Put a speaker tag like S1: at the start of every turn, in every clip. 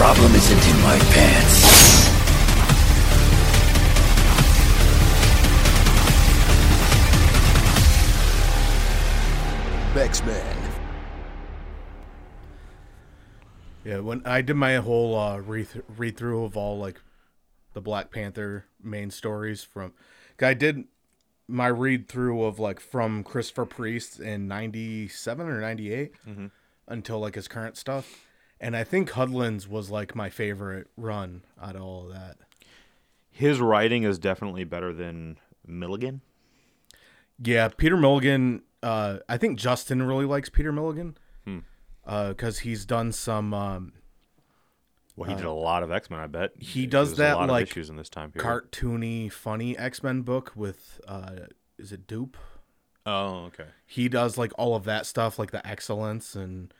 S1: lady, the problem isn't in my pants. X-Men.
S2: Yeah, when I did my whole uh, read read through of all like the Black Panther main stories from, I did my read through of like from Christopher Priest in '97 or '98 until like his current stuff, and I think Hudlin's was like my favorite run out of all of that.
S3: His writing is definitely better than Milligan.
S2: Yeah, Peter Milligan. Uh, I think Justin really likes Peter Milligan
S3: Hmm.
S2: because he's done some um,
S3: Well, he did a lot of X Men. I bet
S2: he does that,
S3: a lot
S2: like,
S3: issues in this time period.
S2: cartoony, funny X Men book with uh, is it Doop?
S3: oh, okay.
S2: he does like all of that stuff like the excellence and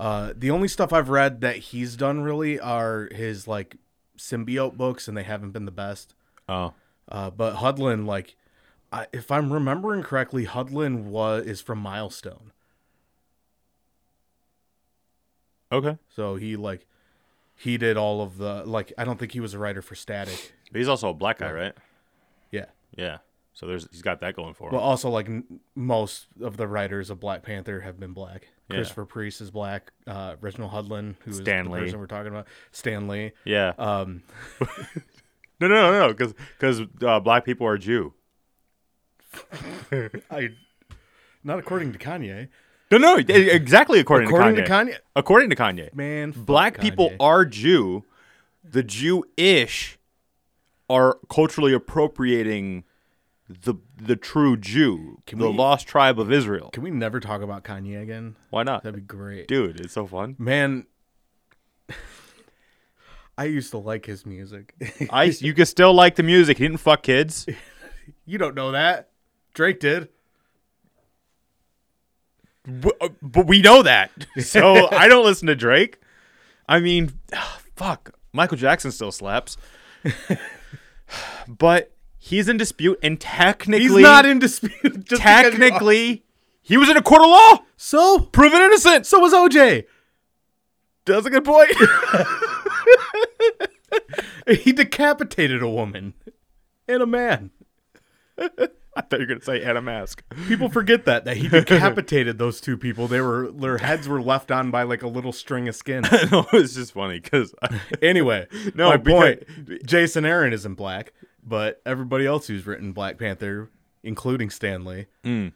S2: uh the only stuff i've read that he's done really are his like symbiote books and they haven't been the best
S3: Oh,
S2: uh but hudlin like I, if i'm remembering correctly hudlin was is from milestone
S3: okay.
S2: so he like he did all of the like i don't think he was a writer for static
S3: But he's also a black guy, right?
S2: yeah
S3: Yeah. So there's he's got that going for him.
S2: well also like n- most of the writers of black panther have been black
S3: Yeah.
S2: christopher priest is black uh reginald hudlin who is
S3: Stan
S2: the
S3: Lee.
S2: person we're talking about stanley
S3: yeah.
S2: um
S3: no, no, no, no, because because uh, black people are Jew.
S2: I not according to Kanye.
S3: No, no, exactly according,
S2: According
S3: to
S2: to
S3: Kanye.
S2: Kanye,
S3: According to Kanye,
S2: man, fuck
S3: black people are Jew. The Jewish are culturally appropriating the the true Jew,
S2: Can
S3: the
S2: we-
S3: lost tribe of Israel.
S2: Can we never talk about Kanye again?
S3: Why not,
S2: That'd be great,
S3: dude? It's so fun.
S2: man. I used to like his music.
S3: I you can still like the music. He didn't fuck kids.
S2: you don't know that. Drake did.
S3: B- uh, but we know that. So I don't listen to Drake. I mean, fuck. Michael Jackson still slaps. but he's in dispute, and technically,
S2: He's not in dispute.
S3: technically, he was in a court of law,
S2: so
S3: proven innocent.
S2: so was OJ.
S3: That's a good point.
S2: He decapitated a woman and a man.
S3: I thought you were gonna say Anna Mask.
S2: People forget that that he decapitated those two people. They were their heads were left on by like a little string of skin.
S3: no, it's just funny because
S2: Anyway,
S3: No,
S2: my
S3: because-
S2: point. Jason Aaron isn't black, but everybody else who's written Black Panther, including Stan Lee.
S3: Mm.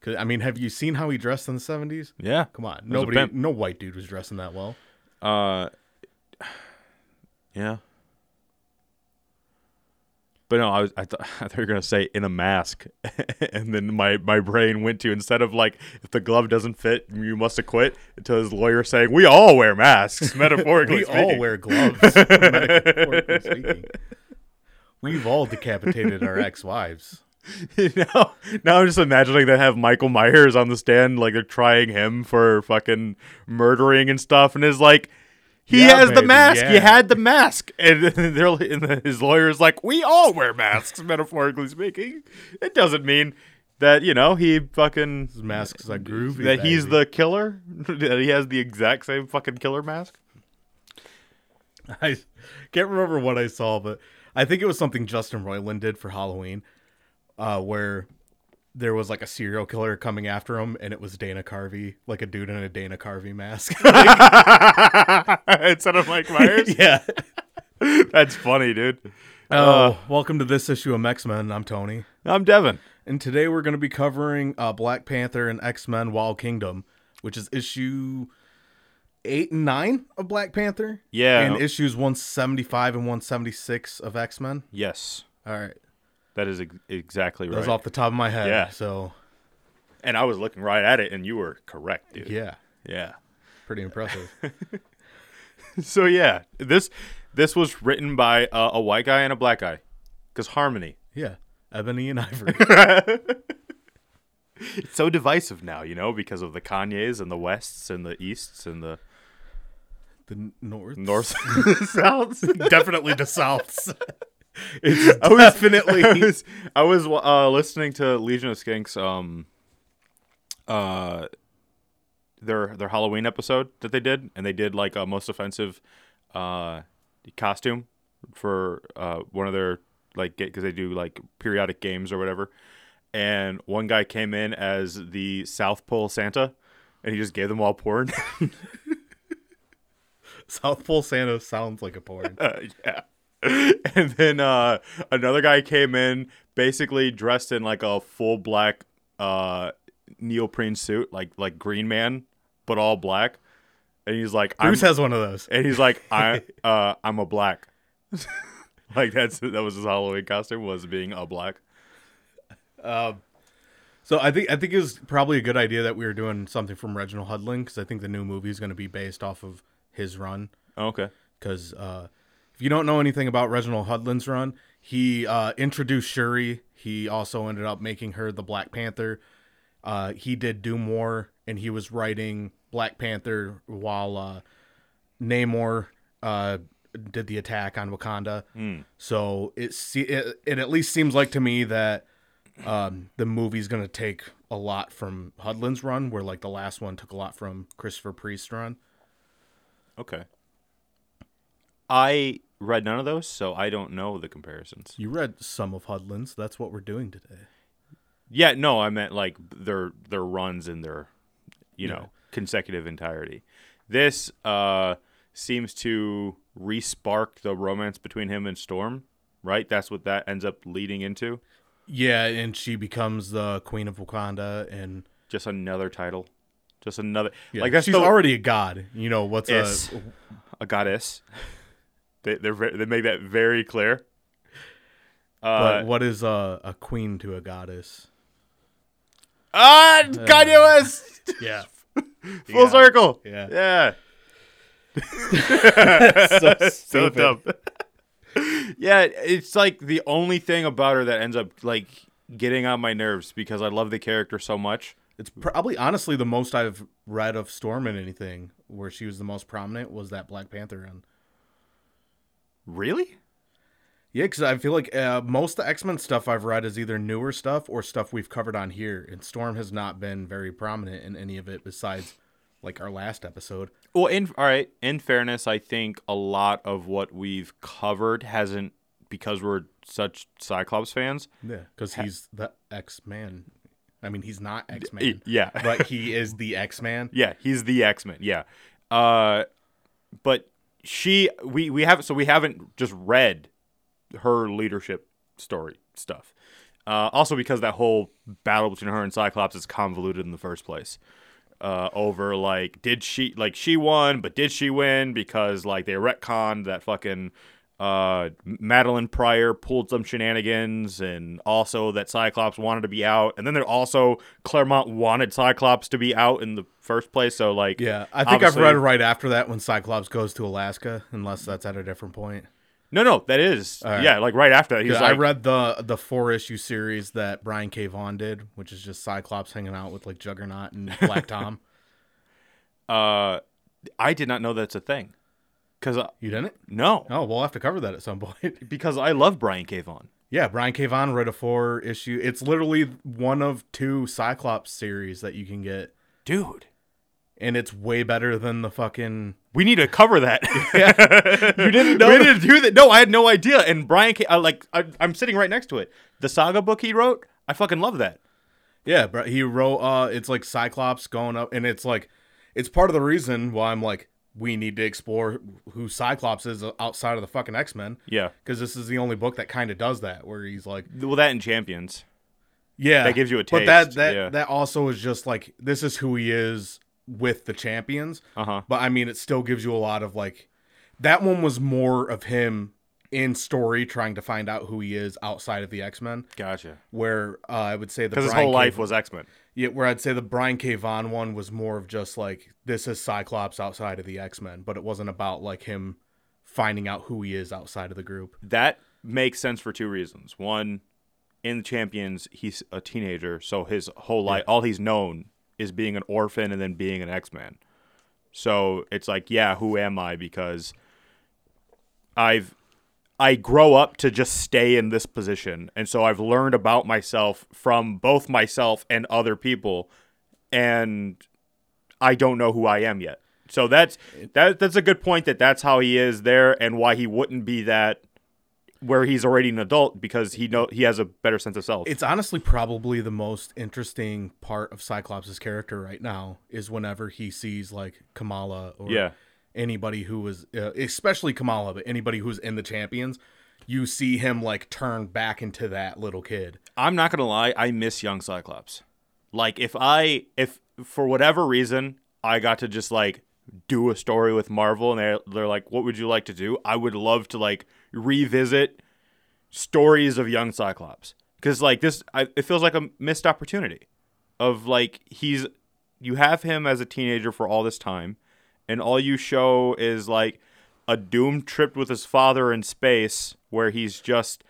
S2: Cause I mean, have you seen how he dressed in the seventies?
S3: yeah,
S2: Come on, nobody, no white dude was dressing that well.
S3: Uh, yeah. But no, I was I, th- I thought you were gonna say in a mask, and then my my brain went to instead of like if the glove doesn't fit, you must acquit. quit. To his lawyer saying we all wear masks, metaphorically
S2: We
S3: speaking.
S2: all wear gloves. metaphorically speaking. We've all decapitated our ex-wives.
S3: now, now I'm just imagining they have Michael Myers on the stand, like they're trying him for fucking murdering and stuff, and is like, he
S2: Yeah,
S3: has the mask. You
S2: yeah.
S3: had the mask, and they're and his lawyer's like, we all wear masks, metaphorically speaking. It doesn't mean that you know he fucking
S2: His masks are mm, groovy.
S3: that he's the killer. that he has the exact same fucking killer mask.
S2: I can't remember what I saw, but I think it was something Justin Roiland did for Halloween, uh, where there was like a serial killer coming after him, and it was Dana Carvey, like a dude in a Dana Carvey mask.
S3: Instead of Mike Myers,
S2: yeah.
S3: that's funny, dude.
S2: Oh, welcome to this issue of X Men. I'm Tony,
S3: I'm Devin.
S2: and today we're going to be covering uh, Black Panther and X Men: Wild Kingdom, which is issue eight and nine of Black Panther.
S3: Yeah.
S2: and issues 175 and 176 of X Men.
S3: Yes,
S2: All right,
S3: that is ex- exactly
S2: that
S3: right.
S2: was off the top of my head.
S3: Yeah.
S2: so
S3: And I was looking right at it, and you were correct, dude.
S2: yeah,
S3: Yeah.
S2: pretty impressive.
S3: So yeah, this this was written by uh, a white guy and a black guy, because harmony.
S2: yeah, Ebony and Ivory.
S3: It's so divisive now, you know, because of the Kanyes and the Wests and the Easts and the
S2: the North,
S3: North south,
S2: definitely the south. it's
S3: I was-
S2: definitely
S3: I was, I was uh, listening to Legion of Skanks. um uh their their Halloween episode that they did, and they did like a most offensive uh, costume for uh, one of their like because they do like periodic games or whatever. And one guy came in as the South Pole Santa, and he just gave them all porn.
S2: South Pole Santa sounds like a porn.
S3: Uh, yeah. And then uh, another guy came in basically dressed in like a full black uh, neoprene suit, like like Green Man, but all black. And he's like, I'm,
S2: Bruce has one of those.
S3: and he's like, I uh, I'm a black. like that's that was his Halloween costume was being a black.
S2: Um, So I think I think it was probably a good idea that we were doing something from Reginald Hudlin because I think the new movie is going to be based off of his run.
S3: Okay.
S2: Because uh, if you don't know anything about Reginald Hudlin's run, he uh, introduced Shuri. He also ended up making her the Black Panther. Uh, he did Doom War, and he was writing Black Panther while uh, Namor uh, did the attack on Wakanda. So it, se- it it at least seems like to me that um, the movie's gonna take a lot from Hudlin's run, where like the last one took a lot from Christopher Priest's run.
S3: Okay. I read none of those, so I don't know the comparisons.
S2: You read some of Hudlin's. That's what we're doing today.
S3: Yeah, no, I meant like their their runs in their you
S2: Yeah.
S3: know consecutive entirety. This uh seems to respark the romance between him and Storm, right? That's what that ends up leading into.
S2: Yeah, and she becomes the queen of Wakanda, and
S3: Just another title, just another
S2: yeah,
S3: like that's
S2: she's
S3: the,
S2: already a god. You know what's
S3: Is.
S2: a
S3: a goddess. They they're, ve- they make that very clear.
S2: but
S3: Uh,
S2: what is a a queen to a goddess?
S3: ah, Kanye West,
S2: Yeah,
S3: full
S2: Yeah.
S3: circle.
S2: Yeah.
S3: yeah.
S2: so,
S3: so dumb. yeah, it's like the only thing about her that ends up like getting on my nerves because I love the character so much.
S2: It's probably honestly the most I've read of Storm in anything where she was the most prominent was that Black Panther run.
S3: Really?
S2: Yeah, because I feel like uh, most of the X Men stuff I've read is either newer stuff or stuff we've covered on here, and Storm has not been very prominent in any of it besides like our last episode.
S3: Well, in all right, in fairness, I think a lot of what we've covered hasn't because we're such Cyclops fans.
S2: Yeah, because he's the X Man. I mean, he's not X Man.
S3: Yeah.
S2: but he is the X Man.
S3: Yeah, he's the X Man. Yeah, uh, but she we we haven't so we haven't just read her leadership story stuff. Uh, also because that whole battle between her and Cyclops is convoluted in the first place. Uh, over like did she like she won, but did she win because like they retconned that fucking uh, Madelyne Pryor pulled some shenanigans, and also that Cyclops wanted to be out, and then there also Claremont wanted Cyclops to be out in the first place. So like,
S2: Yeah, I think I've read right after that when Cyclops goes to Alaska, unless that's at a different point.
S3: No, no, that is
S2: right.
S3: yeah, like right after that. He's like,
S2: I read the the four issue series that Brian K. Vaughan did, which is just Cyclops hanging out with like Juggernaut and Black Tom.
S3: uh, I did not know that's a thing, because
S2: You didn't?
S3: no,
S2: Oh, we'll have to cover that at some point.
S3: because I love Brian K. Vaughan.
S2: yeah, Brian K. Vaughan wrote a four issue. It's literally one of two Cyclops series that you can get,
S3: Dude,
S2: and it's way better than the fucking.
S3: we need to cover that. yeah.
S2: You didn't know
S3: we to do that. No, I had no idea. And Brian K. I, like, I, I'm sitting right next to it. The saga book he wrote, I fucking love that.
S2: Yeah, but he wrote. Uh, it's like Cyclops going up, and it's like, it's part of the reason why I'm like, we need to explore who Cyclops is outside of the fucking X Men.
S3: Yeah.
S2: because this is the only book that kind of does that, where he's like,
S3: Well, that and Champions.
S2: yeah,
S3: That gives you a taste.
S2: But that that
S3: yeah.
S2: that also is just like this is who he is with the champions.
S3: Uh huh.
S2: But I mean, it still gives you a lot of like, that one was more of him in story trying to find out who he is outside of the X Men.
S3: Gotcha.
S2: Where uh, I would say the
S3: Because his whole life was X Men.
S2: Yeah, where I'd say the Brian K. Vaughan one was more of just like this is Cyclops outside of the X Men, but it wasn't about like him finding out who he is outside of the group.
S3: That makes sense for two reasons. One, in the Champions, he's a teenager, so his whole life, all he's known is being an orphan and then being an X Man. So it's like, yeah, who am I? Because I've I grow up to just stay in this position, and so I've learned about myself from both myself and other people, and I don't know who I am yet. So that's that that's a good point that that's how he is there and why he wouldn't be that where he's already an adult because he know he has a better sense of self.
S2: It's honestly probably the most interesting part of Cyclops' character right now is whenever he sees like Kamala or
S3: Yeah.
S2: Anybody who was, uh, especially Kamala, but anybody who's in the champions, you see him like turn back into that little kid.
S3: I'm not gonna lie, I miss young Cyclops. Like if I if for whatever reason I got to just like do a story with Marvel and they're they're like, what would you like to do? I would love to like revisit stories of young Cyclops because like this, I, it feels like a missed opportunity. Of like he's you have him as a teenager for all this time, and all you show is like a Doom trip with his father in space where he's just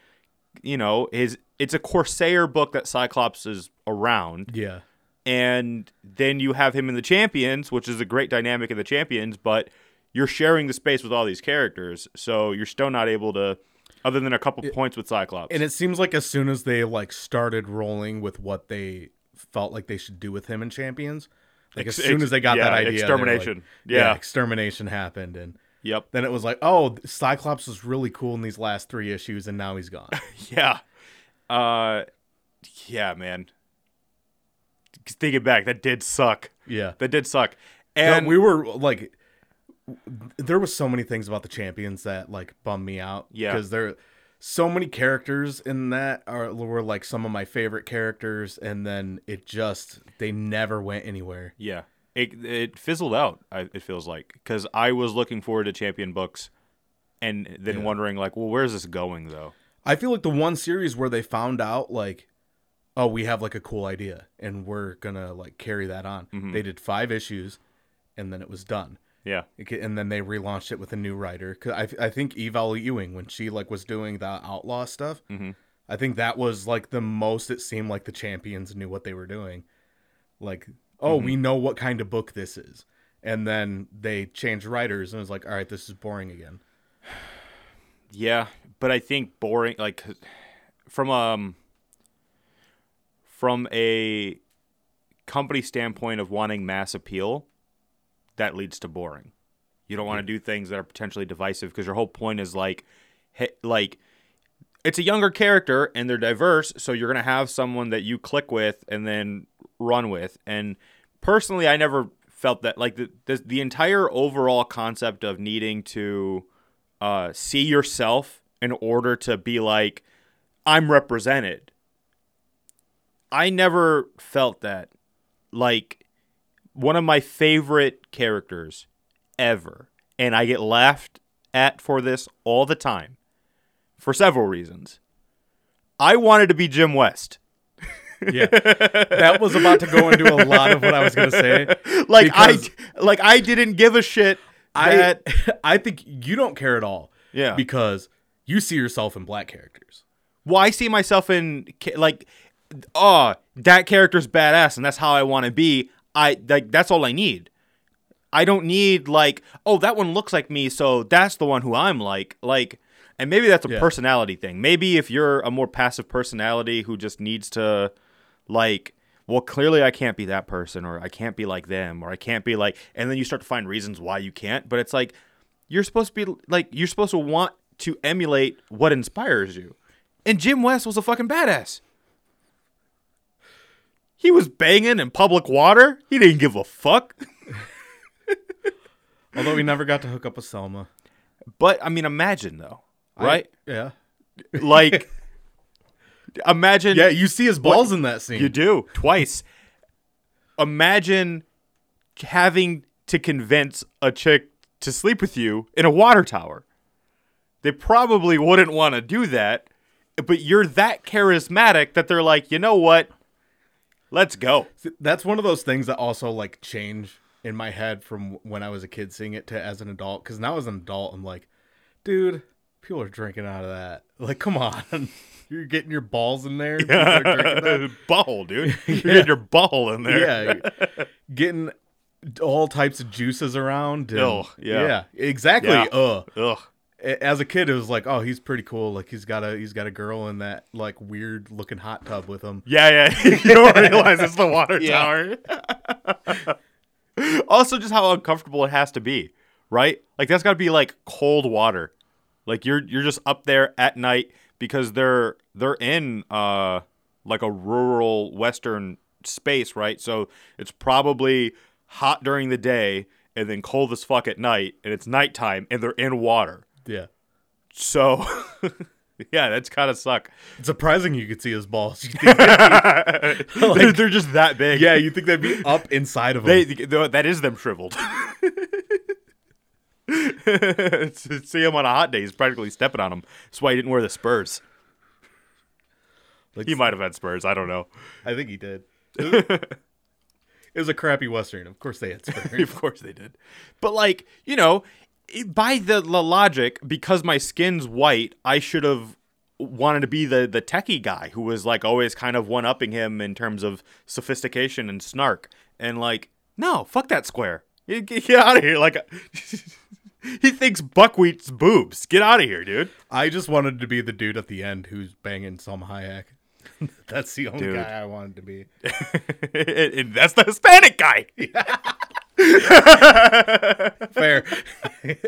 S3: you know his it's a corsair book that cyclops is around
S2: Yeah.
S3: and then you have him in the champions which is a great dynamic in the champions but you're sharing the space with all these characters so you're still not able to other than a couple points with cyclops
S2: And it seems like as soon as they like started rolling with what they felt like they should do with him in Champions, like
S3: Ex-
S2: as soon
S3: ex-
S2: as they got
S3: yeah,
S2: that idea, they were like-
S3: extermination. Yeah.
S2: extermination happened, and
S3: yep
S2: then it was like, oh, Cyclops was really cool in these last three issues, and now he's gone.
S3: yeah uh yeah man thinking back that did suck
S2: yeah,
S3: that did suck
S2: and we were like, there was so many things about the champions that like bummed me out.
S3: Yeah.
S2: because there so many characters in that are were like some of my favorite characters, and then it just they never went anywhere.
S3: Yeah, it it fizzled out. I, it feels like because I was looking forward to Champion books, and then
S2: Yeah.
S3: wondering like, well, where's this going though?
S2: I feel like the one series where they found out like, oh, we have like a cool idea and we're gonna like carry that on.
S3: Mm-hmm.
S2: They did five issues, and then it was done.
S3: Yeah,
S2: And then they relaunched it with a new writer. Cause I I think Eve L. Ewing when she like was doing the outlaw stuff,
S3: Mhm.
S2: I think that was like the most it seemed like the champions knew what they were doing. Like, oh, we
S3: Mm-hmm.
S2: know what kind of book this is. And then they changed writers and it was like, all right, this is boring again.
S3: yeah, but I think boring like from um from a company standpoint of wanting mass appeal, that leads to boring. You don't want to do things that are potentially divisive because your whole point is like, he, like it's a younger character and they're diverse, so you're gonna have someone that you click with and then run with. And personally, I never felt that like the the, the entire overall concept of needing to uh, see yourself in order to be like I'm represented. I never felt that. Like one of my favorite characters ever, and I get laughed at for this all the time for several reasons. I wanted to be Jim West.
S2: Yeah. that was about to go into a lot of what I was gonna say.
S3: Like I like I didn't give a shit
S2: I
S3: that
S2: I think you don't care at all.
S3: Yeah.
S2: Because you see yourself in black characters.
S3: well, I see myself in like, oh, that character's badass, and that's how I want to be. I like that's all I need. I don't need like, oh, that one looks like me, so that's the one who I'm like. Like, and maybe that's a
S2: Yeah.
S3: personality thing. Maybe if you're a more passive personality who just needs to, like, well, clearly I can't be that person, or I can't be like them, or I can't be like, and then you start to find reasons why you can't. But it's like you're supposed to be like you're supposed to want to emulate what inspires you. And Jim West was a fucking badass. He was banging in public water. He didn't give a fuck.
S2: Although we never got to hook up with Salma.
S3: But I mean, imagine though, right?
S2: Yeah.
S3: like, imagine.
S2: Yeah, you see his balls in that scene.
S3: you do twice. Imagine having to convince a chick to sleep with you in a water tower. They probably wouldn't want to do that, but you're that charismatic that they're like, you know what? Let's go.
S2: That's one of those things that also like change in my head from when I was a kid seeing it to as an adult. Because now as an adult, I'm like, dude, people are drinking out of that. Like, come on, you're getting your balls in there. People are drinking that.
S3: butthole, dude. You're getting your butthole in there.
S2: yeah, getting all types of juices around. and-
S3: Ugh, yeah.
S2: exactly.
S3: Yeah.
S2: Ugh.
S3: Ugh.
S2: As a kid, it was like, oh, he's pretty cool. Like he's got a he's got a girl in that like weird looking hot tub with him.
S3: Yeah, yeah. you don't realize it's the water tower. Also, just how uncomfortable it has to be, right? Like that's got to be like cold water. Like you're you're just up there at night because they're they're in uh like a rural western space, right? So it's probably hot during the day and then cold as fuck at night, and it's nighttime and they're in water.
S2: Yeah.
S3: So yeah, that's kind of suck.
S2: It's surprising you could see his balls. Think-
S3: they're, they're just that big.
S2: yeah, you think they'd be up inside of him.
S3: They, th- that is them shriveled. See him on a hot day, he's practically stepping on them. That's why he didn't wear the spurs.
S2: Like,
S3: He might have had spurs. I don't know.
S2: I think he did. It was a crappy western. Of course they had spurs.
S3: of course they did. But like, you know, by the, the logic, because my skin's white, I should have wanted to be the the techie guy who was like always kind of one upping him in terms of sophistication and snark. And like, no, fuck that square. Get, get out of here. Like, he thinks buckwheat's boobs. Get out of here, dude.
S2: I just wanted to be the dude at the end who's banging Salma Hayek. That's the only
S3: Dude.
S2: guy I wanted to be.
S3: and that's the Hispanic guy.
S2: Fair.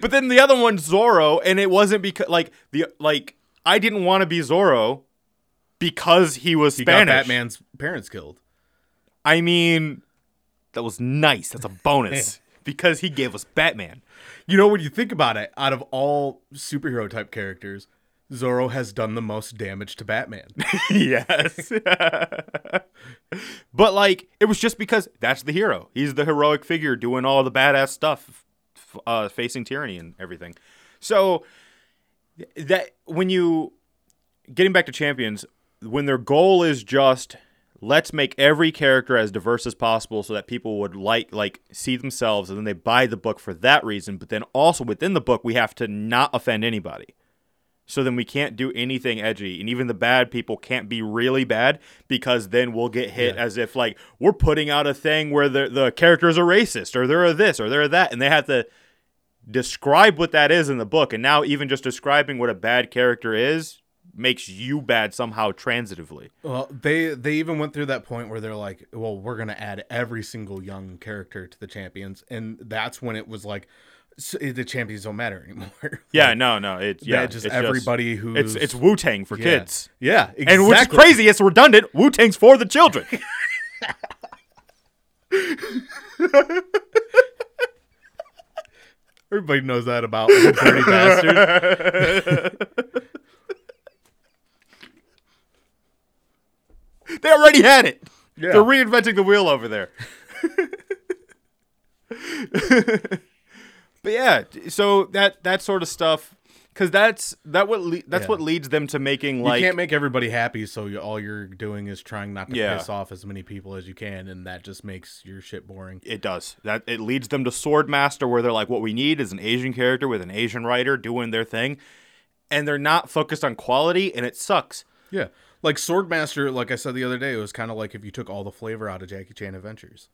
S3: But then the other one, Zorro, and it wasn't because like the like I didn't want to be Zorro because he was
S2: He
S3: Spanish.
S2: Batman's parents killed.
S3: I mean, that was nice. That's a bonus because he gave us Batman.
S2: You know, when you think about it, out of all superhero type characters, Zorro has done the most damage to Batman.
S3: yes. but like, it was just because that's the hero. He's the heroic figure doing all the badass stuff, uh, facing tyranny and everything. So that when you getting back to champions, when their goal is just let's make every character as diverse as possible so that people would like like see themselves and then they buy the book for that reason but then also within the book we have to not offend anybody so then we can't do anything edgy and even the bad people can't be really bad because then we'll get hit as if like we're putting out a thing where the the characters are racist or they're a this or they're that and they have to describe what that is in the book and now even just describing what a bad character is makes you bad somehow transitively.
S2: Well, they they even went through that point where they're like, "Well, we're gonna add every single young character to the champions," and that's when it was like, s eh, the champions don't matter anymore.
S3: yeah no no it's yeah
S2: yeah, just
S3: it's
S2: everybody who's
S3: it's it's wu-tang for
S2: yeah.
S3: kids
S2: Yeah,
S3: and which is crazy it's redundant wu-tang's for the children
S2: Everybody knows that about Dirty Bastard.
S3: They already had it.
S2: Yeah.
S3: They're reinventing the wheel over there. But yeah, so that that sort of stuff, because that's that what le- that's
S2: Yeah.
S3: what leads them to making like You
S2: can't make everybody happy, so you, all you're doing is trying not to
S3: Yeah.
S2: piss off as many people as you can, and that just makes your shit boring.
S3: it does that it leads them to Swordmaster, where they're like, what we need is an Asian character with an Asian writer doing their thing, and they're not focused on quality, and it sucks.
S2: Yeah, like Swordmaster, like I said the other day, it was kind of like if you took all the flavor out of Jackie Chan Adventures.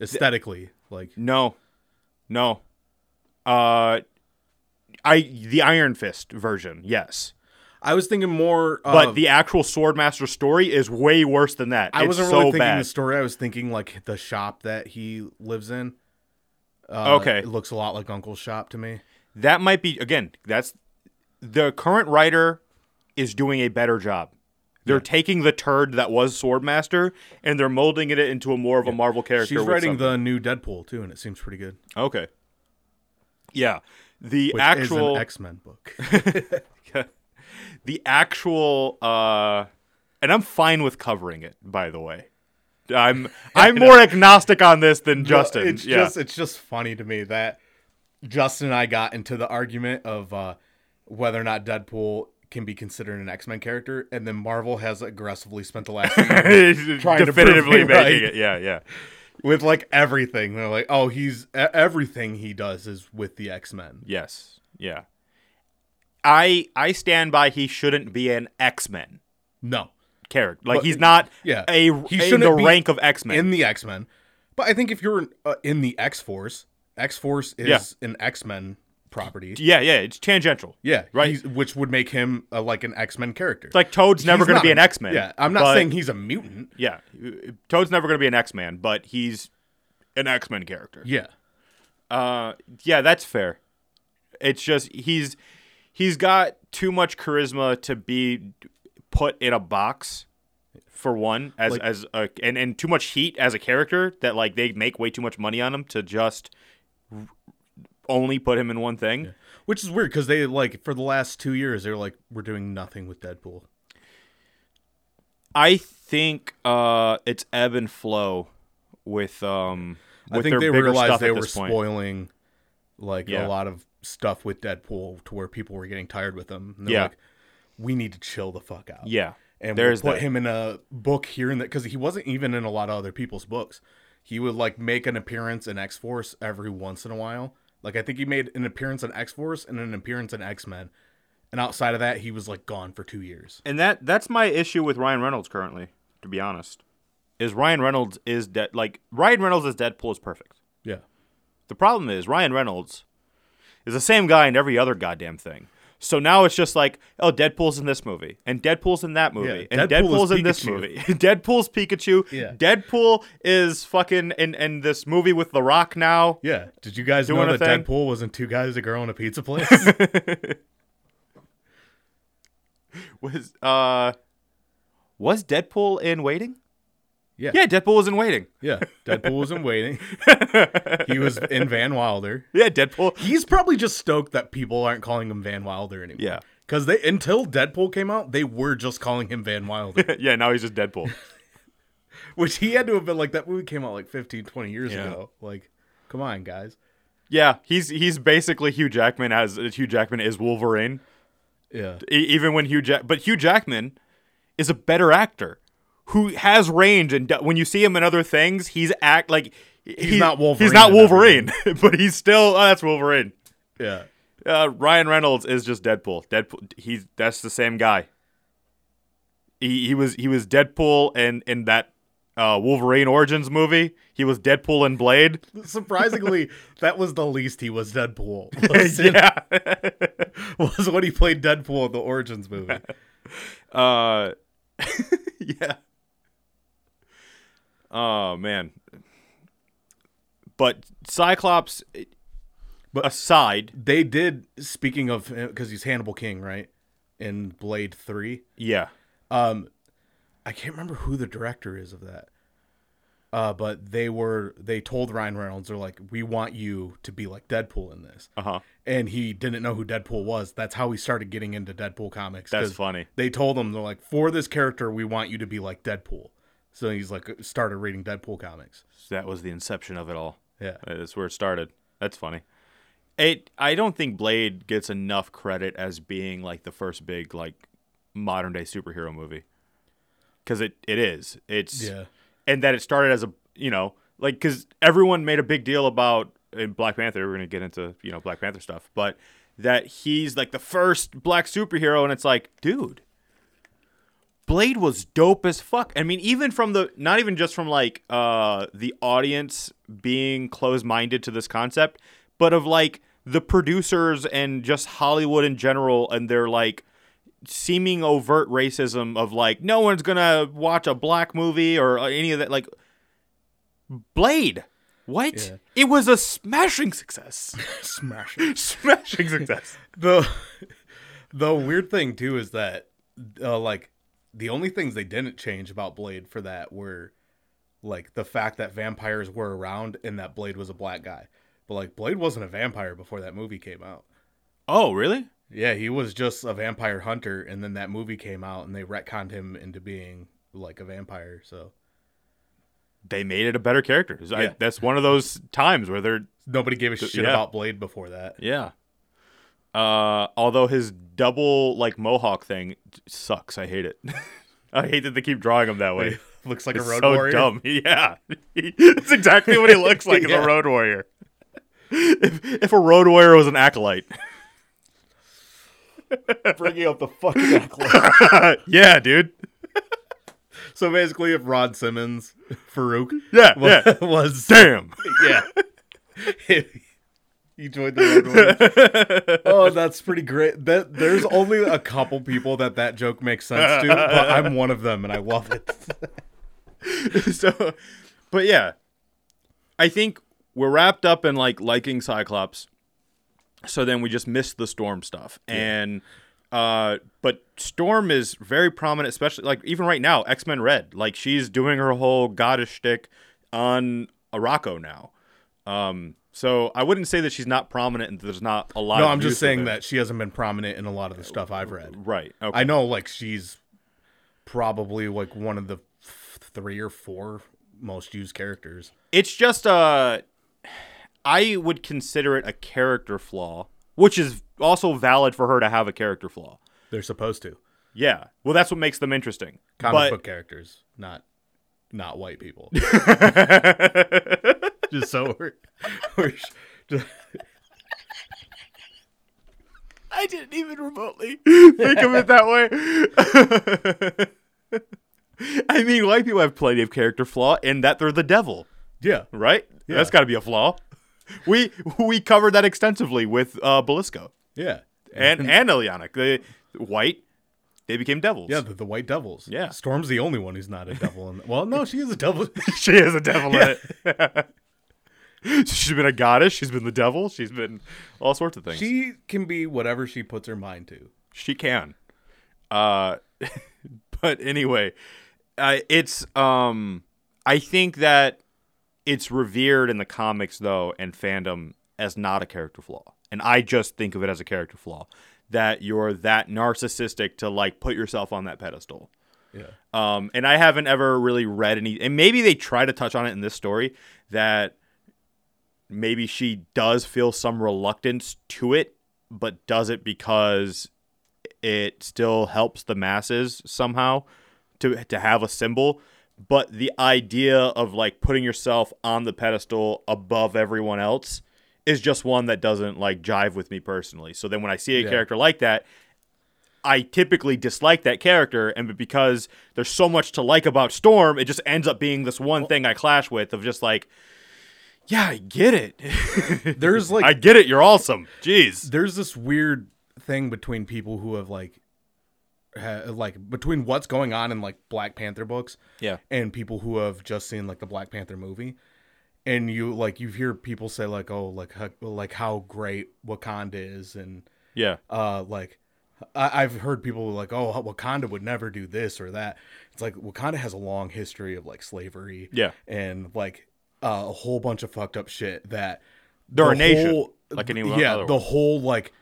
S2: Aesthetically, like
S3: No, no. Uh, I the Iron Fist version, yes.
S2: I was thinking more,
S3: But the actual Swordmaster story is way worse than that.
S2: I
S3: It's
S2: wasn't
S3: so
S2: really thinking
S3: bad.
S2: the story. I was thinking like the shop that he lives in. Uh,
S3: Okay.
S2: it looks a lot like Uncle's shop to me.
S3: That might be again. That's the current writer is doing a better job. They're taking the turd that was Swordmaster and they're molding it into a more of a Marvel character.
S2: She's writing
S3: something.
S2: the new Deadpool too, and it seems pretty good.
S3: okay. Yeah, the
S2: Which
S3: actual
S2: X Men book.
S3: the actual uh and I'm fine with covering it by the way. I'm I'm more agnostic on this than Justin.
S2: It's
S3: yeah.
S2: just it's just funny to me that Justin and I got into the argument of uh, whether or not Deadpool can be considered an X Men character, and then Marvel has aggressively spent the last trying to
S3: definitively
S2: me
S3: making
S2: right.
S3: it. Yeah, yeah.
S2: with like everything. They're like, oh, he's everything he does is with the X Men.
S3: Yes. Yeah. I I stand by he shouldn't be an X-Men
S2: No,
S3: character. Like
S2: But-
S3: he's not
S2: yeah,
S3: a
S2: he
S3: in
S2: shouldn't
S3: the
S2: be
S3: rank of X-Men.
S2: in the X Men. But I think if you're uh, in the X Force, X Force is
S3: Yeah.
S2: an X Men property.
S3: yeah, yeah, it's tangential.
S2: Yeah,
S3: Right.
S2: which would make him uh, like an X Men character.
S3: It's like Toad's never going to be an X Man.
S2: Yeah, I'm not
S3: but-
S2: saying he's a mutant.
S3: Yeah, Toad's never going to be an X-Man, but he's an X Men character.
S2: Yeah.
S3: Uh, yeah, that's fair. It's just he's he's got too much charisma to be put in a box. For one, as
S2: Like-
S3: as a and and too much heat as a character that like they make way too much money on him to just only put him in one thing.
S2: Which is weird because they like for the last two years they were like we're doing nothing with Deadpool.
S3: I think uh, it's ebb and flow with um.
S2: I think they realized they were
S3: point.
S2: spoiling like
S3: Yeah.
S2: a lot of stuff with Deadpool to where people were getting tired with him. And
S3: Yeah.
S2: like, we need to chill the fuck out.
S3: Yeah,
S2: and
S3: there's
S2: we'll put
S3: that.
S2: him in a book here and there because he wasn't even in a lot of other people's books. He would like make an appearance in X Force every once in a while. Like I think he made an appearance in X Force and an appearance in X Men, and outside of that, he was like gone for two years.
S3: And that that's my issue with Ryan Reynolds currently, to be honest. Is Ryan Reynolds is dead like Ryan Reynolds as Deadpool is perfect.
S2: Yeah,
S3: The problem is Ryan Reynolds is the same guy in every other goddamn thing. So now it's just like, oh, Deadpool's in this movie, and Deadpool's in that movie,
S2: Yeah,
S3: and
S2: Deadpool
S3: Deadpool's in this movie. Deadpool's Pikachu.
S2: Yeah.
S3: Deadpool is fucking in, in this movie with The Rock now.
S2: yeah. Did you guys know that
S3: thing?
S2: Deadpool wasn't two guys, a girl, and a pizza place?
S3: Was uh was Deadpool in Waiting?
S2: Yeah,
S3: Yeah, Deadpool was in Waiting.
S2: yeah. Deadpool wasn't waiting. he was in Van Wilder.
S3: Yeah, Deadpool.
S2: He's probably just stoked that people aren't calling him Van Wilder anymore.
S3: Yeah.
S2: Because they until Deadpool came out, they were just calling him Van Wilder.
S3: yeah, now he's just Deadpool.
S2: Which he had to have been like that movie came out like 15, 20 years
S3: Yeah.
S2: ago. Like, come on, guys.
S3: yeah, he's he's basically Hugh Jackman as Hugh Jackman is Wolverine.
S2: Yeah.
S3: E- even when Hugh Jack, but Hugh Jackman is a better actor who has range, and do- when you see him in other things, he's act like he's,
S2: not Wolverine
S3: He's not Wolverine, but he's still oh, that's Wolverine.
S2: Yeah.
S3: Uh, Ryan Reynolds is just Deadpool. Deadpool, he's that's the same guy. He he was he was Deadpool in in that uh, Wolverine Origins movie. He was Deadpool in Blade.
S2: Surprisingly, that was the least he was Deadpool. Was,
S3: yeah.
S2: was when he played Deadpool in the Origins movie.
S3: Uh, yeah. Oh man. But Cyclops,
S2: But-
S3: aside,
S2: They did, speaking of, because he's Hannibal King, right? In Blade 3.
S3: yeah,
S2: Um, I can't remember who the director is of that. Uh, but they were they told Ryan Reynolds they're like we want you to be like Deadpool in this,
S3: uh huh.
S2: and he didn't know who Deadpool was. That's how he started getting into Deadpool comics.
S3: That's funny.
S2: They told him they're like for this character we want you to be like Deadpool. So he's like started reading Deadpool comics.
S3: That was the inception of it all.
S2: Yeah,
S3: That's where it started. That's funny. It. I don't think Blade gets enough credit as being like the first big like modern day superhero movie. Because it, it is. It's
S2: yeah,
S3: and that it started as a you know like because everyone made a big deal about in Black Panther. We're gonna get into you know Black Panther stuff, but that he's like the first black superhero, and it's like, dude, Blade was dope as fuck. I mean, even from the not even just from like uh the audience being closed minded to this concept, but of like the producers and just Hollywood in general, and their like seeming overt racism of like no one's gonna watch a black movie or any of that like blade what
S2: Yeah.
S3: it was a smashing success
S2: smash.
S3: smashing success
S2: the the weird thing too is that uh, like the only things they didn't change about Blade for that were like the fact that vampires were around and that Blade was a black guy. But like Blade wasn't a vampire before that movie came out.
S3: oh really
S2: Yeah, he was just a vampire hunter and then that movie came out and they retconned him into being like a vampire. So
S3: they made it a better character I-
S2: Yeah.
S3: that's one of those times where they're
S2: nobody gave a shit
S3: yeah.
S2: about Blade before that.
S3: yeah uh although his double like mohawk thing sucks i hate it i hate that they keep drawing him that way
S2: Looks like
S3: It's
S2: a road
S3: so
S2: warrior.
S3: dumb. Yeah, it's exactly what he looks like as
S2: Yeah.
S3: a road warrior. If, if a road warrior was an acolyte,
S2: Bringing up the fucking acolyte.
S3: yeah, dude.
S2: so basically, if Ron Simmons, Faarooq,
S3: Yeah,
S2: was,
S3: yeah.
S2: was
S3: Damn.
S2: Yeah. he joined the Road Warriors. Oh, that's pretty great. That there's only a couple people that that joke makes sense to, but I'm one of them and I love it.
S3: so, but yeah, I think we're wrapped up in like liking Cyclops, so then we just missed the Storm stuff, and uh, but Storm is very prominent, especially like even right now, X Men Red, like she's doing her whole goddess shtick on Arakko now. Um, so I wouldn't say that she's not prominent and there's not a lot.
S2: No, I'm just saying that she hasn't been prominent in a lot of the stuff I've read.
S3: Right. Okay.
S2: I know, like she's probably like one of the f- three or four most used characters.
S3: it's just uh I would consider it a character flaw, which is also valid for her to have a character flaw.
S2: They're supposed to
S3: Yeah. Well, that's what makes them interesting.
S2: comic
S3: but
S2: book characters, not not white people. just so we're, we're just,
S3: I didn't even remotely think of it that way. I mean, white people have plenty of character flaw in that they're the devil,
S2: yeah,
S3: right? That's got to be a flaw. We we covered that extensively with uh, Belasco
S2: yeah,
S3: and and Illyana. The white, they became devils.
S2: yeah. The, the white devils.
S3: Yeah.
S2: Storm's the only one who's not a devil. In, well, no, she is a devil.
S3: she is a devil in it. she's been a goddess. She's been the devil. She's been all sorts of things.
S2: she can be whatever she puts her mind to.
S3: She can. Uh, but anyway, uh, it's um, I think that it's revered in the comics though and fandom as not a character flaw, and I just think of it as a character flaw that you're that narcissistic to like put yourself on that pedestal.
S2: Yeah.
S3: Um, and I haven't ever really read any, and maybe they try to touch on it in this story that maybe she does feel some reluctance to it, but does it because it still helps the masses somehow to to have a symbol. But the idea of like putting yourself on the pedestal above everyone else is just one that doesn't like jive with me personally. So then when I see a
S2: Yeah.
S3: character like that, I typically dislike that character, and because there's so much to like about Storm, it just ends up being this one thing I clash with of just like, yeah, I get it.
S2: There's like
S3: I get it. You're awesome. Jeez.
S2: there's this weird thing between people who have like ha, like between what's going on in like Black Panther books
S3: Yeah.
S2: and people who have just seen like the Black Panther movie and you like you hear people say like oh like how, like how great Wakanda is and
S3: Yeah.
S2: uh like I, I've heard people like oh Wakanda would never do this or that it's like Wakanda has a long history of like slavery
S3: Yeah.
S2: and like uh, a whole bunch of fucked up shit that
S3: They're
S2: the
S3: a nation,
S2: whole-
S3: like any
S2: yeah the whole like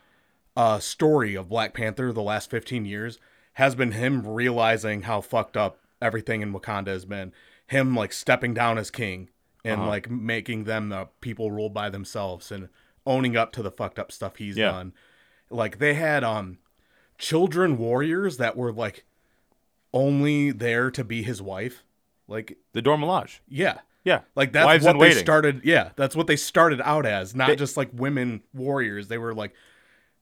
S2: uh story of black panther the last 15 years has been him realizing how fucked up everything in wakanda has been him like stepping down as king and
S3: Uh-huh.
S2: like making them the people rule by themselves and owning up to the fucked up stuff he's
S3: Yeah.
S2: done like they had um children warriors that were like only there to be his wife like
S3: The Dora Milaje.
S2: yeah
S3: Yeah.
S2: like that's
S3: Wives
S2: what they
S3: waiting.
S2: started. Yeah, that's what they started out as. Not
S3: They-
S2: just like women warriors. They were like,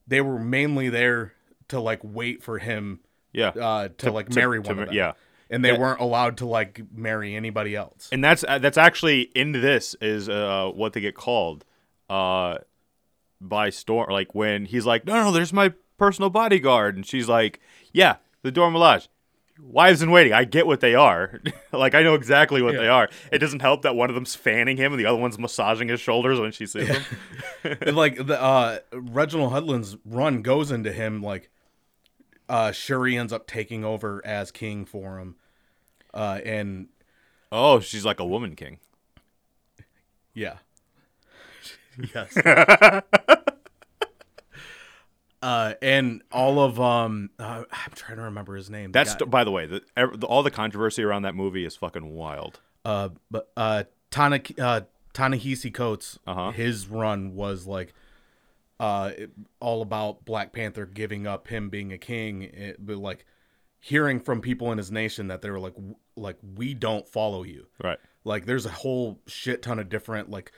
S2: they were mainly there to like wait for him
S3: Yeah.
S2: uh, to, like marry
S3: to
S2: one them.
S3: yeah.
S2: and they
S3: Yeah.
S2: weren't allowed to like marry anybody else.
S3: and that's uh, that's actually in this is uh, what they get called uh, by Storm. Like when he's like, "No, no, there's my personal bodyguard," and she's like, "Yeah, the Dora Milaje." Wives in waiting. I get what they are. like I know exactly what they are. It doesn't help that one of them's fanning him and the other one's massaging his shoulders when she sees him.
S2: And, like the uh, Reginald Hudlin's run goes into him like uh, Shuri ends up taking over as king for him, uh, and
S3: Oh, she's like a woman king.
S2: Yeah. yes. Uh, and all of um, uh, I'm trying to remember his name. The
S3: That's
S2: guy-
S3: by the way, the, the, all the controversy around that movie is fucking wild.
S2: uh, but uh, Tana uh, Ta-Nehisi Coates.
S3: Uh-huh.
S2: His run was like uh, it- all about Black Panther giving up him being a king, it, but like hearing from people in his nation that they were like, w- like we don't follow you.
S3: Right.
S2: like there's a whole shit ton of different like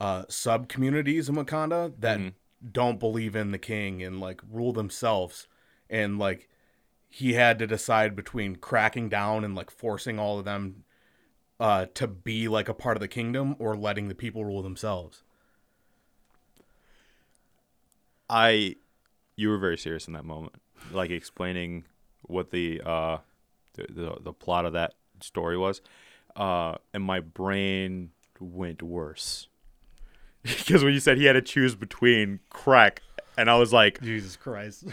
S2: uh sub communities in Wakanda that don't believe in the king and like rule themselves and like he had to decide between cracking down and like forcing all of them uh to be like a part of the kingdom or letting the people rule themselves.
S3: I you were very serious in that moment, like explaining what the uh the the, the plot of that story was, uh, and my brain went worse. Because when you said he had to choose between crack, and I was like,
S2: Jesus Christ.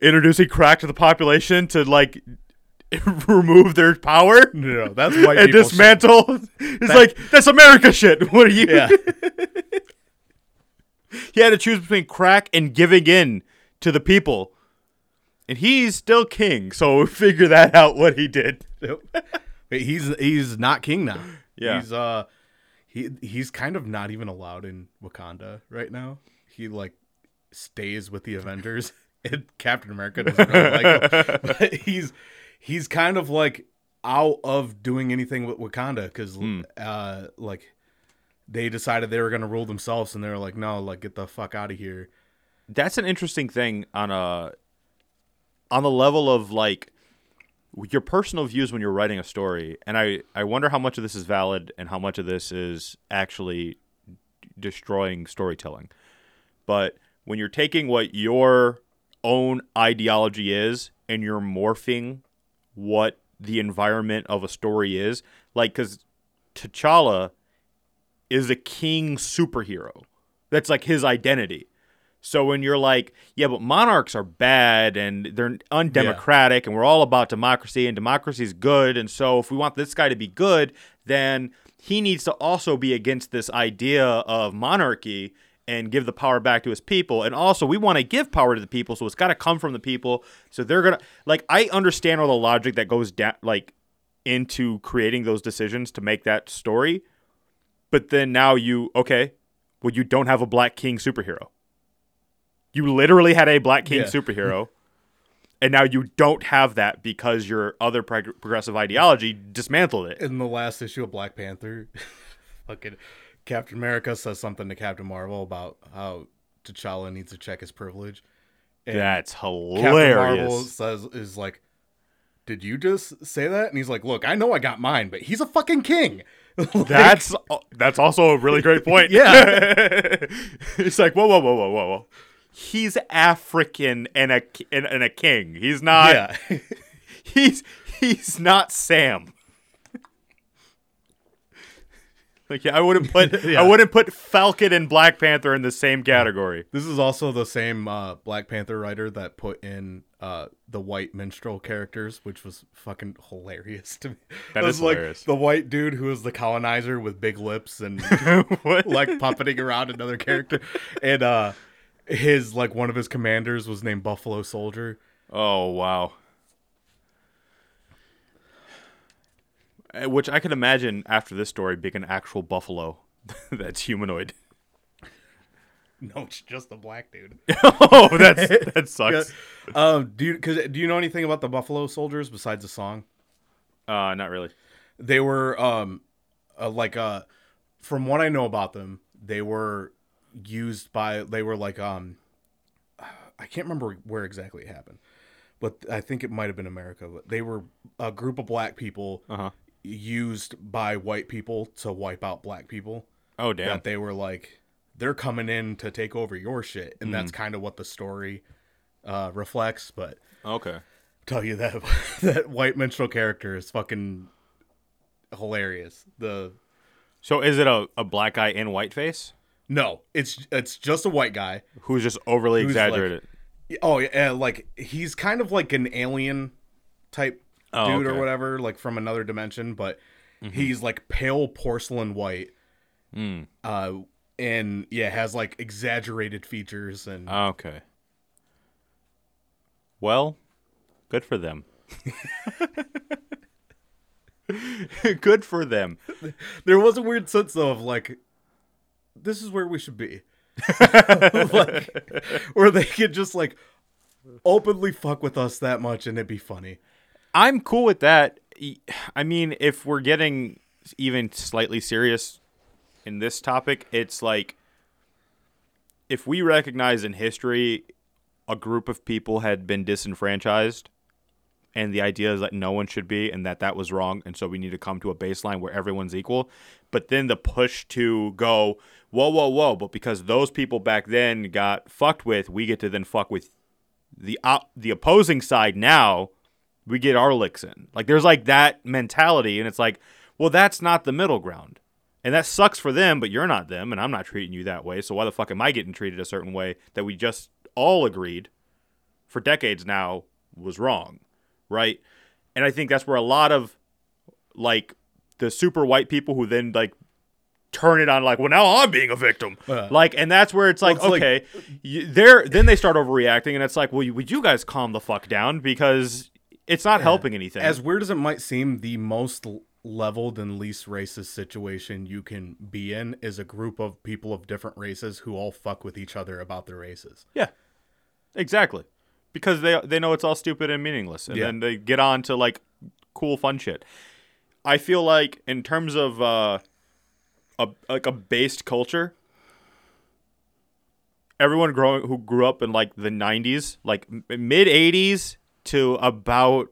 S3: introducing crack to the population to like remove their power
S2: No, that's white
S3: and
S2: people shit.
S3: dismantle. It's like that's America shit. What are you?
S2: Yeah.
S3: he had to choose between crack and giving in to the people, and he's still king. So figure that out. What he did.
S2: But he's he's not king now.
S3: Yeah.
S2: He's uh he he's kind of not even allowed in Wakanda right now. He like stays with the Avengers and Captain America doesn't really like him. But he's he's kind of like out of doing anything with Wakanda because uh like they decided they were gonna rule themselves and they were like, no, like get the fuck out of here.
S3: That's an interesting thing on a on the level of like your personal views when you're writing a story, and I I wonder how much of this is valid and how much of this is actually destroying storytelling. But when you're taking what your own ideology is and you're morphing what the environment of a story is, like because T'Challa is a king superhero. That's like his identity. So when you're like, yeah, but monarchs are bad and they're undemocratic and we're all about democracy and democracy is good. And so if we want this guy to be good, then he needs to also be against this idea of monarchy and give the power back to his people. And also we want to give power to the people, so it's got to come from the people. So they're to like I understand all the logic that goes down like into creating those decisions to make that story. But then now you okay, well you don't have a black king superhero. You literally had a black king
S2: Yeah.
S3: superhero, and now you don't have that because your other prog- progressive ideology dismantled it.
S2: in the last issue of Black Panther, fucking Captain America says something to Captain Marvel about how T'Challa needs to check his privilege. And
S3: That's hilarious.
S2: Captain Marvel says is like, "Did you just say that?" And he's like, "Look, I know I got mine, but he's a fucking king." Like,
S3: That's uh, that's also a really great point.
S2: Yeah.
S3: it's like whoa, whoa, whoa, whoa, whoa, whoa. He's African and a and, and a king. He's not.
S2: yeah.
S3: He's he's not Sam. Like yeah, I wouldn't put
S2: Yeah.
S3: I wouldn't put Falcon and Black Panther in the same category.
S2: this is also the same uh, Black Panther writer that put in uh, the white minstrel characters, which was fucking hilarious to me.
S3: That is
S2: was like
S3: hilarious.
S2: the white dude who was the colonizer with big lips and like puppeting around another character, and uh, his like one of his commanders was named Buffalo Soldier.
S3: Oh wow. Uh, Which I can imagine after this story being an actual buffalo that's humanoid.
S2: No, it's just a black dude.
S3: oh, that's that sucks.
S2: um, do you cause, do you know anything about the Buffalo Soldiers besides the song?
S3: Uh, not really.
S2: They were um, uh, like uh, from what I know about them, they were used by they were like um, I can't remember where exactly it happened, but I think it might have been America. But they were a group of black people
S3: Uh huh.
S2: used by white people to wipe out black people.
S3: Oh damn.
S2: that they were like they're coming in to take over your shit and that's kind of what the story uh reflects but
S3: Okay.
S2: tell you that that white minstrel character is fucking hilarious the
S3: So is it a, a black guy in whiteface
S2: no it's it's just a white guy
S3: who's just overly
S2: Who's, like-
S3: exaggerated?
S2: oh yeah like he's kind of like an alien type
S3: Oh,
S2: dude or
S3: okay. Mm-hmm.
S2: whatever like from another dimension but he's like pale porcelain white
S3: Mm.
S2: uh and yeah has like exaggerated features and
S3: Okay. Well, good for them. good for them.
S2: there was a weird sense though of like this is where we should be like where they could just like openly fuck with us that much and it'd be funny
S3: I'm cool with that. I mean, if we're getting even slightly serious in this topic, it's like if we recognize in history a group of people had been disenfranchised and the idea is that no one should be and that that was wrong and so we need to come to a baseline where everyone's equal but then the push to go whoa whoa whoa but because those people back then got fucked with we get to then fuck with the op- the opposing side now we get our licks in like there's like that mentality and it's like Well, that's not the middle ground. And that sucks for them, but you're not them, and I'm not treating you that way. So why the fuck am I getting treated a certain way that we just all agreed for decades now was wrong, right? And I think that's where a lot of like the super white people who then like turn it on like, well, now I'm being a victim,
S2: Uh.
S3: like, and that's where it's like,
S2: it's like-
S3: okay, you, they're then they start overreacting, and it's like, well, you, would you guys calm the fuck down because it's not helping anything.
S2: As weird as it might seem, the most l- leveled and least racist situation you can be in is a group of people of different races who all fuck with each other about their races.
S3: Yeah, exactly. Because they they know it's all stupid and meaningless, and
S2: Yeah.
S3: then they get on to like cool, fun shit. I feel like in terms of uh, a like a based culture, everyone growing who grew up in like the '90s, like mid '80s to about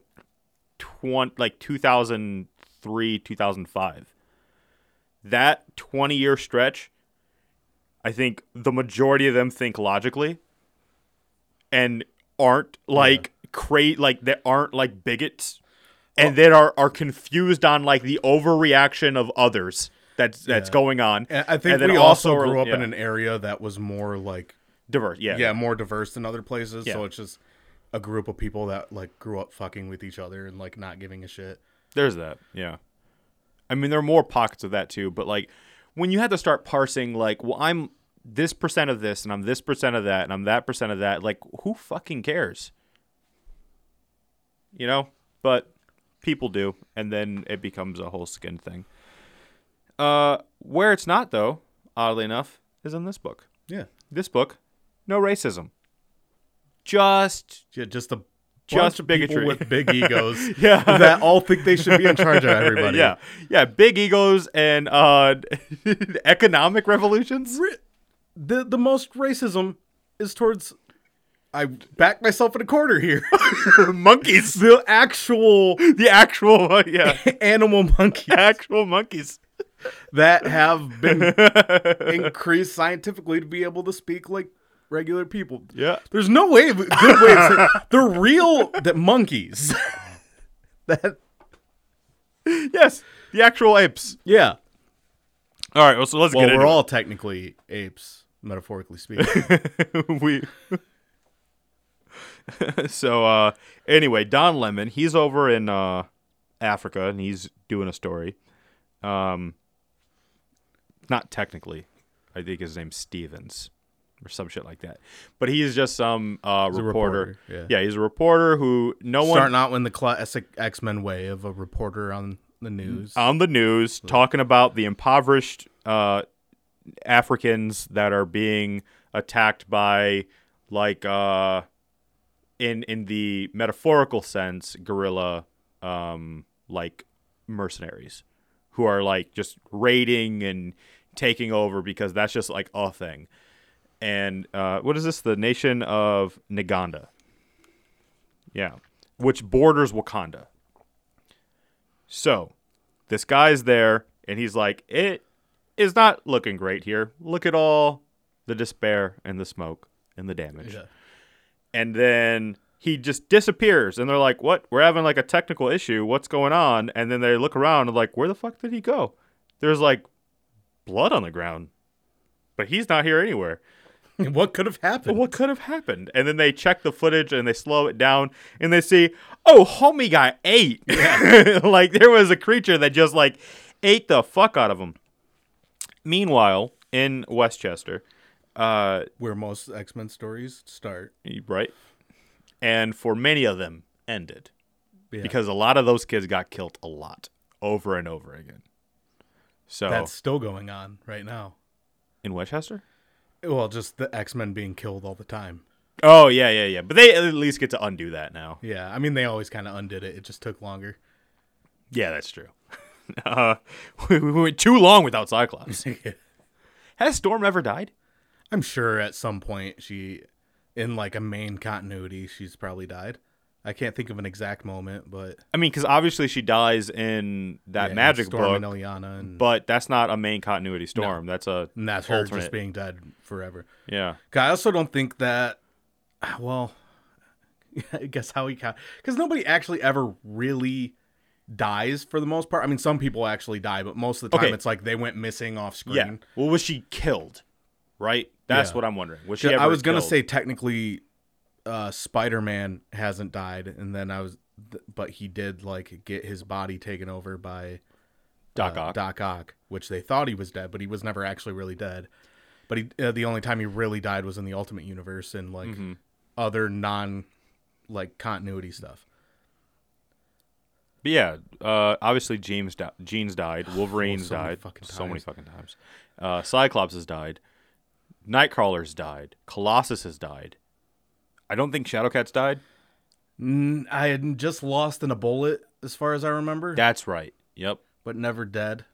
S3: twenty like 2003, 2005. That 20 year stretch, I think the majority of them think logically and aren't like crate like that aren't like bigots. And that are are confused on like the overreaction of others that's that's
S2: Yeah.
S3: going on.
S2: And I think
S3: And
S2: we also,
S3: are-
S2: grew up in an area that was more like
S3: diverse. Yeah.
S2: yeah, more diverse than other places.
S3: Yeah.
S2: So it's just a group of people that like grew up fucking with each other and like not giving a shit.
S3: There's that. Yeah. I mean, there are more pockets of that too, but like when you had to start parsing, like, well, I'm this percent of this and I'm this percent of that and I'm that percent of that, like, who fucking cares? You know? But people do, and then it becomes a whole skin thing. Uh, where it's not, though, oddly enough, is in this book.
S2: Yeah.
S3: This book, no racism. Just
S2: Yeah, just a
S3: Just bigotry.
S2: with big egos
S3: Yeah.
S2: that all think they should be in charge of everybody.
S3: Yeah, yeah, big egos and uh, economic revolutions.
S2: The the most racism is towards I back myself in a corner here.
S3: monkeys,
S2: the actual
S3: the actual, uh, yeah,
S2: animal monkeys
S3: actual monkeys.
S2: That have been increased scientifically to be able to speak like regular people.
S3: Yeah,
S2: There's no way good way of saying they're real that monkeys. that
S3: yes, the actual apes.
S2: yeah.
S3: All right, well, so let's
S2: Well,
S3: get
S2: we're all technically apes, metaphorically speaking.
S3: we. so uh, anyway, Don Lemon, he's over in uh, Africa and he's doing a story. Um, not technically, I think his name's Stevens or some shit like that. But he's just some uh, reporter.
S2: reporter, yeah.
S3: he's a reporter who no one
S2: Starting out in the classic X Men way of a reporter on the news.
S3: on the news talking about the impoverished uh, Africans that are being attacked by like uh, in in the metaphorical sense guerrilla um, like mercenaries who are like just raiding and taking over because that's just like a thing. And uh, what is this? The nation of Naganda. Yeah, which borders Wakanda. So, this guy's there, and he's like, "It is not looking great here. Look at all the despair and the smoke and the damage."
S2: Yeah.
S3: And then he just disappears, and they're like, "What? We're having like a technical issue. What's going on?" And then they look around and like, "Where the fuck did he go?" There's like blood on the ground, but he's not here anywhere.
S2: And what could have happened?
S3: What could have happened? And then they check the footage and they slow it down and they see, oh, homie got ate. like there was a creature that just like ate the fuck out of him. Meanwhile, in Westchester, uh,
S2: Where most X Men stories start.
S3: right, and for many of them ended
S2: Yeah.
S3: because a lot of those kids got killed a lot over and over again. So
S2: that's still going on right now.
S3: in Westchester.
S2: Well, just the X Men being killed all the time.
S3: Oh yeah, yeah, yeah. But they at least get to undo that now.
S2: Yeah, I mean they always kind of undid it. It just took longer.
S3: Yeah, that's true. Uh, we, we went too long without Cyclops. Has Storm ever died?
S2: I'm sure at some point she, in like a main continuity, she's probably died. I can't think of an exact moment, but
S3: I mean, because obviously she dies in that
S2: yeah,
S3: magic
S2: Storm
S3: book,
S2: and Illyana, and,
S3: but that's not a main continuity Storm. That's a
S2: and that's her
S3: alternate.
S2: just being dead forever.
S3: yeah.
S2: I also don't think that. Well, I guess how he count because nobody actually ever really dies for the most part. I mean, some people actually die, but most of the time
S3: Okay.
S2: it's like they went missing off screen.
S3: Yeah. Well, was she killed? Right. That's
S2: Yeah.
S3: what I'm wondering. Was she?
S2: I was gonna say technically, uh, Spider Man hasn't died, and then I was, but he did like get his body taken over by
S3: Doc
S2: uh,
S3: Ock.
S2: Doc Ock, which they thought he was dead, but he was never actually really dead. But he, uh, the only time he really died was in the Ultimate Universe and like
S3: Mm-hmm.
S2: other non, like continuity stuff.
S3: But yeah, uh, obviously James di- Jean's died. Wolverine's
S2: so
S3: died.
S2: fucking
S3: So many fucking times. Uh, Cyclops has died. Nightcrawler's died. Colossus has died. I don't think Shadowcat's died.
S2: I had just lost in a bullet, as far as I remember,
S3: That's right. Yep.
S2: but never dead.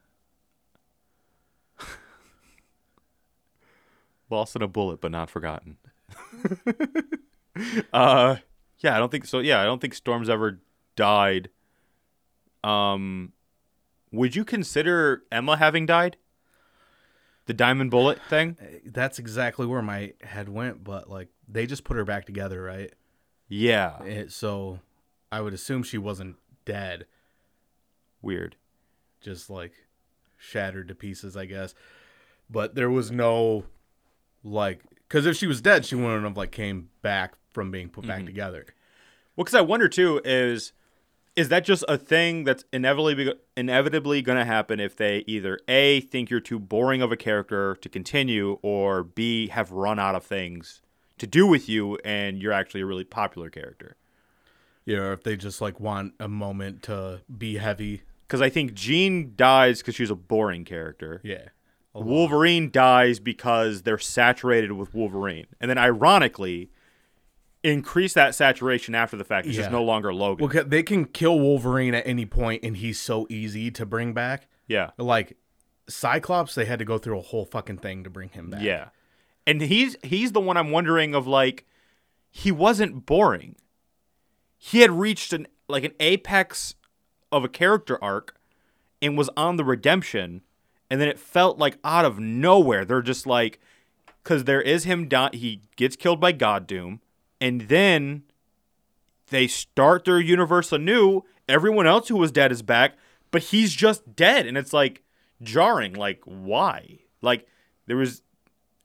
S3: Lost in a bullet, but not forgotten. uh, yeah, I don't think so. Yeah, I don't think Storm's ever died. Um, would you consider Emma having died? The diamond bullet thing?
S2: Uh, that's exactly where my head went, but like they just put her back together, right?
S3: Yeah.
S2: It, so I would assume she wasn't dead,
S3: Weird.
S2: just like shattered to pieces, I guess. But there was no like, because if she was dead, she wouldn't have like came back from being put back mm-hmm. together.
S3: Well, because I wonder too is is that just a thing that's inevitably inevitably going to happen if they either a think you're too boring of a character to continue, or b have run out of things to do with you and you're actually a really popular character.
S2: Yeah, or if they just like want a moment to be heavy.
S3: Because I think Jean dies because she's a boring character.
S2: Yeah.
S3: Wolverine dies because they're saturated with Wolverine, and then ironically. Increase that saturation after the fact. It's just no longer Logan.
S2: Well, they can kill Wolverine at any point, and he's so easy to bring back.
S3: yeah.
S2: Like Cyclops, they had to go through a whole fucking thing to bring him back.
S3: Yeah. And he's he's the one I'm wondering of like he wasn't boring. He had reached an like an apex of a character arc and was on the redemption and then it felt like out of nowhere they're just like cuz there is him di- he gets killed by God Doom and then they start their universe anew. Everyone else who was dead is back, but he's just dead and it's like jarring like why? Like there was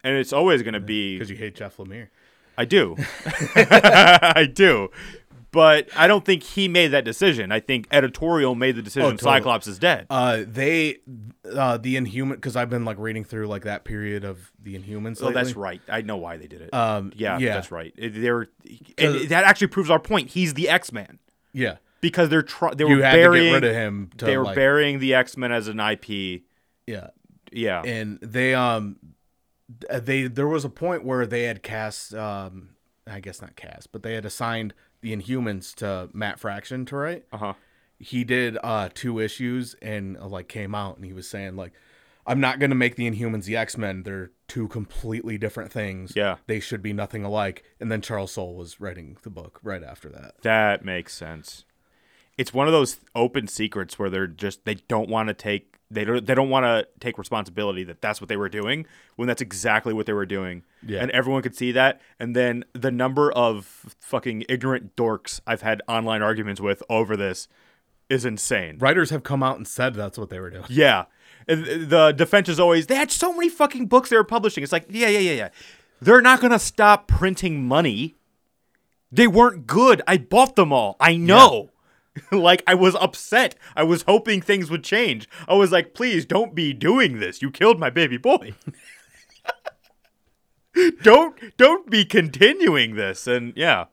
S3: and it's always going to be
S2: because you hate Jeff Lemire.
S3: I do. I do. But I don't think he made that decision. I think editorial made the decision
S2: Oh, totally.
S3: Cyclops is dead.
S2: Uh, they, uh, the Inhuman, because I've been like reading through like that period of the Inhumans.
S3: oh, that's right. I know why they did it.
S2: Um,
S3: yeah,
S2: yeah.
S3: that's right. They're and that actually proves our point. He's the X-Man
S2: Yeah,
S3: because they're try- they
S2: you
S3: were
S2: had
S3: burying
S2: rid of him. To,
S3: they were
S2: like,
S3: burying the X-Men as an IP.
S2: yeah,
S3: Yeah.
S2: and they um, they there was a point where they had cast um, I guess not cast, but they had assigned the Inhumans to Matt Fraction to write.
S3: Uh-huh.
S2: he did uh two issues and uh, like came out and he was saying like I'm not going to make the Inhumans the X-Men. They're two completely different things.
S3: Yeah.
S2: They should be nothing alike. And then Charles Soule was writing the book right after that.
S3: That makes sense. It's one of those open secrets where they're just they don't want to take they don't they don't want to take responsibility that that's what they were doing when that's exactly what they were doing.
S2: Yeah.
S3: And everyone could see that. And then the number of fucking ignorant dorks I've had online arguments with over this is insane.
S2: Writers have come out and said that's what they were doing.
S3: Yeah. And the defense is always they had so many fucking books they were publishing. It's like, yeah, yeah, yeah, yeah. They're not gonna stop printing money. They weren't good. I bought them all. I know. like I was upset. I was hoping things would change. I was like, please don't be doing this. You killed my baby boy. don't don't be continuing this. And yeah.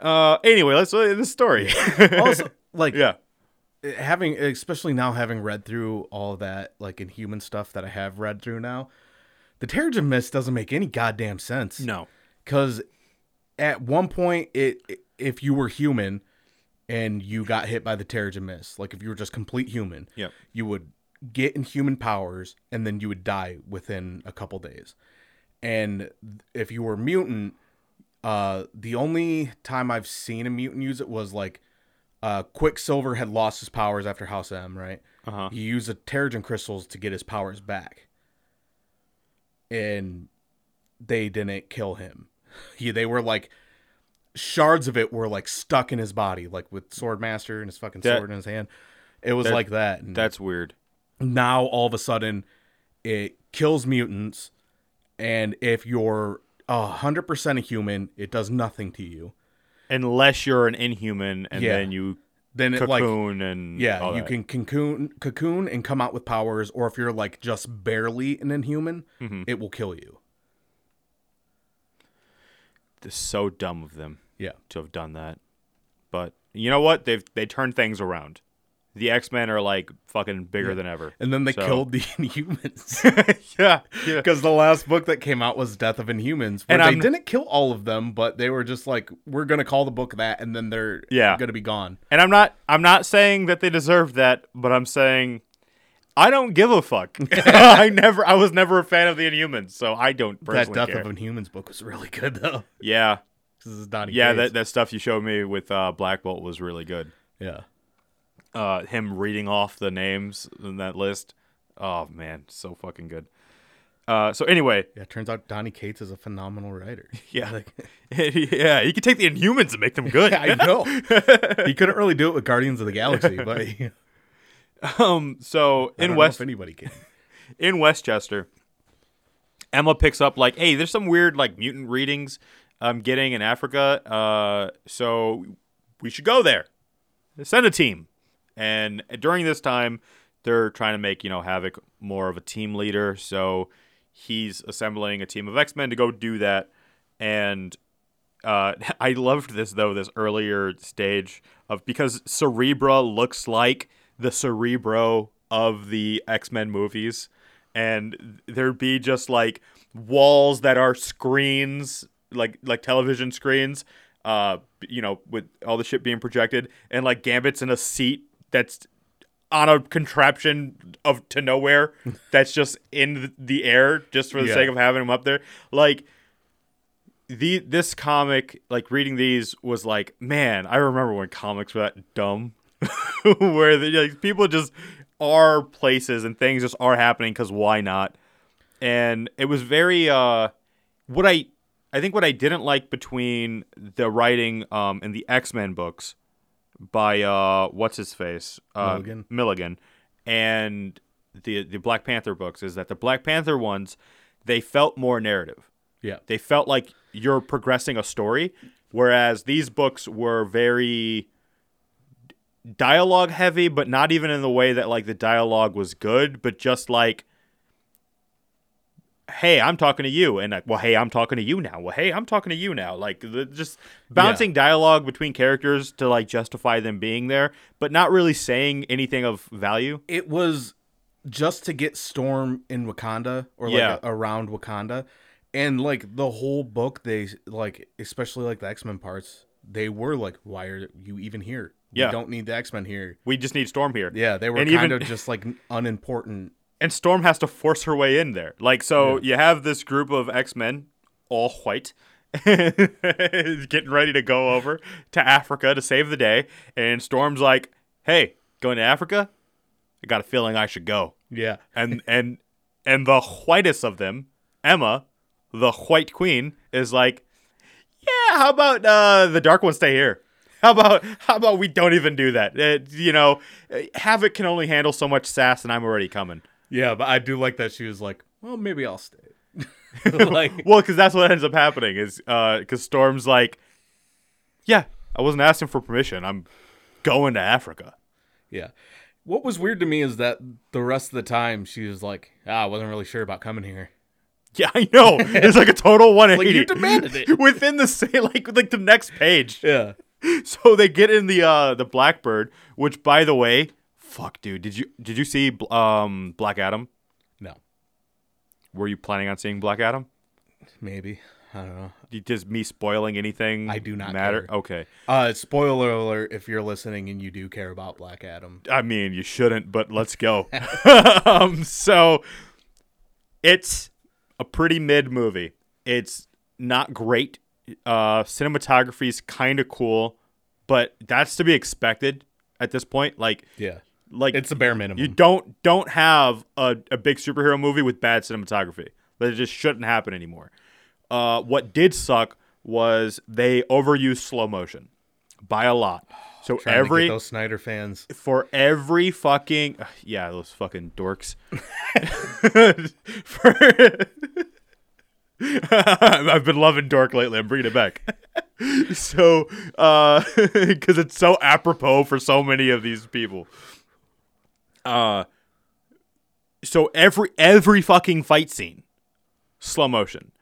S3: Uh anyway, let's uh, the story.
S2: Also, like
S3: yeah.
S2: having especially now having read through all that like Inhuman stuff that I have read through now, the Terrigen Mist doesn't make any goddamn sense.
S3: No.
S2: because at one point it if you were human and you got hit by the Terrigen Mist, like if you were just complete human,
S3: Yep.
S2: you would get inhuman powers and then you would die within a couple days. And if you were mutant, uh, the only time I've seen a mutant use it was like uh, Quicksilver had lost his powers after House M, right?
S3: Uh-huh.
S2: He used the Terrigen crystals to get his powers back, and they didn't kill him. He, they were like, shards of it were like stuck in his body, like with Swordmaster and his fucking
S3: That-
S2: sword in his hand. It was
S3: that-
S2: like that. And
S3: That's weird.
S2: now all of a sudden it kills mutants and if you're a hundred percent a human, it does nothing to you.
S3: Unless you're an inhuman and
S2: Yeah.
S3: then you
S2: Then it like
S3: cocoon and
S2: yeah, you
S3: that.
S2: can cocoon cocoon and come out with powers, or if you're like just barely an inhuman,
S3: Mm-hmm.
S2: it will kill you.
S3: So dumb of them
S2: Yeah.
S3: to have done that. But you know what? They've they turned things around. The X Men are like fucking bigger than ever.
S2: And then they
S3: So-
S2: killed the Inhumans.
S3: yeah, yeah.
S2: Because the last book that came out was Death of Inhumans.
S3: And
S2: they
S3: I'm-
S2: didn't kill all of them, but they were just like, we're gonna call the book that, and then they're
S3: Yeah.
S2: gonna be gone.
S3: And I'm not I'm not saying that they deserve that, but I'm saying I don't give a fuck. I never I was never a fan of the Inhumans, so I don't
S2: That Death
S3: care.
S2: of Inhumans book was really good though.
S3: yeah.
S2: This is Donny.
S3: Yeah, that, that stuff you showed me with uh, Black Bolt was really good.
S2: yeah.
S3: Uh, him reading off the names in that list. Oh man, so fucking good. Uh, so anyway,
S2: Yeah, it turns out Donny Cates is a phenomenal writer.
S3: yeah,
S2: Like-
S3: yeah, he could take the Inhumans and make them good.
S2: I know. he couldn't really do it with Guardians of the Galaxy, but I
S3: um, so
S2: don't
S3: in West
S2: anybody can.
S3: in Westchester, Emma picks up like, hey, there's some weird like mutant readings I'm getting in Africa. Uh, so we should go there. Send a team. And during this time, they're trying to make you know Havoc more of a team leader. So he's assembling a team of X Men to go do that. And uh, I loved this though, this earlier stage of because Cerebra looks like the Cerebro of the X Men movies, and there'd be just like walls that are screens, like like television screens, uh, you know, with all the shit being projected, and like Gambit's in a seat that's on a contraption of to nowhere that's just in the air just for the
S2: Yeah.
S3: sake of having him up there. Like the this comic like reading these was like man i remember when comics were that dumb. Where the, like, people just are places and things just are happening because why not? And it was very uh what i i think what i didn't like between the writing um in the x-men books by uh what's his face uh,
S2: Milligan.
S3: milligan and the the black panther books is that the black panther ones they felt more narrative
S2: Yeah.
S3: they felt like you're progressing a story whereas these books were very dialogue heavy but not even in the way that like the dialogue was good but just like hey i'm talking to you and like well hey i'm talking to you now well hey i'm talking to you now like the, just bouncing dialogue between characters to like justify them being there but not really saying anything of value
S2: It was just to get Storm in Wakanda or like
S3: Yeah.
S2: around Wakanda. And like the whole book, they like, especially like the X Men parts, they were like, why are you even here?
S3: Yeah.
S2: We don't need the X Men here.
S3: we just need storm here
S2: Yeah, they were
S3: And
S2: kind
S3: even-
S2: of just like unimportant.
S3: And Storm has to force her way in there. Like, so you have this group of X Men, all white, getting ready to go over to Africa to save the day. And Storm's like, "Hey, going to Africa? I got a feeling I should go."
S2: Yeah.
S3: And and and the whitest of them, Emma, the White Queen, is like, "Yeah, how about uh, the Dark Ones stay here?" How about how about we don't even do that? Uh, you know, Havoc can only handle so much sass, and I'm already coming.
S2: Yeah, but I do like that she was like, well, maybe I'll stay. like,
S3: Well, because that's what ends up happening is uh because Storm's like, yeah, I wasn't asking for permission. I'm going to Africa.
S2: yeah. What was weird to me is that the rest of the time she was like, ah, I wasn't really sure about coming here.
S3: Yeah, I know. It's like a total 180.
S2: you demanded it.
S3: within the same, like like the next page.
S2: Yeah.
S3: So they get in the uh the Blackbird, which by the way, fuck, dude, did you did you see um Black Adam?
S2: No,
S3: Were you planning on seeing Black Adam?
S2: maybe. I don't know.
S3: Does me spoiling anything?
S2: I do not
S3: matter.
S2: care.
S3: Okay.
S2: Uh, spoiler alert if you're listening and you do care about Black Adam.
S3: I mean, you shouldn't, but let's go. um, so it's a pretty mid movie. It's not great. Uh, cinematography is kind of cool, but that's to be expected at this point. Like,
S2: Yeah.
S3: Like
S2: It's the bare minimum.
S3: you don't don't have a, a big superhero movie with bad cinematography. That it just shouldn't happen anymore. Uh, what did suck was they overused slow motion by a lot. So
S2: Trying to get
S3: every
S2: those Snyder fans.
S3: for every fucking yeah, those fucking dorks. For- I've been loving dork lately. I'm bringing it back. so, uh, because it's so apropos for so many of these people. Uh, so every every fucking fight scene, slow motion.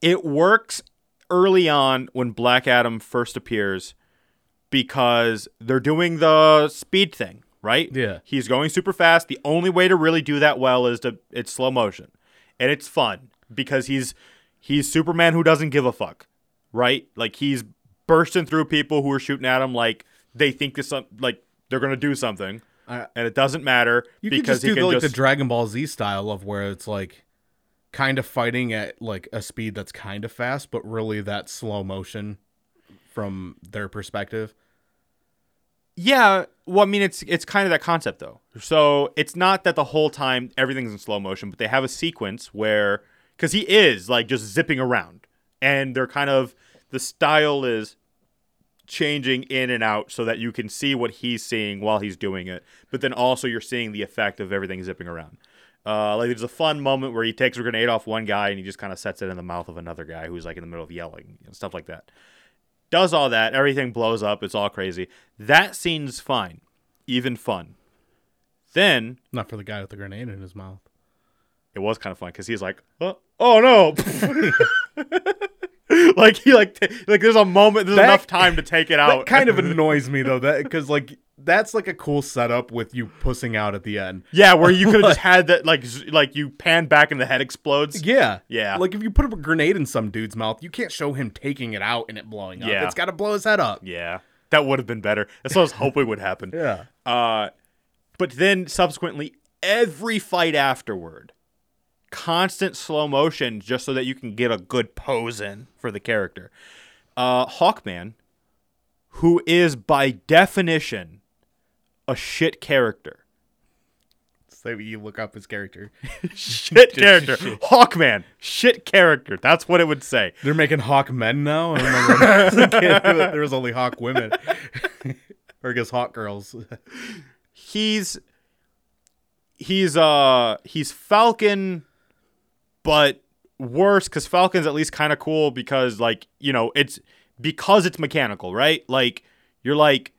S3: It works early on when Black Adam first appears because they're doing the speed thing, right?
S2: Yeah.
S3: He's going super fast. The only way to really do that well is to it's slow motion. And it's fun because he's he's Superman who doesn't give a fuck, right? Like he's bursting through people who are shooting at him like they think this like they're going to do something. And it doesn't matter
S2: You
S3: because
S2: just
S3: he
S2: do
S3: can
S2: the, like
S3: just
S2: the Dragon Ball Z style of where it's like kind of fighting at like a speed that's kind of fast, but really that slow motion from their perspective.
S3: Yeah, well, I mean, it's it's kind of that concept though. So it's not that the whole time everything's in slow motion, but they have a sequence where because he is like just zipping around, and they're kind of the style is changing in and out so that you can see what he's seeing while he's doing it, but then also you're seeing the effect of everything zipping around. Uh, like there's a fun moment where he takes a grenade off one guy and he just kind of sets it in the mouth of another guy who's like in the middle of yelling and stuff like that does all that. Everything blows up. It's all crazy. That scene's fine, even fun. Then
S2: Not for the guy with the grenade in his mouth.
S3: it was kind of fun because he's like, oh, oh no. like he like t- like there's a moment there's
S2: That-
S3: enough time to take it out
S2: That kind of annoys me though, that because like that's like a cool setup with you pussing out at the end.
S3: yeah where you could have just had that like z- like you pan back and the head explodes
S2: Yeah,
S3: Yeah.
S2: Like if you put up a grenade in some dude's mouth, you can't show him taking it out and it blowing up.
S3: Yeah.
S2: It's got to blow his head up.
S3: yeah that would have been better that's what I was hoping would happen
S2: Yeah.
S3: Uh, but then subsequently, every fight afterward, constant slow motion just so that you can get a good pose in for the character. Uh, Hawkman, who is by definition a shit character.
S2: So you look up his character.
S3: Shit character. Hawkman, shit character. That's what it would say.
S2: They're making Hawk men now. I remember as a kid, there was only Hawk women, or I guess Hawk girls.
S3: he's he's uh he's Falcon, but worse because Falcon's at least kind of cool because like you know it's because it's mechanical, right? Like you're like,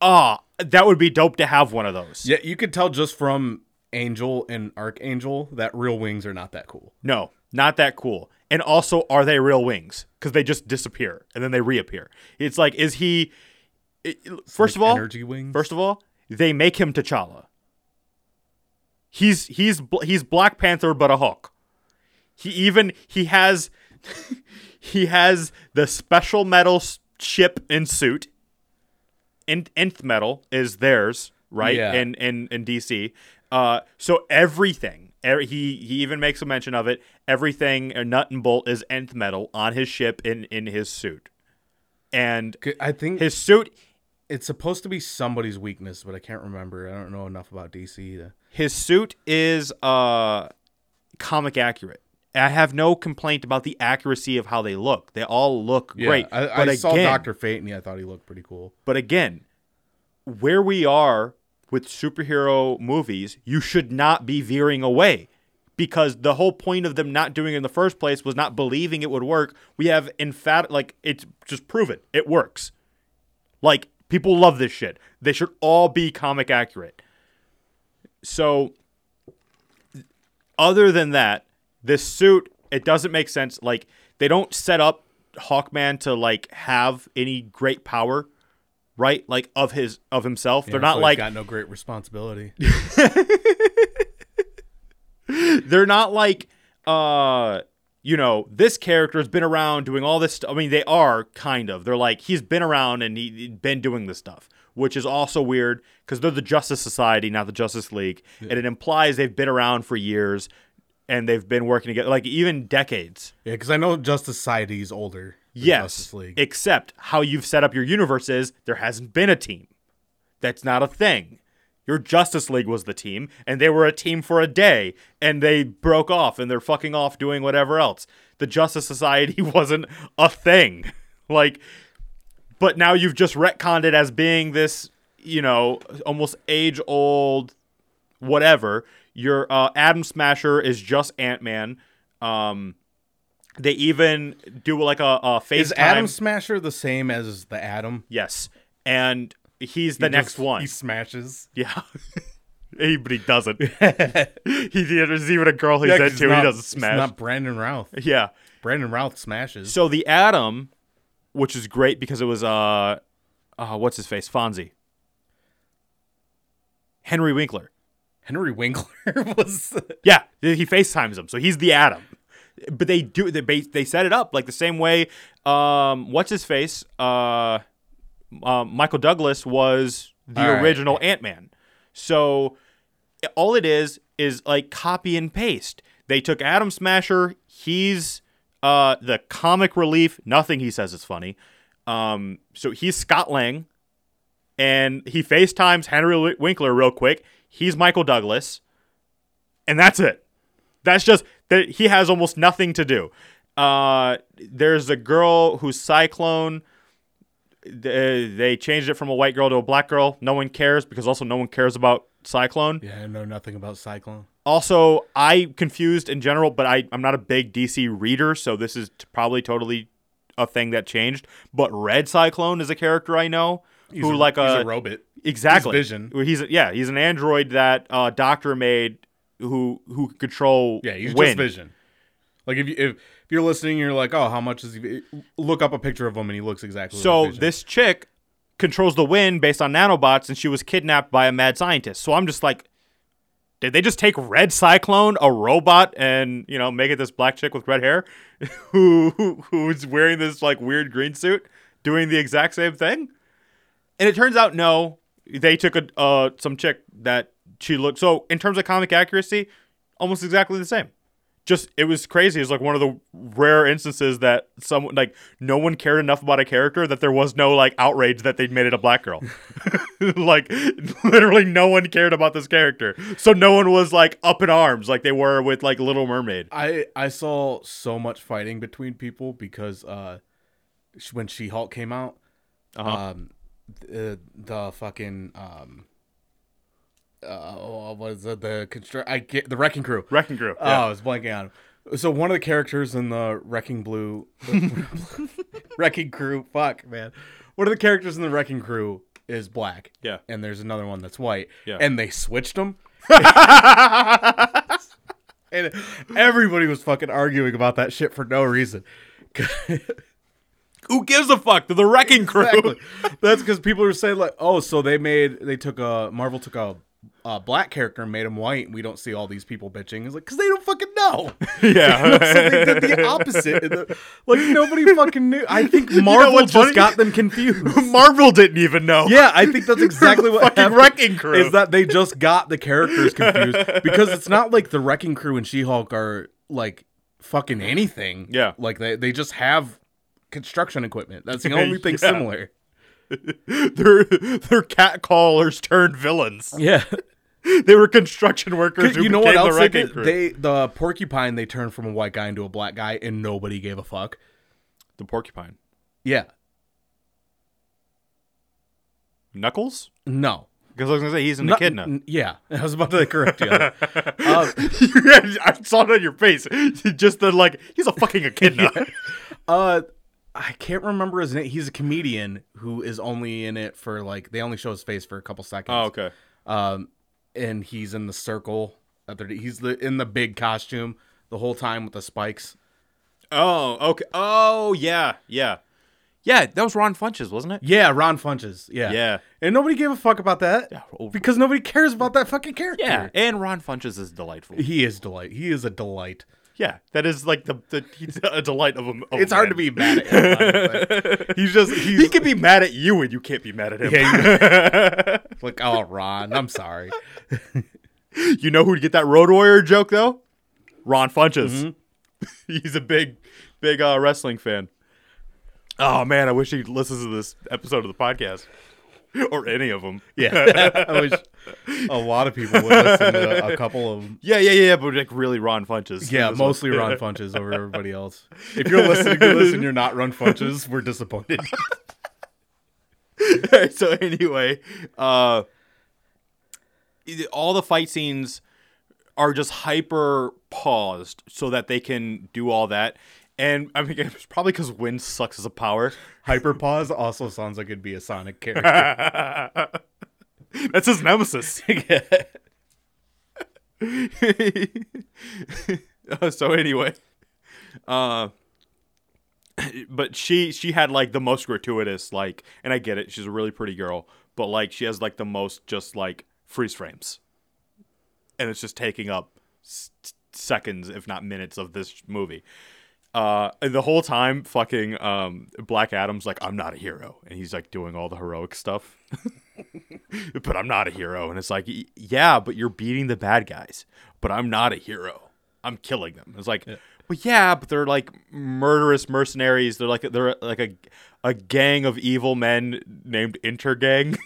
S3: ah, that would be dope to have one of those.
S2: Yeah, you could tell just from Angel and Archangel that real wings are not that cool.
S3: No, not that cool. And also, are they real wings? Because they just disappear and then they reappear. It's like, is he? it- first
S2: Like
S3: of all,
S2: energy wings.
S3: First of all, they make him T'Challa. He's he's he's Black Panther but a Hawk. He even he has he has the special metal ship and suit. And nth metal is theirs, right?
S2: Yeah.
S3: In in in DC. Uh, so everything. er- He he even makes a mention of it. Everything, uh, nut and bolt, is nth metal on his ship in in his suit, and
S2: I think
S3: his suit
S2: it's supposed to be somebody's weakness, but I can't remember. I don't know enough about DC. To...
S3: his suit is uh comic accurate. I have no complaint about the accuracy of how they look. They all look great.
S2: I,
S3: but
S2: I saw Doctor Fate, and yeah, I thought he looked pretty cool.
S3: But again, where we are with superhero movies, you should not be veering away. Because the whole point of them not doing it in the first place was not believing it would work. We have emphatic like it's just proven it works. Like people love this shit. They should all be comic accurate. So other than that, this suit it doesn't make sense. Like they don't set up Hawkman to like have any great power, right? Like of his of himself. They're not
S2: so
S3: like
S2: got no great responsibility.
S3: they're not like uh you know this character has been around doing all this stuff i mean they are kind of they're like he's been around and he, he's been doing this stuff which is also weird because they're the justice society not the justice league and it implies they've been around for years and they've been working together like even decades
S2: yeah, because I know Justice Society is older. than
S3: yes
S2: Justice League.
S3: except how you've set up your universe is there hasn't been a team that's not a thing your Justice League was the team, and they were a team for a day, and they broke off, and they're fucking off doing whatever else. the Justice Society wasn't a thing. Like, but now you've just retconned it as being this, you know, almost age old, whatever. Your uh, Atom Smasher is just Ant Man. Um, they even do like a, a FaceTime.
S2: Is Atom Smasher the same as the Atom?
S3: yes, and he's the
S2: He
S3: next
S2: just-
S3: one.
S2: He smashes.
S3: Yeah. He- but he doesn't. he, there's even a girl he's
S2: Yeah,
S3: into.
S2: not-
S3: he doesn't
S2: It's
S3: smash.
S2: not Brandon Routh.
S3: yeah.
S2: Brandon Routh smashes.
S3: So the Atom, which is great because it was uh, uh what's his face, Fonzie, Henry Winkler.
S2: Henry Winkler was.
S3: Yeah, he FaceTimes him, so he's the Atom. But they do they they set it up like the same way. Um, what's his face? Uh, uh, Michael Douglas was the
S2: All right.
S3: original Ant Man. So all it is is like copy and paste. They took Atom Smasher. He's uh, the comic relief. Nothing he says is funny. Um, so he's Scott Lang, and he FaceTimes Henry Winkler real quick. He's Michael Douglas, and that's it. That's just that he has almost nothing to do. Uh, there's a girl who's Cyclone. They, they changed it from a white girl to a black girl. No one cares because also no one cares about Cyclone.
S2: yeah, I know nothing about Cyclone.
S3: Also, I confused in general, but I, I'm not a big DC reader, so this is t- probably totally a thing that changed. But Red Cyclone is a character I know who
S2: a,
S3: like
S2: he's
S3: a,
S2: a robot.
S3: exactly
S2: He's Vision.
S3: He's a, yeah, he's an android that uh, Doctor made who who can control
S2: Yeah, he's
S3: wind.
S2: just Vision. Like if you if, if you're listening, you're like, oh, how much is he? Look up a picture of him, and he looks exactly.
S3: So
S2: like
S3: this chick controls the wind based on nanobots, and she was kidnapped by a mad scientist. So I'm just like, did they just take Red Cyclone, a robot, and you know make it this black chick with red hair, who, who who's wearing this like weird green suit, doing the exact same thing? And it turns out no, they took a uh, some chick that she looked. So in terms of comic accuracy, almost exactly the same just it was crazy. It's like one of the rare instances that someone like no one cared enough about a character that there was no like outrage that they'd made it a black girl. like literally no one cared about this character. So no one was like up in arms like they were with like Little Mermaid.
S2: I I saw so much fighting between people because uh, when She Hulk came out,
S3: Uh-huh.
S2: um, the, the fucking um, uh, what was it? The construct I get the Wrecking Crew.
S3: Wrecking Crew.
S2: Oh, I was blanking on him. So one of the characters in the Wrecking Blue, Wrecking Crew. Fuck, man. One of the characters in the Wrecking Crew is black.
S3: Yeah.
S2: And there's another one that's white.
S3: Yeah.
S2: And they switched them. and everybody was fucking arguing about that shit for no reason.
S3: Who gives a fuck? They're the Wrecking Crew.
S2: Exactly. That's because people are saying like, oh, so they made they took a Marvel took a, a black character and made him white, and we don't see all these people bitching. It's like because they don't fucking know.
S3: yeah.
S2: so they did the opposite. The- like nobody fucking knew. I think Marvel
S3: what's
S2: just
S3: funny?
S2: got them confused.
S3: Marvel didn't even know.
S2: Yeah, I think that's exactly what
S3: fucking
S2: happened,
S3: Wrecking Crew.
S2: Is that they just got the characters confused because it's not like the Wrecking Crew and She Hulk are like fucking anything.
S3: Yeah.
S2: like they they just have construction equipment. That's the only thing
S3: Yeah.
S2: similar.
S3: they're they're cat callers turned villains.
S2: Yeah.
S3: They were construction workers who
S2: you know what else
S3: the
S2: they? They the porcupine they turned from a white guy into a black guy and nobody gave a fuck.
S3: the porcupine.
S2: Yeah.
S3: Knuckles?
S2: No.
S3: Because I was gonna say he's an
S2: No-
S3: echidna.
S2: n- Yeah, I was about to correct you. uh,
S3: I saw it on your face. Just the like, he's a fucking echidna.
S2: uh, I can't remember his name. He's a comedian who is only in it for like they only show his face for a couple seconds.
S3: Oh, okay.
S2: Um, and he's in the circle. He's the in the big costume the whole time with the spikes.
S3: Oh, okay. Oh, yeah, yeah, yeah. That was Ron Funches, wasn't it?
S2: Yeah, Ron Funches. Yeah,
S3: Yeah.
S2: And nobody gave a fuck about that because nobody cares about that fucking character.
S3: Yeah, and Ron Funches is delightful.
S2: he is delight. He is a delight.
S3: Yeah, that is like the, the he's a delight of a. Of
S2: It's
S3: a
S2: hard to be mad at him. but he's just he's
S3: He can be mad at you, and you can't be mad at him.
S2: Yeah, like oh Ron, I'm sorry.
S3: You know who'd get that Road Warrior joke though? Ron Funches. He's a big, big uh, wrestling fan. Oh man, I wish he listens to this episode of the podcast. or any of them.
S2: Yeah, I wish a lot of people would listen to a couple of them.
S3: Yeah, yeah, yeah, but like really Ron Funches.
S2: Yeah,
S3: one.
S2: mostly Ron Funches over everybody else. If you're listening to this and you're not Ron Funches, we're disappointed.
S3: so anyway, uh, all the fight scenes are just hyper paused so that they can do all that. And I mean, it's probably because wind sucks as a power.
S2: Hyperpause also sounds like it'd be a Sonic character.
S3: That's his nemesis. So anyway, uh, but she she had like the most gratuitous like, and I get it. She's a really pretty girl, but like she has like the most just like freeze frames, and it's just taking up s- seconds, if not minutes, of this movie. Uh, the whole time, fucking um, Black Adam's like, I'm not a hero, and he's like doing all the heroic stuff. but I'm not a hero, and it's like, yeah, but you're beating the bad guys, but I'm not a hero. I'm killing them. It's like, but yeah, but they're like murderous mercenaries. They're like they're like a a gang of evil men named Intergang.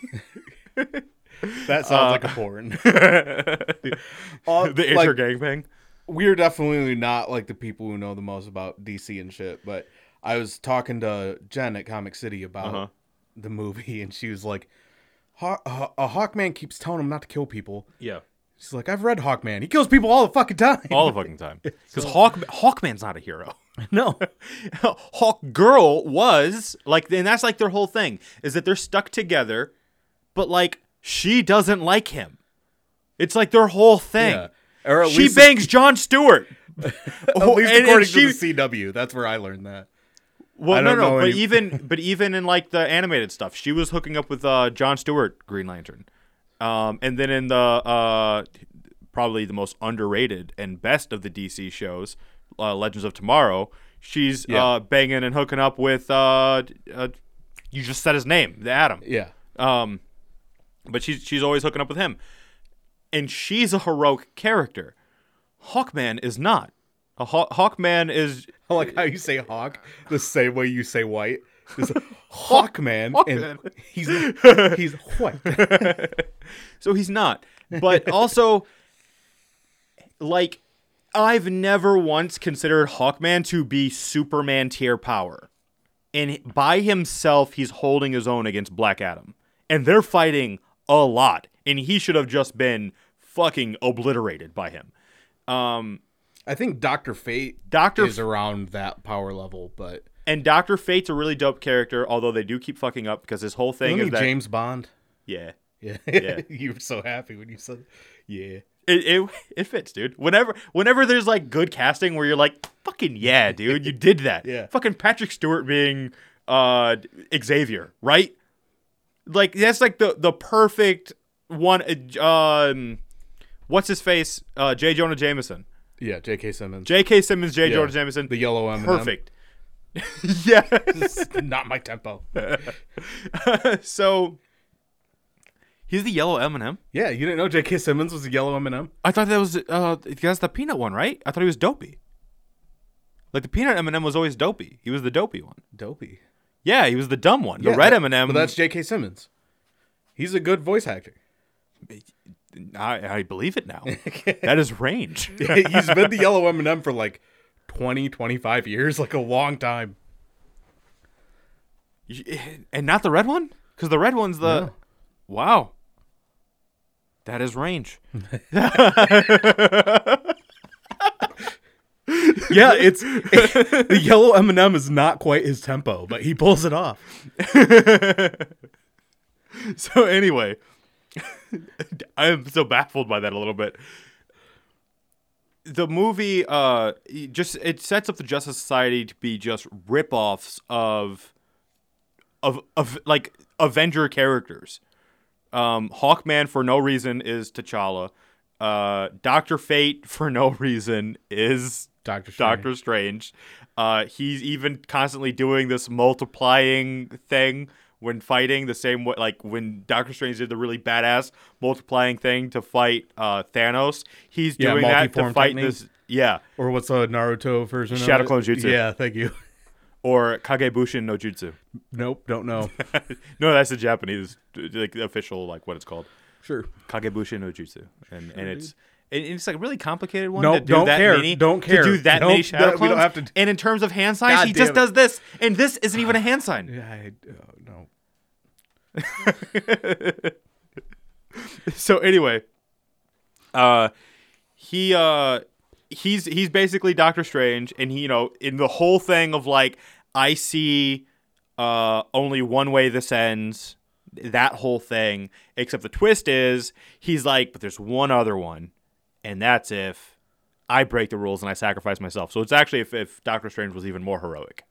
S2: That sounds like a porn. Uh,
S3: the
S2: like,
S3: Intergang thing.
S2: We're definitely not like the people who know the most about DC and shit. But I was talking to Jen at Comic City about
S3: Uh-huh.
S2: the movie, and she was like, Haw- "A Hawkman keeps telling him not to kill people."
S3: Yeah.
S2: She's like, "I've read Hawkman. He kills people all the fucking time."
S3: All the fucking time. Because Hawk Hawkman's not a hero.
S2: no,
S3: Hawk Girl was like, and that's like their whole thing is that they're stuck together, but like she doesn't like him. It's like their whole thing.
S2: Yeah. Or at
S3: she
S2: least-
S3: bangs John Stewart.
S2: at least
S3: and- and
S2: according
S3: she-
S2: to the CW, that's where I learned that.
S3: Well, no, no, but
S2: any-
S3: even but even in like the animated stuff, she was hooking up with uh, John Stewart, Green Lantern, um, and then in the uh, probably the most underrated and best of the DC shows, uh, Legends of Tomorrow, she's
S2: Yeah.
S3: uh, banging and hooking up with uh, uh, you just said his name, the Adam.
S2: Yeah,
S3: Um, but she's she's always hooking up with him, and she's a heroic character. Hawkman is not. A Haw- Hawkman is
S2: I like how you say hawk the same way you say white. Hawkman, and he's he's white.
S3: so he's not. But also, like, I've never once considered Hawkman to be Superman tier power. And by himself, he's holding his own against Black Adam. And they're fighting a lot. And he should have just been fucking obliterated by him. Um,
S2: I think Doctor Fate
S3: Dr.
S2: is around that power level, but
S3: and Dr. Fate's a really dope character, although they do keep fucking up because his whole thing
S2: isn't
S3: is
S2: he
S3: that.
S2: James Bond?
S3: Yeah.
S2: Yeah,
S3: Yeah.
S2: you were so happy when you said, "Yeah."
S3: It, it it fits, dude. Whenever whenever there's like good casting where you're like, fucking yeah, dude, you did that.
S2: Yeah.
S3: Fucking Patrick Stewart being uh Xavier, right? Like that's like the the perfect one. uh, Um, what's his face? Uh, J. Jonah Jameson,
S2: Yeah, J.K. Simmons,
S3: J.K. Simmons, J.
S2: Yeah.
S3: Jonah Jameson.
S2: the yellow M.
S3: perfect. yeah.
S2: Not my tempo.
S3: so he's the yellow M&M.
S2: Yeah, you didn't know J.K. Simmons was the yellow M&M?
S3: I thought that was uh that's the peanut one, right? I thought he was dopey. Like the peanut M&M was always dopey. He was the dopey one.
S2: Dopey.
S3: Yeah, he was the dumb one. The
S2: Yeah,
S3: red
S2: that-
S3: M&M.
S2: But that's J.K. Simmons. He's a good voice actor.
S3: I, I believe it now. that is range.
S2: He's been the yellow M&M for like 20, 25 years, like a long time.
S3: and not the red one, because the red one's the.
S2: No.
S3: Wow. That is range.
S2: Yeah, it's the yellow M&M is not quite his tempo, but he pulls it off.
S3: so anyway, I am so baffled by that a little bit. The movie uh just it sets up the Justice Society to be just rip-offs of of of like Avenger characters. Um Hawkman for no reason is T'Challa. Uh Doctor Fate for no reason is
S2: Doctor Strange.
S3: Doctor Strange. Uh, he's even constantly doing this multiplying thing when fighting the same way, like when Doctor Strange did the really badass multiplying thing to fight uh, Thanos. He's
S2: Yeah,
S3: doing that to fight
S2: technique.
S3: this. Yeah,
S2: Or what's a Naruto version
S3: Shadow
S2: of it?
S3: Clone Jutsu.
S2: Yeah, thank you.
S3: or Kagebunshin no Jutsu.
S2: Nope, don't know.
S3: no, that's the Japanese like official like what it's called.
S2: sure.
S3: Kagebunshin no Jutsu, and and it's and it's like a really complicated one.
S2: Nope,
S3: to do
S2: don't
S3: that
S2: care,
S3: Many,
S2: don't care.
S3: to do that
S2: Nope,
S3: many shadow
S2: that- we don't have to-
S3: And in terms of hand signs,
S2: God
S3: he just
S2: it.
S3: does this, and this isn't even a hand sign.
S2: Yeah, I, uh, no.
S3: so anyway, uh, he uh, he's he's basically Doctor Strange, and he you know in the whole thing of like I see uh only one way this ends, that whole thing. Except the twist is he's like, but there's one other one, and that's if I break the rules and I sacrifice myself. So it's actually if, if Doctor Strange was even more heroic.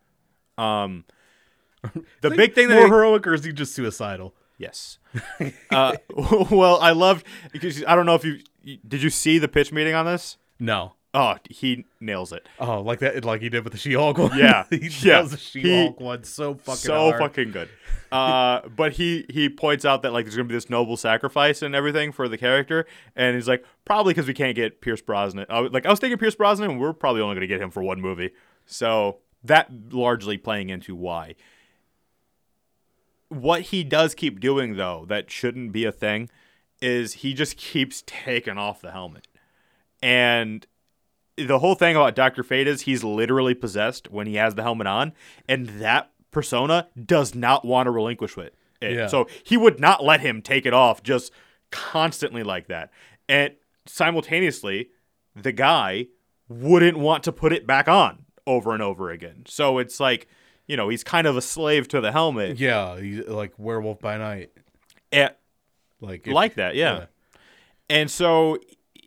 S3: Um, the big thing that
S2: more heroic, or is he just suicidal?
S3: Yes. uh, well, I loved because I don't know if you did you see the pitch meeting on this.
S2: No.
S3: Oh, he nails it.
S2: Oh, like that, like he did with the She-Hulk one.
S3: Yeah,
S2: he
S3: yeah.
S2: does the She-Hulk one so fucking
S3: so
S2: hard.
S3: fucking good. Uh, but he he points out that like there's gonna be this noble sacrifice and everything for the character, and he's like probably because we can't get Pierce Brosnan. I was, like I was thinking Pierce Brosnan, and we're probably only gonna get him for one movie. So that largely playing into why. What he does keep doing though, that shouldn't be a thing, is he just keeps taking off the helmet, and the whole thing about Doctor Fate is he's literally possessed when he has the helmet on, and that persona does not want to relinquish it.
S2: Yeah.
S3: So he would not let him take it off just constantly like that. And simultaneously, the guy wouldn't want to put it back on over and over again. So it's like, you know, he's kind of a slave to the helmet.
S2: Yeah, he's like Werewolf by Night.
S3: And-
S2: Like if-
S3: like that, yeah. And so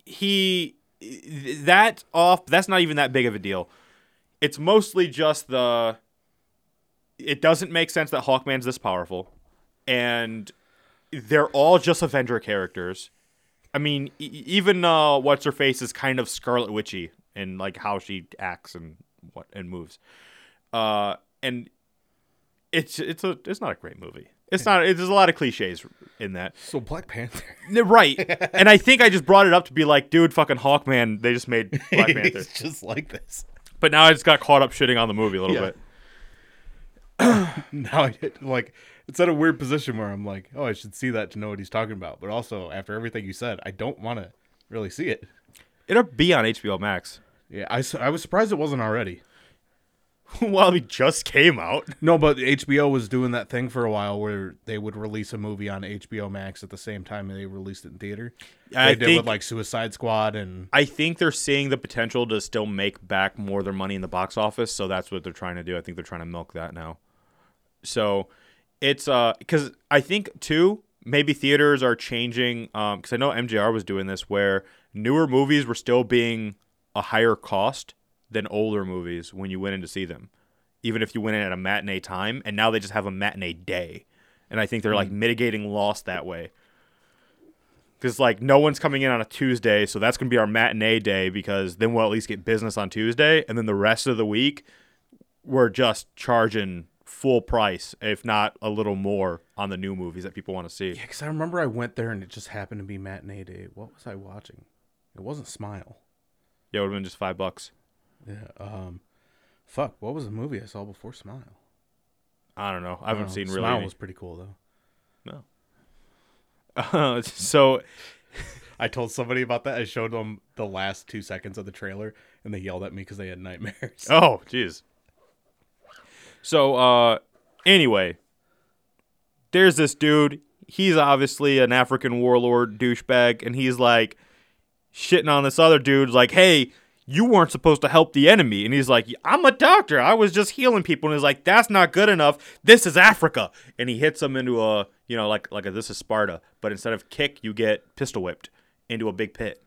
S3: he that off that's not even that big of a deal. It's mostly just the it doesn't make sense that Hawkman's this powerful and they're all just Avenger characters. I mean, e- even uh what's her face is kind of Scarlet Witchy in like how she acts and what and moves. Uh and it's it's a it's not a great movie. It's not. It, there's a lot of cliches in that.
S2: So Black Panther.
S3: Right. and I think I just brought it up to be like, dude, fucking Hawkman, they just made Black Panther.
S2: He's just like this.
S3: But now I just got caught up shitting on the movie a little
S2: Yeah.
S3: bit.
S2: Now I get, like it's at a weird position where I'm like, oh, I should see that to know what he's talking about. But also, after everything you said, I don't want to really see it.
S3: It'll be on HBO Max.
S2: Yeah, I, I was surprised it wasn't already.
S3: well, it just came out.
S2: No, but HBO was doing that thing for a while where they would release a movie on HBO Max at the same time they released it in theater.
S3: I
S2: they did
S3: think
S2: with like Suicide Squad and
S3: I think they're seeing the potential to still make back more of their money in the box office, so that's what they're trying to do. I think they're trying to milk that now. So it's uh because I think too maybe theaters are changing um because I know MJR was doing this where newer movies were still being a higher cost than older movies when you went in to see them, even if you went in at a matinee time, and now they just have a matinee day, and I think they're like mm. mitigating loss that way. Because like no one's coming in on a Tuesday, so that's gonna be our matinee day because then we'll at least get business on Tuesday, and then the rest of the week we're just charging full price, if not a little more, on the new movies that people want to see.
S2: yeah, because I remember I went there and it just happened to be matinee day. What was I watching? It wasn't Smile.
S3: Yeah, it would have been just five bucks.
S2: Yeah. Um, fuck. What was the movie I saw before Smile?
S3: I don't know. I haven't
S2: Oh,
S3: seen really.
S2: Smile
S3: any-
S2: was pretty cool though.
S3: Uh, so
S2: I told somebody about that. I showed them the last two seconds of the trailer, and they yelled at me because they had nightmares.
S3: Oh, jeez. So, uh, anyway, there's this dude. He's obviously an African warlord douchebag, and he's like shitting on this other dude, like, hey, you weren't supposed to help the enemy. And he's like, I'm a doctor. I was just healing people. And he's like, that's not good enough. This is Africa. And he hits him into a, you know, like, like a, this is Sparta. But instead of kick, you get pistol whipped into a big pit.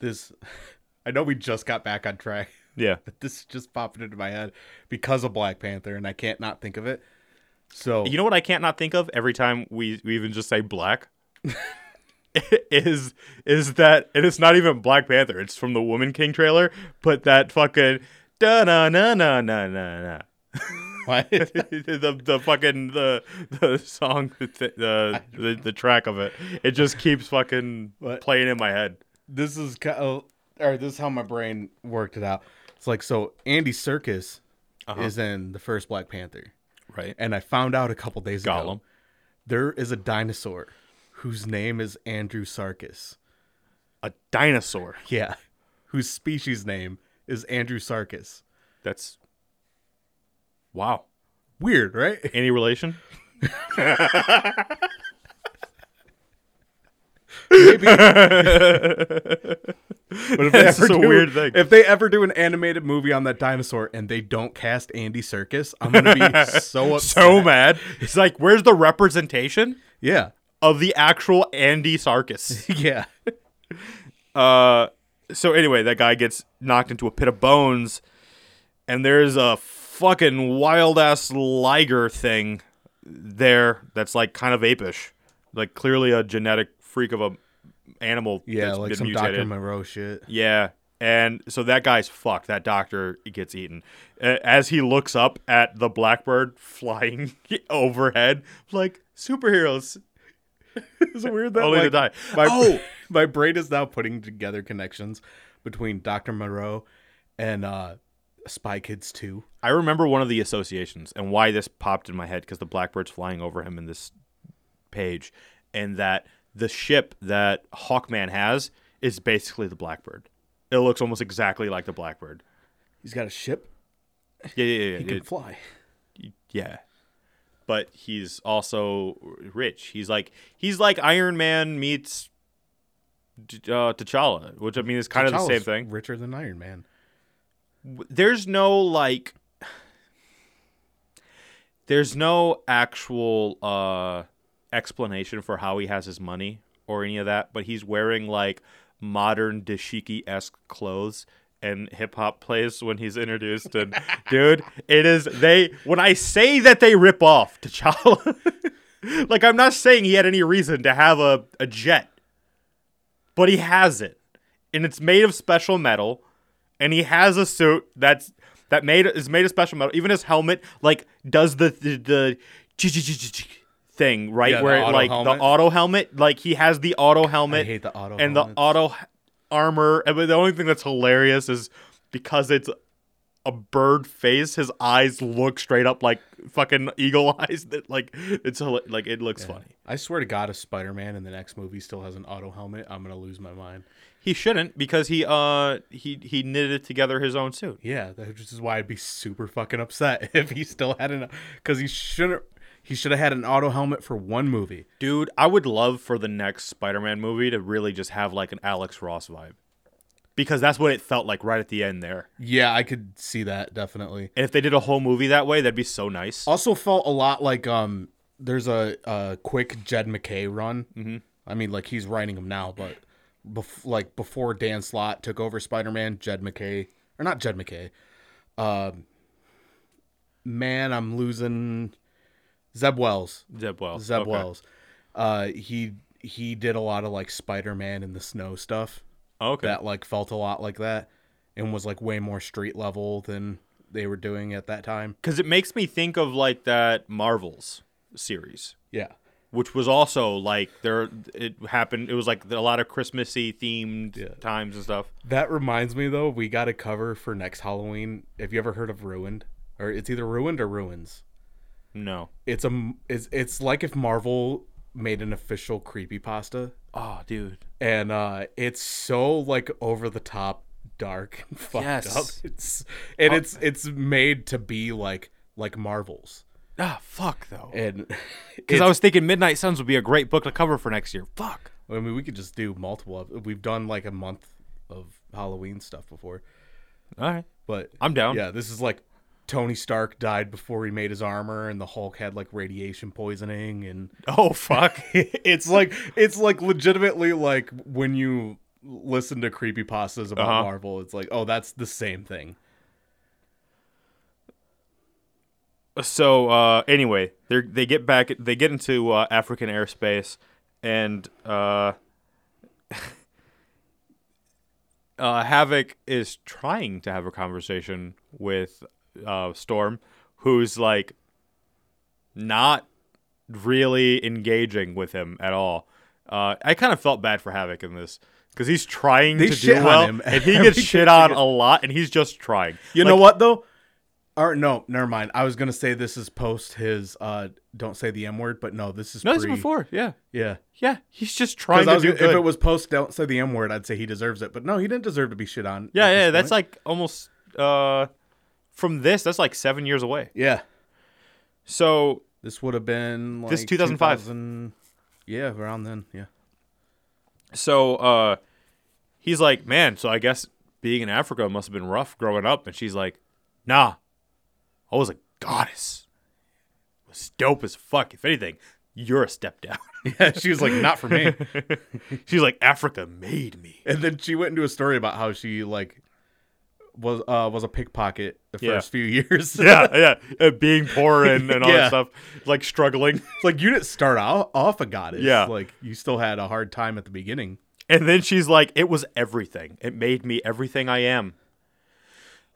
S2: This, I know we just got back on track.
S3: Yeah.
S2: but this is just popped into my head because of Black Panther, and I can't not think of it. So
S3: You know what I can't not think of every time we, we even just say black? is is that and it's not even Black Panther, it's from the Woman King trailer, but that fucking da na na na na na na.
S2: what?
S3: the the fucking the the song the the, the the track of it it just keeps fucking
S2: What?
S3: playing in my head
S2: this is kind of, oh, or this is how my brain worked it out. It's like so Andy Serkis uh-huh. is in the first Black Panther,
S3: Right.
S2: and I found out a couple days
S3: Gollum.
S2: ago there is a dinosaur whose name is Andrew Serkis.
S3: A dinosaur.
S2: Yeah, whose species name is Andrew Serkis.
S3: That's wow.
S2: Weird, right?
S3: Any relation?
S2: Maybe. But if they
S3: That's
S2: ever
S3: a
S2: do,
S3: weird thing.
S2: If they ever do an animated movie on that dinosaur and they don't cast Andy Serkis, I'm gonna be so upset.
S3: So mad. It's like, where's the representation
S2: Yeah,
S3: of the actual Andy Serkis?
S2: yeah.
S3: Uh, so anyway, that guy gets knocked into a pit of bones, and there's a fucking wild ass liger thing there that's like kind of apish, like clearly a genetic freak of a animal.
S2: Yeah,
S3: that's
S2: like some
S3: mutated.
S2: Dr. Moreau shit.
S3: Yeah. And so that guy's fucked. That doctor gets eaten. As he looks up at the blackbird flying overhead, like superheroes.
S2: It's weird that
S3: Only to die.
S2: My,
S3: Oh!
S2: my brain is now putting together connections between Dr. Moreau and uh, Spy Kids 2.
S3: I remember one of the associations and why this popped in my head because the blackbird's flying over him in this page, and that the ship that Hawkman has is basically the blackbird. It looks almost exactly like the blackbird.
S2: He's got a ship.
S3: Yeah, yeah, yeah.
S2: He can
S3: it-
S2: fly.
S3: Yeah. But he's also rich. He's like he's like Iron Man meets uh, T'Challa, which I mean is kind of the same thing.
S2: Richer than Iron Man.
S3: There's no like there's no actual uh explanation for how he has his money or any of that, but he's wearing like modern dashiki esque clothes and hip hop plays when he's introduced. And dude, it is they when I say that they rip off T'Challa, like I'm not saying he had any reason to have a, a jet, but he has it, and it's made of special metal, and he has a suit that's that made is made of special metal. Even his helmet like does the the, the thing right
S2: Yeah, the
S3: where it, like
S2: helmet.
S3: the auto helmet like he has the auto helmet
S2: I hate the auto
S3: and the auto armor and the only thing that's hilarious is because it's a bird face his eyes look straight up like fucking eagle eyes that like it's like it looks funny
S2: I swear to God, if Spider Man in the next movie still has an auto helmet, I'm gonna lose my mind.
S3: he shouldn't because he uh he he knitted together his own suit
S2: Yeah, that which is why I'd be super fucking upset if he still had an because he shouldn't. He should have had an auto helmet for one movie.
S3: dude i would love for the next spider-man movie to really just have like an alex ross vibe because that's what it felt like right at the end there
S2: Yeah, I could see that definitely.
S3: and if they did a whole movie that way that'd be so nice
S2: Also felt a lot like um. There's a, a quick Jed MacKay run. Mm-hmm. I mean, like he's writing them now, but bef- like before Dan Slott took over Spider Man, Jed MacKay or not Jed MacKay. Um, man, I'm losing Zeb Wells.
S3: zeb wells
S2: Zeb
S3: Okay.
S2: Wells. Uh, he he did a lot of like Spider Man in the snow stuff
S3: okay
S2: that like felt a lot like that, and was like way more street level than they were doing at that time.
S3: because it makes me think of like that Marvels series,
S2: Yeah.
S3: which was also like there. It happened. It was like a lot of Christmassy themed
S2: Yeah.
S3: times and stuff.
S2: That reminds me though, we got a cover for next Halloween. Have you ever heard of Ruined? Or it's either Ruined or Ruins.
S3: No.
S2: It's a it's it's like if Marvel made an official creepy pasta.
S3: Oh, dude.
S2: and uh it's so like over the top dark fucked
S3: Yes.
S2: up. It's and it's it's made to be like like Marvel's.
S3: Ah, fuck though.
S2: And
S3: Because I was thinking Midnight Suns would be a great book to cover for next year. Fuck.
S2: I mean we could just do multiple of we've done like a month of Halloween stuff before.
S3: All right.
S2: But
S3: I'm down.
S2: Yeah, this is like Tony Stark died before he made his armor, and the Hulk had like radiation poisoning, and
S3: Oh fuck.
S2: it's like it's like legitimately like when you listen to creepy pastas about
S3: Uh-huh.
S2: Marvel, it's like oh that's the same thing.
S3: so uh, anyway, they they get back. They get into uh, African airspace, and uh, uh, Havoc is trying to have a conversation with uh, Storm, who's like not really engaging with him at all. Uh, I kind of felt bad for Havoc in this because he's trying
S2: They
S3: to
S2: shit
S3: do
S2: on
S3: well,
S2: him
S3: and he gets shit on a lot, and he's just trying.
S2: You
S3: Like,
S2: know what though? Or no, never mind. I was gonna say this is post his uh don't say the M word, but no, this is
S3: No,
S2: pre.
S3: this is before. Yeah,
S2: Yeah.
S3: yeah. He's just trying to do
S2: gonna-
S3: good.
S2: if it was post don't say the M word, I'd say he deserves it. But no, he didn't deserve to be shit on.
S3: yeah, yeah. That's
S2: point.
S3: like almost uh, from this. That's like seven years away.
S2: Yeah.
S3: So
S2: This would have been like
S3: This 2005.
S2: 2000 Yeah, around then. Yeah.
S3: so uh he's like man so i guess being in africa must have been rough growing up and she's like nah i was a goddess it was dope as fuck if anything you're a step down
S2: Yeah, she was like, not for me.
S3: she's like africa made me
S2: and then she went into a story about how she like was uh was a pickpocket the
S3: Yeah.
S2: first few years.
S3: yeah yeah being poor and, and all
S2: Yeah.
S3: that stuff like struggling
S2: It's like you didn't start out off a goddess.
S3: Yeah.
S2: Like you still had a hard time at the beginning.
S3: and then she's like it was everything it made me everything i am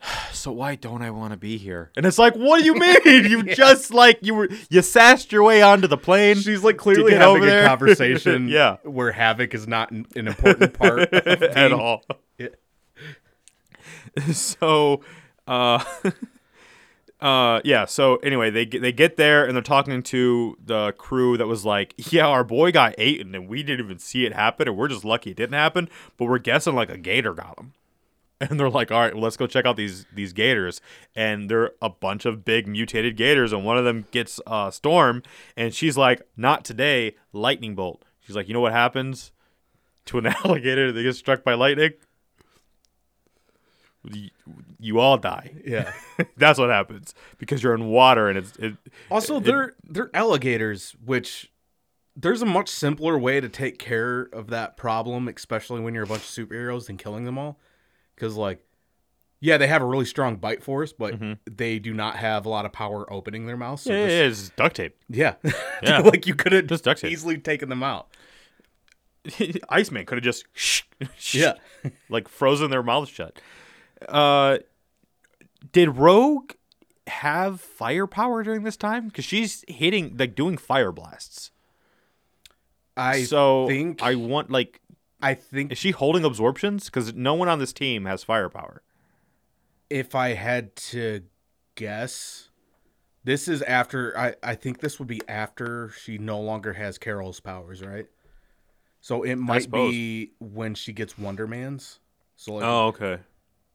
S3: so why don't i want to be here and it's like what do you mean you just like you were you sassed your way onto the plane
S2: She's like clearly having a conversation
S3: Yeah.
S2: where havoc is not an, an important part
S3: at all. So, uh, uh, yeah. So anyway, they get, they get there and they're talking to the crew that was like, "Yeah, our boy got eaten and we didn't even see it happen, and we're just lucky it didn't happen, but we're guessing like a gator got him." And they're like, "All right, well, let's go check out these these gators." And they're a bunch of big mutated gators, and one of them gets uh, Storm, and she's like, "Not today, lightning bolt." She's like, "You know what happens to an alligator that gets struck by lightning?" You, you all die.
S2: Yeah.
S3: That's what happens because you're in water and it's it,
S2: Also,
S3: it-
S2: they're they're alligators, which there's a much simpler way to take care of that problem, especially when you're a bunch of superheroes than killing them all. Because like, yeah, they have a really strong bite force, but mm-hmm. they do not have a lot of power opening their mouths. So
S3: yeah,
S2: just-
S3: yeah, it's duct tape.
S2: yeah,
S3: Yeah.
S2: like you could have
S3: Just duct tape.
S2: easily taken them out.
S3: Iceman could have just
S2: Yeah,
S3: like frozen their mouths shut. Uh, did Rogue have firepower during this time? Because she's hitting like doing fire blasts.
S2: I
S3: so
S2: think
S3: I want like
S2: I think
S3: is she holding absorptions? Because no one on this team has firepower.
S2: if I had to guess, this is after I, I think this would be after she no longer has Carol's powers, right? So it might be when she gets Wonder Man's. So like,
S3: Oh, okay.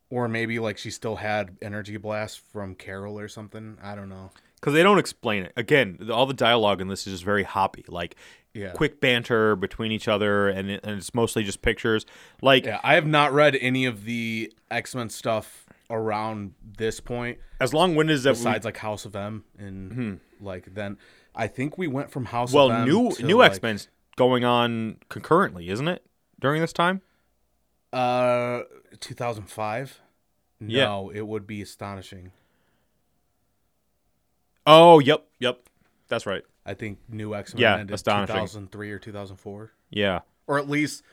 S2: Or maybe like she still had energy blast from Carol or something. I don't know.
S3: Because they don't explain it. Again, the- all the dialogue in this is just very hoppy. Like
S2: Yeah.
S3: quick banter between each other, and, it, and it's mostly just pictures. Like
S2: Yeah, I have not read any of the X Men stuff around this point.
S3: as long winded as that. we-
S2: Besides like House of M and like then I think we went from House
S3: well,
S2: of M
S3: new
S2: to,
S3: new
S2: like,
S3: X Men's going on concurrently, isn't it? During this time.
S2: Uh, 2005.
S3: Yeah.
S2: No, it would be astonishing.
S3: Oh, yep, yep. That's right.
S2: I think New X Men
S3: Yeah,
S2: ended
S3: astonishing.
S2: 2003 or 2004,
S3: Yeah.
S2: or at least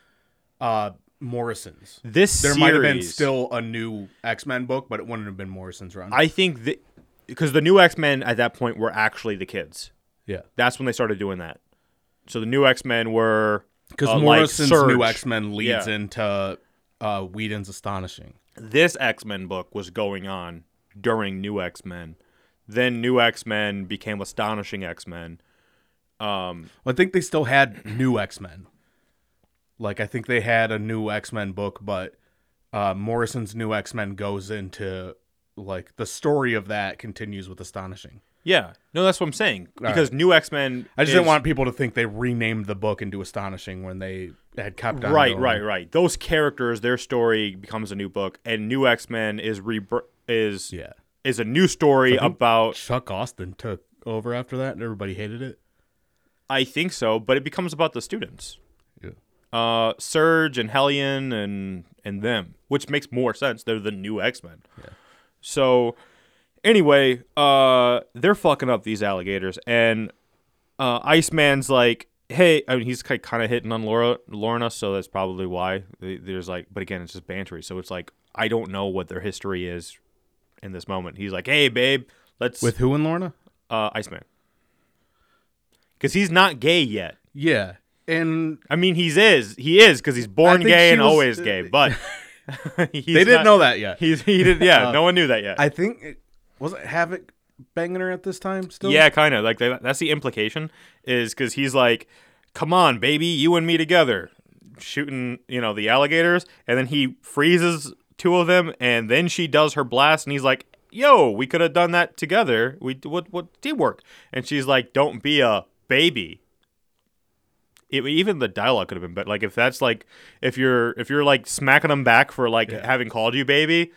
S2: uh Morrison's.
S3: This
S2: There might have been still a new X Men book, but it wouldn't have been Morrison's run.
S3: I think that because the new X Men at that point were actually the kids.
S2: yeah,
S3: That's when they started doing that. So the new X Men were
S2: because
S3: uh,
S2: Morrison's
S3: Surge.
S2: new X Men leads
S3: Yeah.
S2: into uh Whedon's Astonishing.
S3: this X Men book was going on during New X Men. Then New X Men became Astonishing X Men. Um,
S2: I think they still had new X Men. Like I think they had a new X Men book, but uh, Morrison's new X Men goes into like the story of that continues with Astonishing.
S3: yeah, no, that's what I'm saying because New X Men.
S2: I just didn't want people to think they renamed the book into Astonishing when they had kept on
S3: right,
S2: going.
S3: right, right. Those characters, their story becomes a new book, and New X Men is re- is
S2: Yeah.
S3: is a new story
S2: think-
S3: about.
S2: Chuck Austen took over after that, and everybody hated it.
S3: I think so, but it becomes about the students.
S2: Yeah.
S3: Uh, Surge and Hellion and and them, which makes more sense. They're the new X Men. So, anyway, uh, they're fucking up these alligators, and uh, Iceman's like, "Hey," I mean, he's kind of hitting on Laura, Lorna, so that's probably why. There's like, but again, it's just bantery, so it's like I don't know what their history is in this moment. He's like, "Hey, babe, let's
S2: With who and Lorna?
S3: uh, Iceman," because he's not gay yet.
S2: Yeah, and
S3: I mean, he's is he is because he's born gay and
S2: was-
S3: always gay, but he's
S2: they didn't
S3: not-
S2: know that yet.
S3: He's he did yeah.
S2: Uh,
S3: no one knew that yet.
S2: I think it, wasn't Havoc banging her at this time still?
S3: Yeah, kind of. Like that, that's the implication is because he's like, "Come on, baby, you and me together," shooting you know the alligators, and then he freezes two of them, and then she does her blast, and he's like, "Yo, we could have done that together. We what what teamwork?" And she's like, "Don't be a baby." It, even the dialogue could have been better. Like if that's like if you're if you're like smacking them back for like
S2: Yeah.
S3: having called you baby,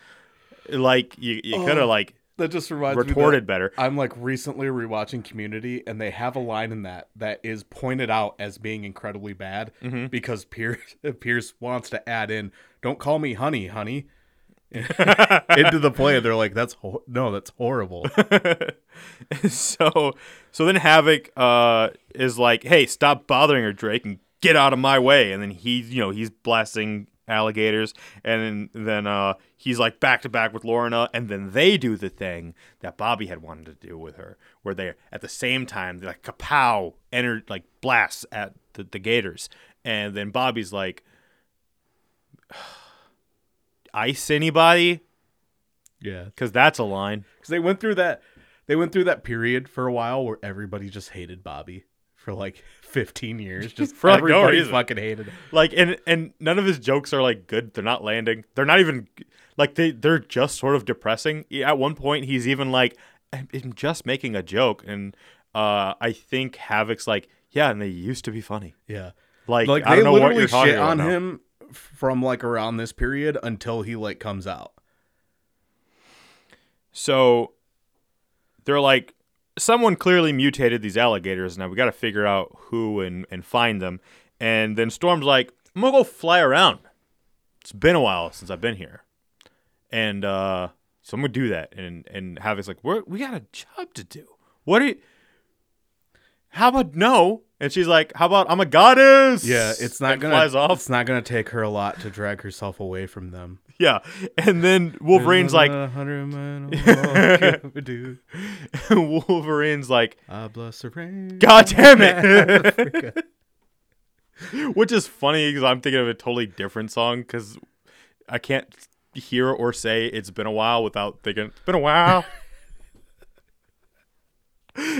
S3: like you you could
S2: Oh.
S3: have like
S2: That just reminds me
S3: retorted better.
S2: I'm like recently rewatching Community, and they have a line in that that is pointed out as being incredibly bad
S3: Mm-hmm.
S2: because Pierce Pierce wants to add in, "Don't call me honey, honey." into the play, they're like, "That's ho- no, that's horrible."
S3: so so then Havoc uh is like, "Hey, stop bothering her, Drake, and get out of my way." And then he, you know, he's blasting alligators, and then, then uh he's like back to back with Lorna, and then they do the thing that Bobby had wanted to do with her, where they at the same time like kapow, enter like blasts at the, the gators, and then Bobby's like, "Ice anybody?"
S2: yeah,
S3: Because that's a line.
S2: because they went through that they went through that period for a while where everybody just hated Bobby for like 15 years. Just
S3: For, like, no
S2: everybody
S3: reason.
S2: fucking hated him.
S3: like and and none of his jokes are like good they're not landing they're not even like they they're just sort of depressing at one point he's even like i'm I'm just making a joke and uh i think havoc's like yeah and they used to be funny
S2: Yeah.
S3: like,
S2: like
S3: i
S2: they
S3: don't know what
S2: literally
S3: you're talking
S2: shit
S3: about
S2: on
S3: now.
S2: him from like around this period until he like comes out.
S3: so they're like someone clearly mutated these alligators now we got to figure out who and and find them. And then storm's like i'm gonna go fly around. It's been a while since i've been here. And uh so i'm gonna do that and and havoc's like We're, we got a job to do. What are you how about no? And she's like how about i'm a goddess?
S2: Yeah, it's not
S3: and
S2: gonna
S3: flies off.
S2: It's not gonna take her a lot to drag herself away from them.
S3: yeah and then wolverine's like
S2: A hundred men walk, dude.
S3: wolverine's like
S2: I bless the rain.
S3: God damn it! Which is funny because I'm thinking of a totally different song because I can't hear or say it's been a while without thinking it's been a while.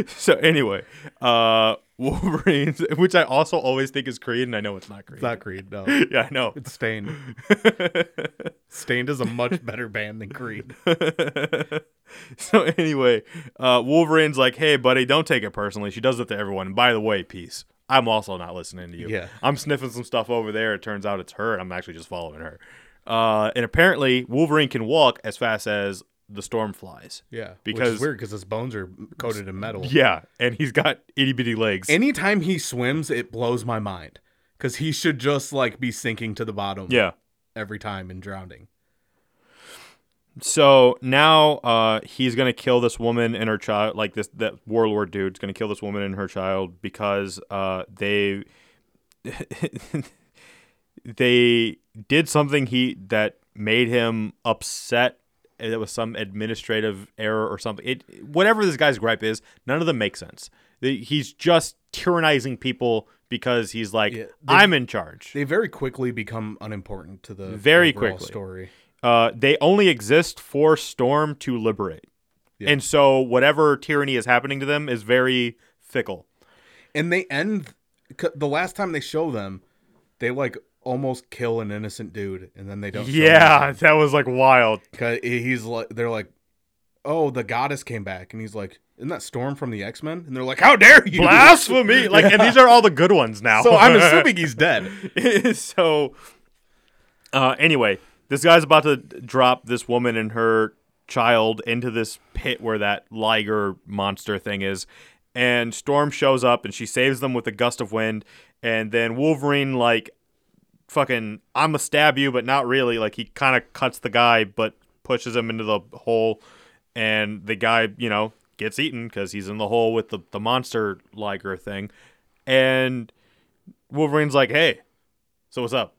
S3: so anyway, uh, Wolverines, which I also always think is Creed, and I know it's not Creed.
S2: It's not Creed, no.
S3: yeah, I know.
S2: It's Staind. Staind is a much better band than Creed.
S3: so anyway, uh, Wolverine's like, "Hey, buddy, don't take it personally. She does it to everyone. And by the way, peace. I'm also not listening to you.
S2: Yeah.
S3: I'm sniffing some stuff over there. It turns out it's her, and I'm actually just following her. Uh, and apparently, Wolverine can walk as fast as the storm flies.
S2: Yeah,
S3: Because-
S2: weird because his bones are coated in metal.
S3: Yeah, and he's got itty bitty legs.
S2: Anytime he swims, it blows my mind because he should just like be sinking to the bottom.
S3: yeah.
S2: every time and drowning.
S3: So now uh, he's gonna kill this woman and her child. Like this, that warlord dude's gonna kill this woman and her child because uh, they they did something he that made him upset. It was some administrative error or something. It whatever this guy's gripe is, none of them make sense. He's just tyrannizing people because he's like,
S2: Yeah, they-
S3: I'm in charge.
S2: They very quickly become unimportant to the
S3: Very quickly.
S2: story.
S3: uh, they only exist for Storm to liberate.
S2: Yeah.
S3: And so whatever tyranny is happening to them is very fickle.
S2: And they end the last time they show them, they like almost kill an innocent dude, and then they don't.
S3: Yeah, that was like wild.
S2: him. 'Cause he's like, they're like, oh, the goddess came back, and he's like, isn't that Storm from the X Men? And they're like, how dare you?
S3: Blasphemy! Like, and these are all the good ones now.
S2: so I'm assuming he's dead.
S3: so, uh, anyway, this guy's about to drop this woman and her child into this pit where that Liger monster thing is. And Storm shows up and she saves them with a gust of wind. And then Wolverine, like, fucking, I'm gonna stab you, but not really. Like, he kind of cuts the guy, but pushes him into the hole. And the guy, you know, gets eaten because he's in the hole with the, the monster Liger thing. And Wolverine's like, hey, so what's up?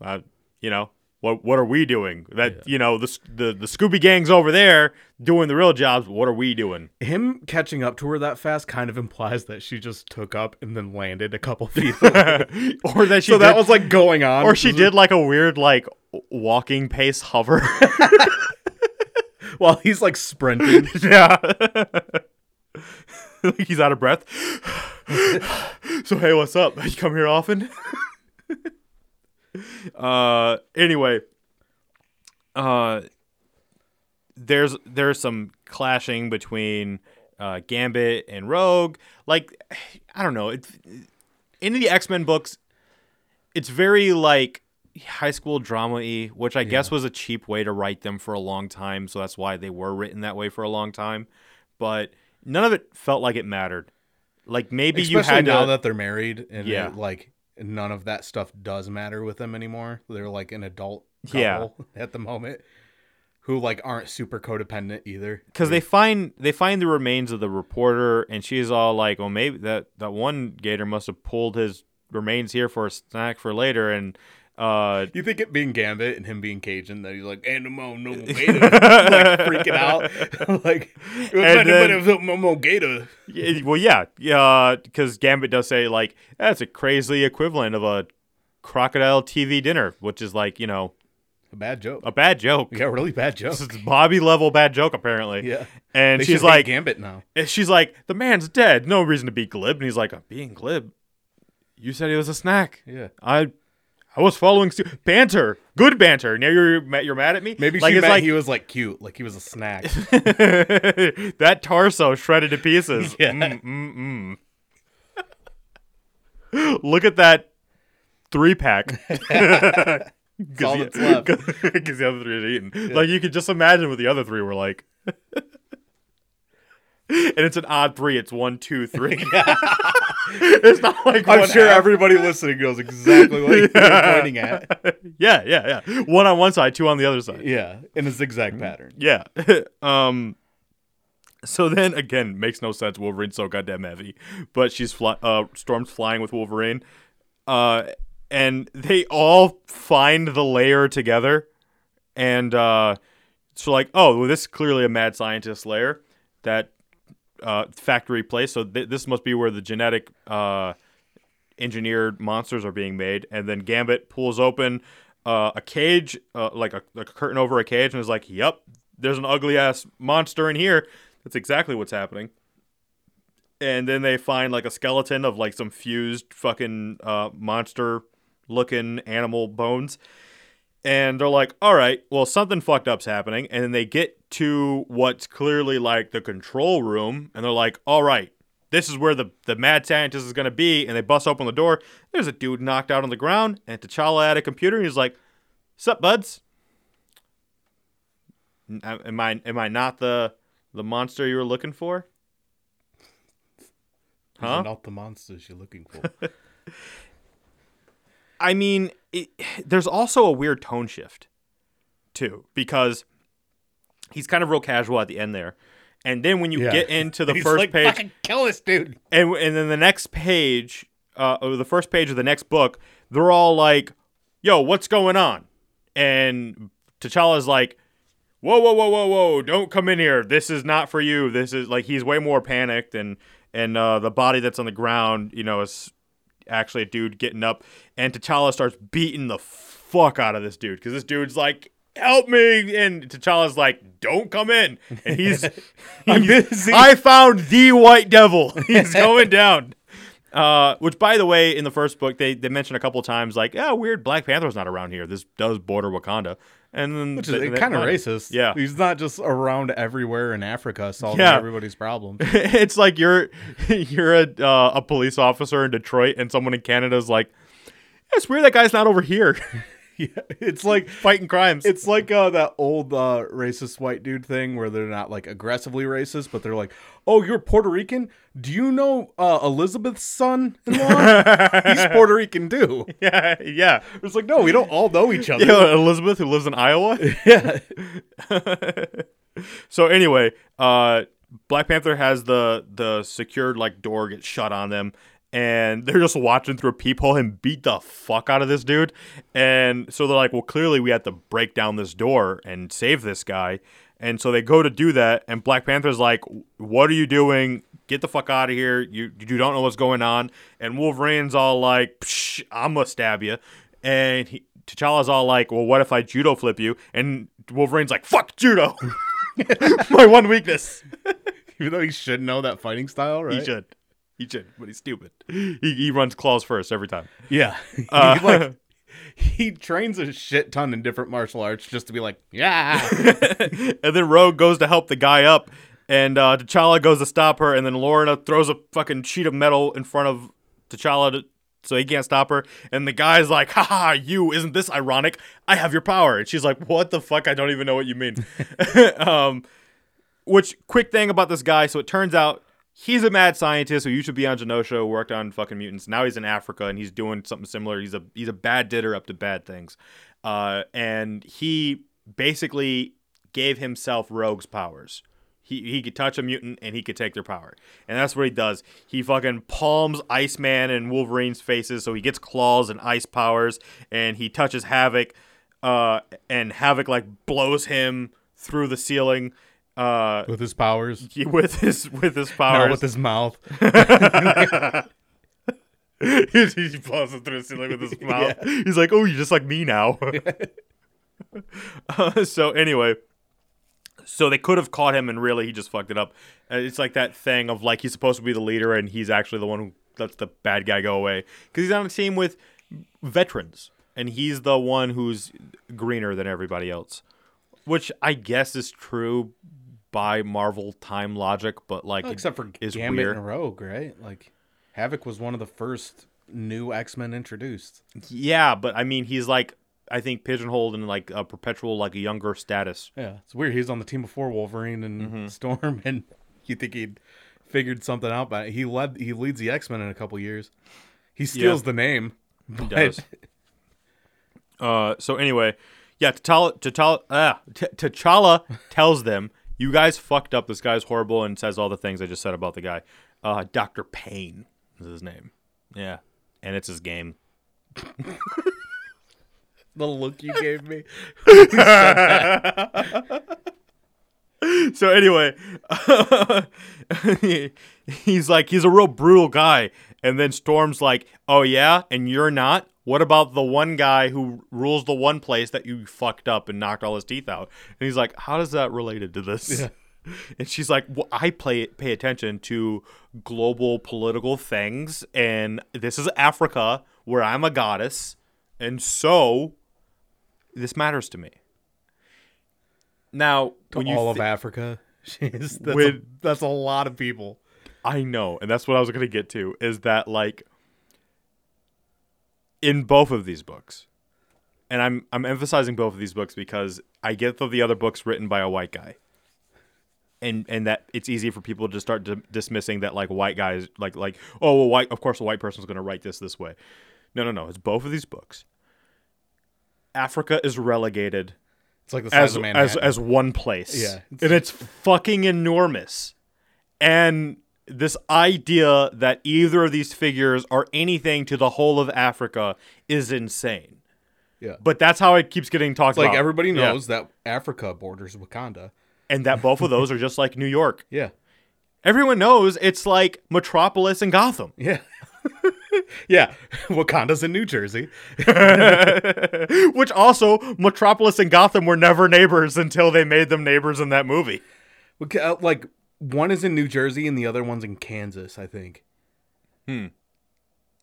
S3: Uh, you know, what what are we doing? That you know, the the the Scooby gang's over there doing the real jobs. What are we doing?
S2: Him catching up to her that fast kind of implies that she just took up and then landed a couple feet.
S3: or that she
S2: so that was like going on.
S3: or she did like a weird like walking pace hover.
S2: while he's like sprinting.
S3: Yeah. He's out of breath. so hey, what's up? You come here often? Uh anyway, uh there's there's some clashing between uh Gambit and Rogue. Like I don't know, it's in the X-Men books it's very like high school drama y, which I guess was a cheap way to write them for a long time, so that's why they were written that way for a long time. But none of it felt like it mattered. Like maybe
S2: Especially
S3: you had
S2: now
S3: to,
S2: that they're married and
S3: Yeah.
S2: it, like none of that stuff does matter with them anymore. They're like an adult couple
S3: Yeah.
S2: at the moment who like aren't super codependent either.
S3: because they find they find the remains of the reporter, and she's all like, "Well, maybe that that one gator must have pulled his remains here for a snack for later." And uh,
S2: You think it being Gambit and him being Cajun that he's like animal no no gator like freaking out like it was
S3: And then-
S2: it was Momo gator.
S3: yeah, well, yeah, yeah, because Gambit does say like that's a crazy equivalent of a crocodile TV dinner, which is like you know
S2: A bad joke.
S3: a bad joke.
S2: Yeah, really bad joke.
S3: This is Bobby level bad joke apparently.
S2: Yeah.
S3: and
S2: They
S3: she's like,
S2: Gambit now.
S3: And she's like, the man's dead. No reason to be glib. And he's like, I'm being glib. You said he was a snack.
S2: Yeah.
S3: I, I was following su- banter, good banter. Now you're you're mad at me.
S2: Maybe
S3: like
S2: she meant
S3: like
S2: he was like cute, like he was a snack.
S3: that torso shredded to pieces.
S2: Yeah.
S3: Mm, mm, mm. Look at that three pack.
S2: all that's left.
S3: Because the other three are eaten. Like you could just imagine what the other three were like. and it's an odd three. It's one, two, three. it's not like
S2: I'm sure
S3: half.
S2: everybody listening knows exactly what you're pointing at.
S3: yeah, yeah, yeah. One on one side, two on the other side.
S2: Yeah, in a zigzag pattern.
S3: Yeah. um. So then again, makes no sense. Wolverine's so goddamn heavy, but she's fly- uh Storm's flying with Wolverine, uh, and they all find the layer together, and uh, so like, oh, well, this is clearly a mad scientist layer that uh factory place. So th- this must be where the genetic uh engineered monsters are being made, and then Gambit pulls open uh, a cage, uh, like a, like a curtain over a cage, and is like, "Yep, there's an ugly ass monster in here." That's exactly what's happening. And then they find like a skeleton of like some fused fucking uh, monster looking animal bones. And they're like, all right, well, something fucked up's happening. And then they get to what's clearly like the control room. And they're like, all right, this is where the, the mad scientist is going to be. And they bust open the door. There's a dude knocked out on the ground. And T'Challa had a computer. And he's like, sup, buds? Uh, am I, am I not the, the monster you were looking for? Huh?
S2: not the monsters you're looking for.
S3: I mean, it, there's also a weird tone shift, too, because he's kind of real casual at the end there. And then when you
S2: Yeah.
S3: get into the
S2: He's
S3: first
S2: like,
S3: page,
S2: Fucking kill this dude.
S3: and and then the next page, uh, or the first page of the next book, they're all like, "Yo, what's going on?" And T'Challa's like, "Whoa, whoa, whoa, whoa, whoa! Don't come in here. This is not for you. This is like he's way more panicked, and and uh, the body that's on the ground, you know, is actually a dude getting up, and T'Challa starts beating the fuck out of this dude because this dude's like." Help me! And T'Challa's like, "Don't come in." And he's,
S2: I'm
S3: he's-
S2: busy.
S3: I found the White Devil. He's going down. Uh, which, by the way, in the first book, they, they mentioned a couple times, like, yeah, weird, Black Panther's not around here. This does border Wakanda. And then
S2: Which is kind of racist.
S3: Yeah.
S2: He's not just around everywhere in Africa solving
S3: Yeah.
S2: everybody's problems.
S3: it's like you're you're a, uh, a police officer in Detroit, and someone in Canada is like, it's weird that guy's not over here
S2: yeah. It's like
S3: fighting crimes.
S2: it's like uh, that old uh, racist white dude thing where they're not like aggressively racist, but they're like, "Oh, you're Puerto Rican? Do you know uh, Elizabeth's son-in-law? He's Puerto Rican too."
S3: yeah, yeah.
S2: It's like, no, we don't all know each other.
S3: Yeah, Elizabeth, who lives in Iowa.
S2: Yeah.
S3: so anyway, uh, Black Panther has the the secured like door get shut on them, and they're just watching through a peephole and beat the fuck out of this dude. And so they're like, well, clearly we have to break down this door and save this guy. And so they go to do that, and Black Panther's like, "What are you doing? Get the fuck out of here! You you don't know what's going on." And Wolverine's all like, Psh, "I'm gonna stab you," and he, T'Challa's all like, "Well, what if I judo flip you?" And Wolverine's like, "Fuck judo." my one weakness.
S2: Even though he should know that fighting style, right?
S3: He should. He should, but he's stupid. He, he runs claws first every time.
S2: Yeah.
S3: Uh,
S2: he, like, he trains a shit ton in different martial arts just to be like, yeah.
S3: and then Rogue goes to help the guy up, and uh, T'Challa goes to stop her, and then Lorna throws a fucking sheet of metal in front of T'Challa to, so he can't stop her. And the guy's like, haha, you, isn't this ironic? I have your power. And she's like, what the fuck? I don't even know what you mean. um, which, quick thing about this guy, so it turns out he's a mad scientist who used to be on Genosha, worked on fucking mutants. Now he's in Africa and he's doing something similar. He's a he's a bad didder up to bad things. Uh, and he basically gave himself Rogue's powers. He, he could touch a mutant and he could take their power. And that's what he does. He fucking palms Iceman and Wolverine's faces so he gets claws and ice powers and he touches Havoc uh, and Havoc like blows him through the ceiling uh,
S2: with his powers.
S3: with his with his powers.
S2: with his mouth.
S3: he blows it through the ceiling with his mouth. He's like, "Oh, you're just like me now." Uh, so anyway, so they could have caught him, and really, he just fucked it up. Uh, it's like that thing of like he's supposed to be the leader, and he's actually the one who lets the bad guy go away because he's on a team with veterans, and he's the one who's greener than everybody else, which I guess is true by Marvel time logic, but like
S2: Well, except for
S3: is
S2: Gambit
S3: weird.
S2: and Rogue, right? Like, Havoc was one of the first new X Men introduced.
S3: Yeah, but I mean, he's like I think pigeonholed in like a perpetual like a younger status.
S2: Yeah, it's weird. He was on the team before Wolverine and
S3: Mm-hmm.
S2: Storm, and you think he'd figured something out. But he led, he leads the X Men in a couple years. He steals the name.
S3: He does. uh, so anyway, yeah, T'Challa, T'Challa, ah, T'Challa tells them, "You guys fucked up. This guy's horrible," and says all the things I just said about the guy. Uh, Doctor Payne is his name. Yeah, and it's his game.
S2: The look you gave me.
S3: so anyway, he's like he's a real brutal guy, and then Storm's like, "Oh yeah, and you're not." What about the one guy who rules the one place that you fucked up and knocked all his teeth out? And he's like, "How does that related to this?"
S2: Yeah.
S3: And she's like, well, "I play pay attention to global political things, and this is Africa where I'm a goddess, and so this matters to me." Now,
S2: To
S3: when you
S2: all
S3: thi-
S2: of Africa. Jeez, that's, a, that's a lot of people.
S3: I know, and that's what I was gonna get to is that like in both of these books, and I'm I'm emphasizing both of these books because I get the other books written by a white guy, and and that it's easy for people to start di- dismissing that like white guys like like oh well white of course a white person's gonna write this this way, no no no it's both of these books. Africa is relegated
S2: It's like the size
S3: as
S2: of
S3: as
S2: Manhattan.
S3: as one place.
S2: Yeah.
S3: and it's fucking enormous. And this idea that either of these figures are anything to the whole of Africa is insane.
S2: yeah.
S3: But that's how it keeps getting talked
S2: It's like
S3: about.
S2: everybody
S3: Yeah.
S2: knows that Africa borders Wakanda.
S3: and that both of those are just like New York.
S2: Yeah.
S3: Everyone knows it's like Metropolis and Gotham.
S2: Yeah. yeah. Wakanda's in New Jersey.
S3: Which also Metropolis and Gotham were never neighbors until they made them neighbors in that movie.
S2: Uh, Like one is in New Jersey and the other one's in Kansas, I think. Hmm.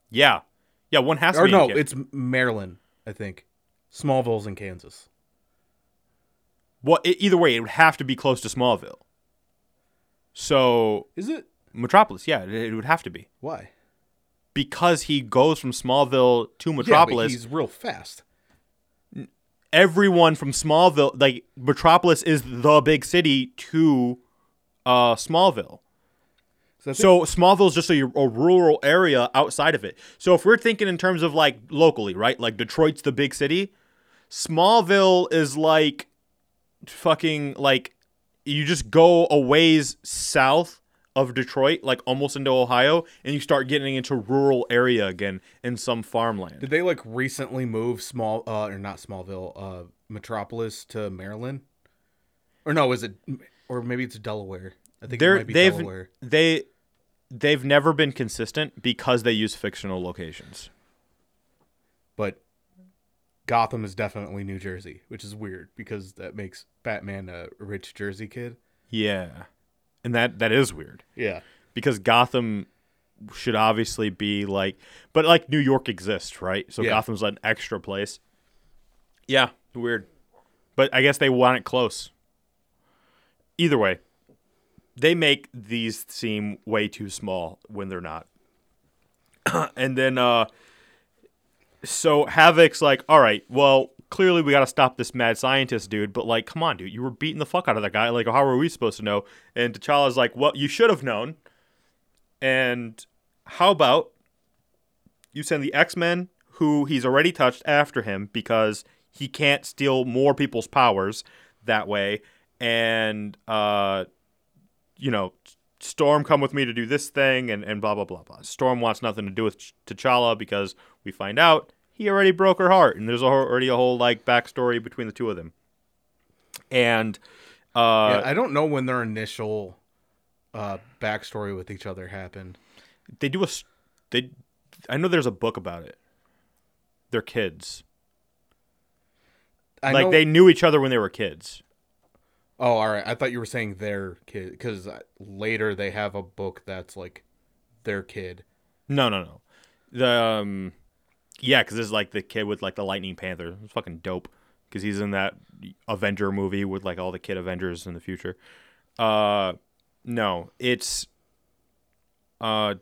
S3: Yeah. Yeah, one has to
S2: Or
S3: be
S2: no, it's Maryland, I think. Smallville's in Kansas.
S3: Well, e- either way, it would have to be close to Smallville. So
S2: Is it?
S3: Metropolis, yeah, it, it would have to be
S2: Why?
S3: because he goes from Smallville to Metropolis.
S2: Yeah, he's real fast.
S3: Everyone from Smallville, like Metropolis, is the big city to uh, Smallville.
S2: So,
S3: So Smallville's just a, a rural area outside of it. So if we're thinking in terms of like locally, right? Like Detroit's the big city. Smallville is like fucking like you just go a ways south of Detroit, like almost into Ohio, and you start getting into rural area again in some farmland.
S2: did they like recently move small uh or not Smallville, uh Metropolis to Maryland? Or no, is it or maybe it's Delaware. I think
S3: They're
S2: might be
S3: they've
S2: Delaware.
S3: they they've never been consistent because they use fictional locations.
S2: But Gotham is definitely New Jersey, which is weird because that makes Batman a rich Jersey kid.
S3: Yeah, and that that is weird
S2: Yeah.
S3: because Gotham should obviously be like, but like New York exists, right? So
S2: Yeah.
S3: Gotham's an extra place. Yeah, weird, but I guess they want it close. Either way, they make these seem way too small when they're not. and then uh so Havoc's like, all right, well, clearly we got to stop this mad scientist dude, but like, come on, dude, you were beating the fuck out of that guy. Like, how are we supposed to know? And T'Challa's like, well, you should have known. And how about you send the X Men, who he's already touched, after him because he can't steal more people's powers that way, and uh, you know, Storm come with me to do this thing, and, and blah blah blah blah. Storm wants nothing to do with Ch- T'Challa because we find out he already broke her heart, and there's already a whole like backstory between the two of them. And uh,
S2: yeah. I don't know when their initial uh, backstory with each other happened.
S3: they do a they. I know there's a book about it. They're kids.
S2: I
S3: like
S2: know-
S3: they knew each other when they were kids.
S2: Oh, all right. I thought you were saying their kid because later they have a book that's like their kid.
S3: No, no, no. The um, yeah, because this is like the kid with like the Lightning Panther. It's fucking dope because he's in that Avenger movie with like all the kid Avengers in the future. Uh, no, it's uh,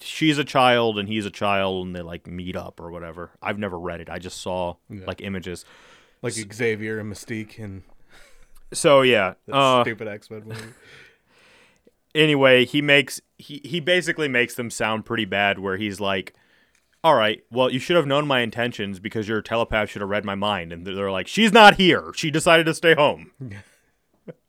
S3: she's a child and he's a child and they like meet up or whatever. I've never read it. I just saw like images.
S2: Like Xavier and Mystique and
S3: So yeah, uh,
S2: stupid X Men movie.
S3: anyway, he makes he he basically makes them sound pretty bad where he's like, "All right, well, you should have known my intentions because your telepath should have read my mind." And they're like, "She's not here. She decided to stay home."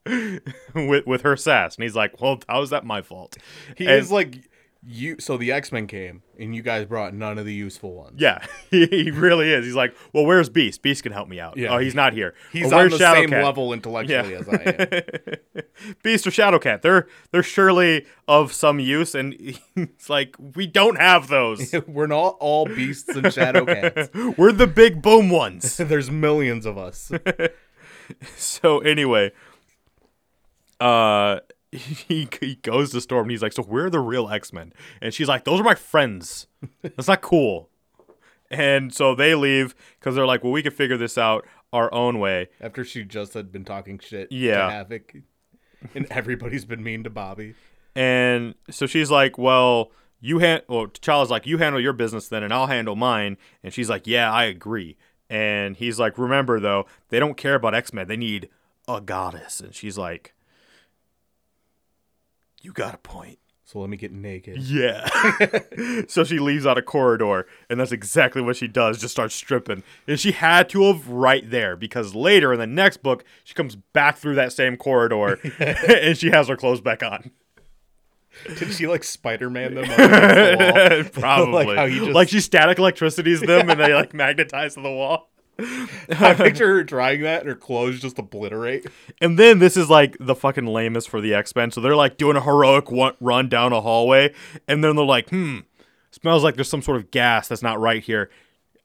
S3: with with her sass. And he's like, "Well, how is that my fault?"
S2: He
S3: And-
S2: is like you. So the X Men came and you guys brought none of the useful ones.
S3: Yeah, he, really is. He's like, "Well, where's Beast? Beast can help me out."
S2: Yeah.
S3: Oh, he's not here.
S2: He's
S3: "Well,
S2: on the same
S3: Shadowcat?"
S2: level intellectually
S3: Yeah.
S2: as I am.
S3: Beast or Shadowcat. They're they're surely of some use, and it's like we don't have those.
S2: We're not all beasts and shadow cats.
S3: We're the big boom ones.
S2: There's millions of us.
S3: so anyway, uh, he he goes to Storm and he's like, "So we're the real X Men," and she's like, "Those are my friends. That's not cool." And so they leave because they're like, "Well, we can figure this out our own way."
S2: After she just had been talking shit
S3: Yeah.
S2: to Havoc, and everybody's been mean to Bobby.
S3: And so she's like, "Well, you hand." Well, T'Challa's like, "You handle your business then, and I'll handle mine." And she's like, "Yeah, I agree." And he's like, "Remember though, they don't care about X Men. They need a goddess." And she's like, "You got a point."
S2: So let me get naked.
S3: Yeah. so she leaves out a corridor, and that's exactly what she does. Just starts stripping, and she had to have right there because later in the next book she comes back through that same corridor, and she has her clothes back on.
S2: Did she like Spider Man them? the?
S3: Probably.
S2: Like how you just-
S3: like she static electricities them, and they like magnetize to the wall.
S2: I picture her trying that, and her clothes just obliterate.
S3: And then this is like the fucking lamest for the X Men. So they're like doing a heroic run down a hallway, and then they're like, "Hmm, smells like there's some sort of gas that's not right here."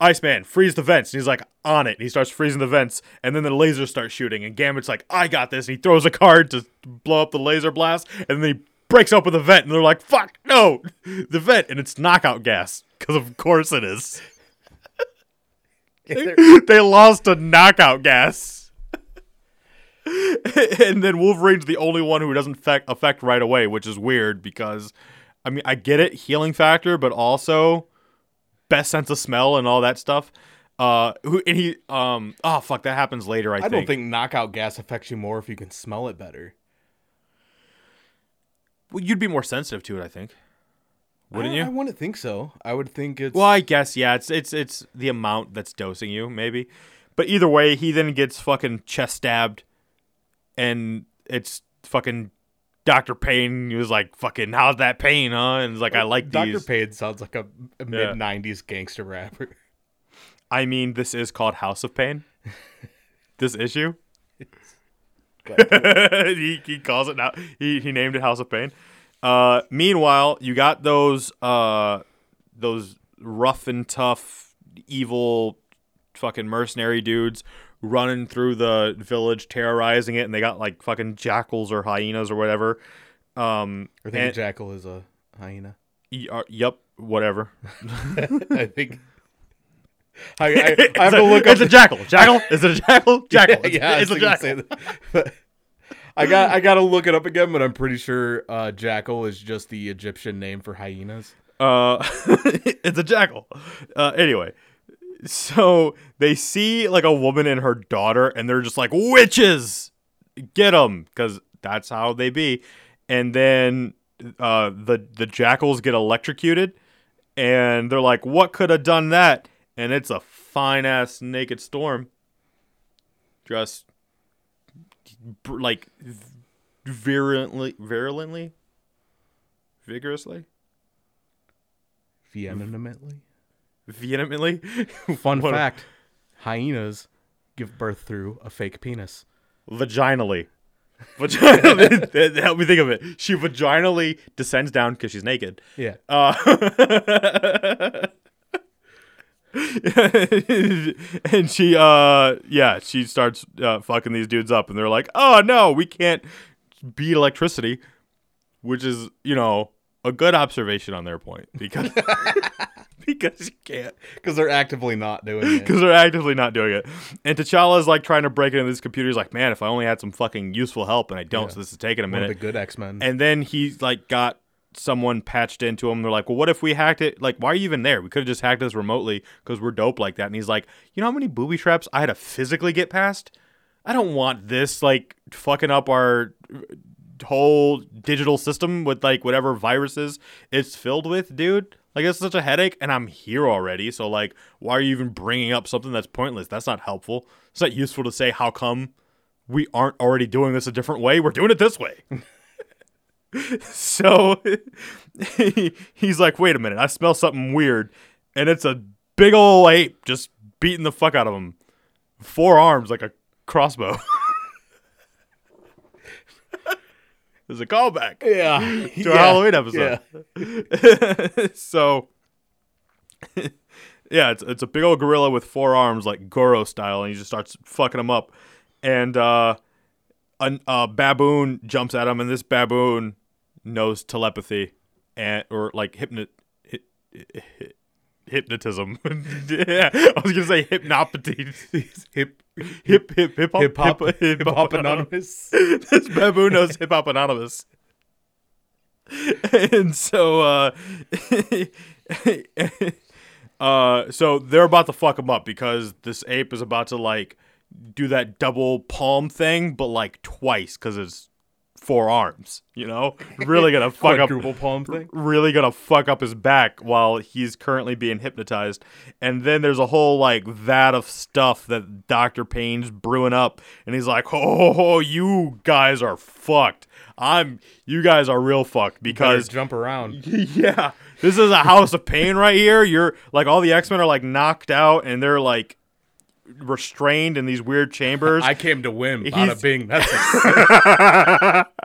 S3: Iceman, freeze the vents. And he's like on it. And He starts freezing the vents, and then the lasers start shooting. And Gambit's like, "I got this." And he throws a card to blow up the laser blast, and then he breaks open the vent. And they're like, "Fuck no, the vent!" And it's knockout gas because of course it is. they lost a knockout gas. and then Wolverine's the only one who doesn't affect, affect right away, which is weird because, I mean, I get it, healing factor, but also best sense of smell and all that stuff. Uh, who and he um oh fuck that happens later. I,
S2: I
S3: think.
S2: don't think knockout gas affects you more if you can smell it better.
S3: well, you'd be more sensitive to it. I think, wouldn't
S2: I,
S3: you?
S2: I wouldn't think so. I would think it's
S3: Well, I guess yeah. It's it's it's the amount that's dosing you, maybe. But either way, he then gets fucking chest stabbed, and it's fucking Doctor Payne. He was like, "Fucking, how's that pain, huh?" And it's like, "I like
S2: Dr.
S3: these."
S2: Payne sounds like a, a mid '90s gangster rapper.
S3: I mean, this is called House of Pain. this issue. he, he calls it now. He he named it House of Pain. Uh, meanwhile, you got those uh those rough and tough, evil, fucking mercenary dudes running through the village, terrorizing it, and they got like fucking jackals or hyenas or whatever. Um,
S2: I think a jackal is a hyena.
S3: y- uh, yep, whatever.
S2: I think. I, I, I have to look
S3: It's
S2: up.
S3: a jackal. Jackal? Is it a jackal? Jackal. It's,
S2: yeah,
S3: it's a jackal.
S2: that. But I got I got to look it up again, but I'm pretty sure uh, jackal is just the Egyptian name for hyenas.
S3: Uh, it's a jackal. Uh, anyway, so they see like a woman and her daughter, and they're just like witches. Get them, because that's how they be. And then uh, the the jackals get electrocuted, and they're like, "What could have done that?" And it's a fine ass naked storm. Just like virulently, virulently, vigorously.
S2: Vehemently.
S3: vehemently.
S2: Fun
S3: What a-
S2: fact: hyenas give birth through a fake penis.
S3: vaginally. Vaginally. Help me think of it. She vaginally descends down because she's naked.
S2: Yeah.
S3: Uh, and she, uh, yeah, she starts uh, fucking these dudes up, and they're like, "Oh no, we can't beat electricity," which is, you know, a good observation on their point because because you can't.
S2: Because they're actively not doing it.
S3: because they're actively not doing it. And T'Challa's like trying to break into this computer. He's like, man, if I only had some fucking useful help, and I don't,
S2: Yeah.
S3: so this is taking a
S2: One of the
S3: minute.
S2: good X Men.
S3: And then he's like, got someone patched into him. They're like, well, what if we hacked it? Like, why are you even there? We could have just hacked this remotely because we're dope like that. And he's like, you know how many booby traps I had to physically get past? I don't want this like fucking up our uh, whole digital system with like whatever viruses it's filled with, dude. Like it's such a headache, and I'm here already. So like, why are you even bringing up something that's pointless? That's not helpful. It's not useful to say how come we aren't already doing this a different way. We're doing it this way. so he, he's like, wait a minute, I smell something weird, and it's a big ol' ape just beating the fuck out of him. Four arms like a crossbow. There's a callback
S2: yeah.
S3: to our Halloween episode. so, yeah, it's it's a big old gorilla with four arms, like Goro style, and he just starts fucking him up. And uh, a, a baboon jumps at him, and this baboon knows telepathy and or like hypnot. Hy- hy- Hypnotism. yeah, I was gonna say hypnopathy.
S2: Hip
S3: Hip hip hip hop
S2: hip hop
S3: hip
S2: hip hop anonymous.
S3: this baboon knows hip hop anonymous. and so uh uh so they're about to fuck him up because this ape is about to like do that double palm thing but like twice cuz it's four arms, you know? Really gonna fuck up
S2: palm thing.
S3: really gonna fuck up his back while he's currently being hypnotized. And then there's a whole like vat of stuff that Dr. Payne's brewing up, and he's like, "Oh, you guys are fucked. I'm, you guys are real fucked
S2: Because
S3: because
S2: jump around.
S3: yeah, this is a house of pain right here. You're like all the X Men are like knocked out and they're like restrained in these weird chambers.
S2: I came to win.
S3: He's-
S2: Bada bing. That's a,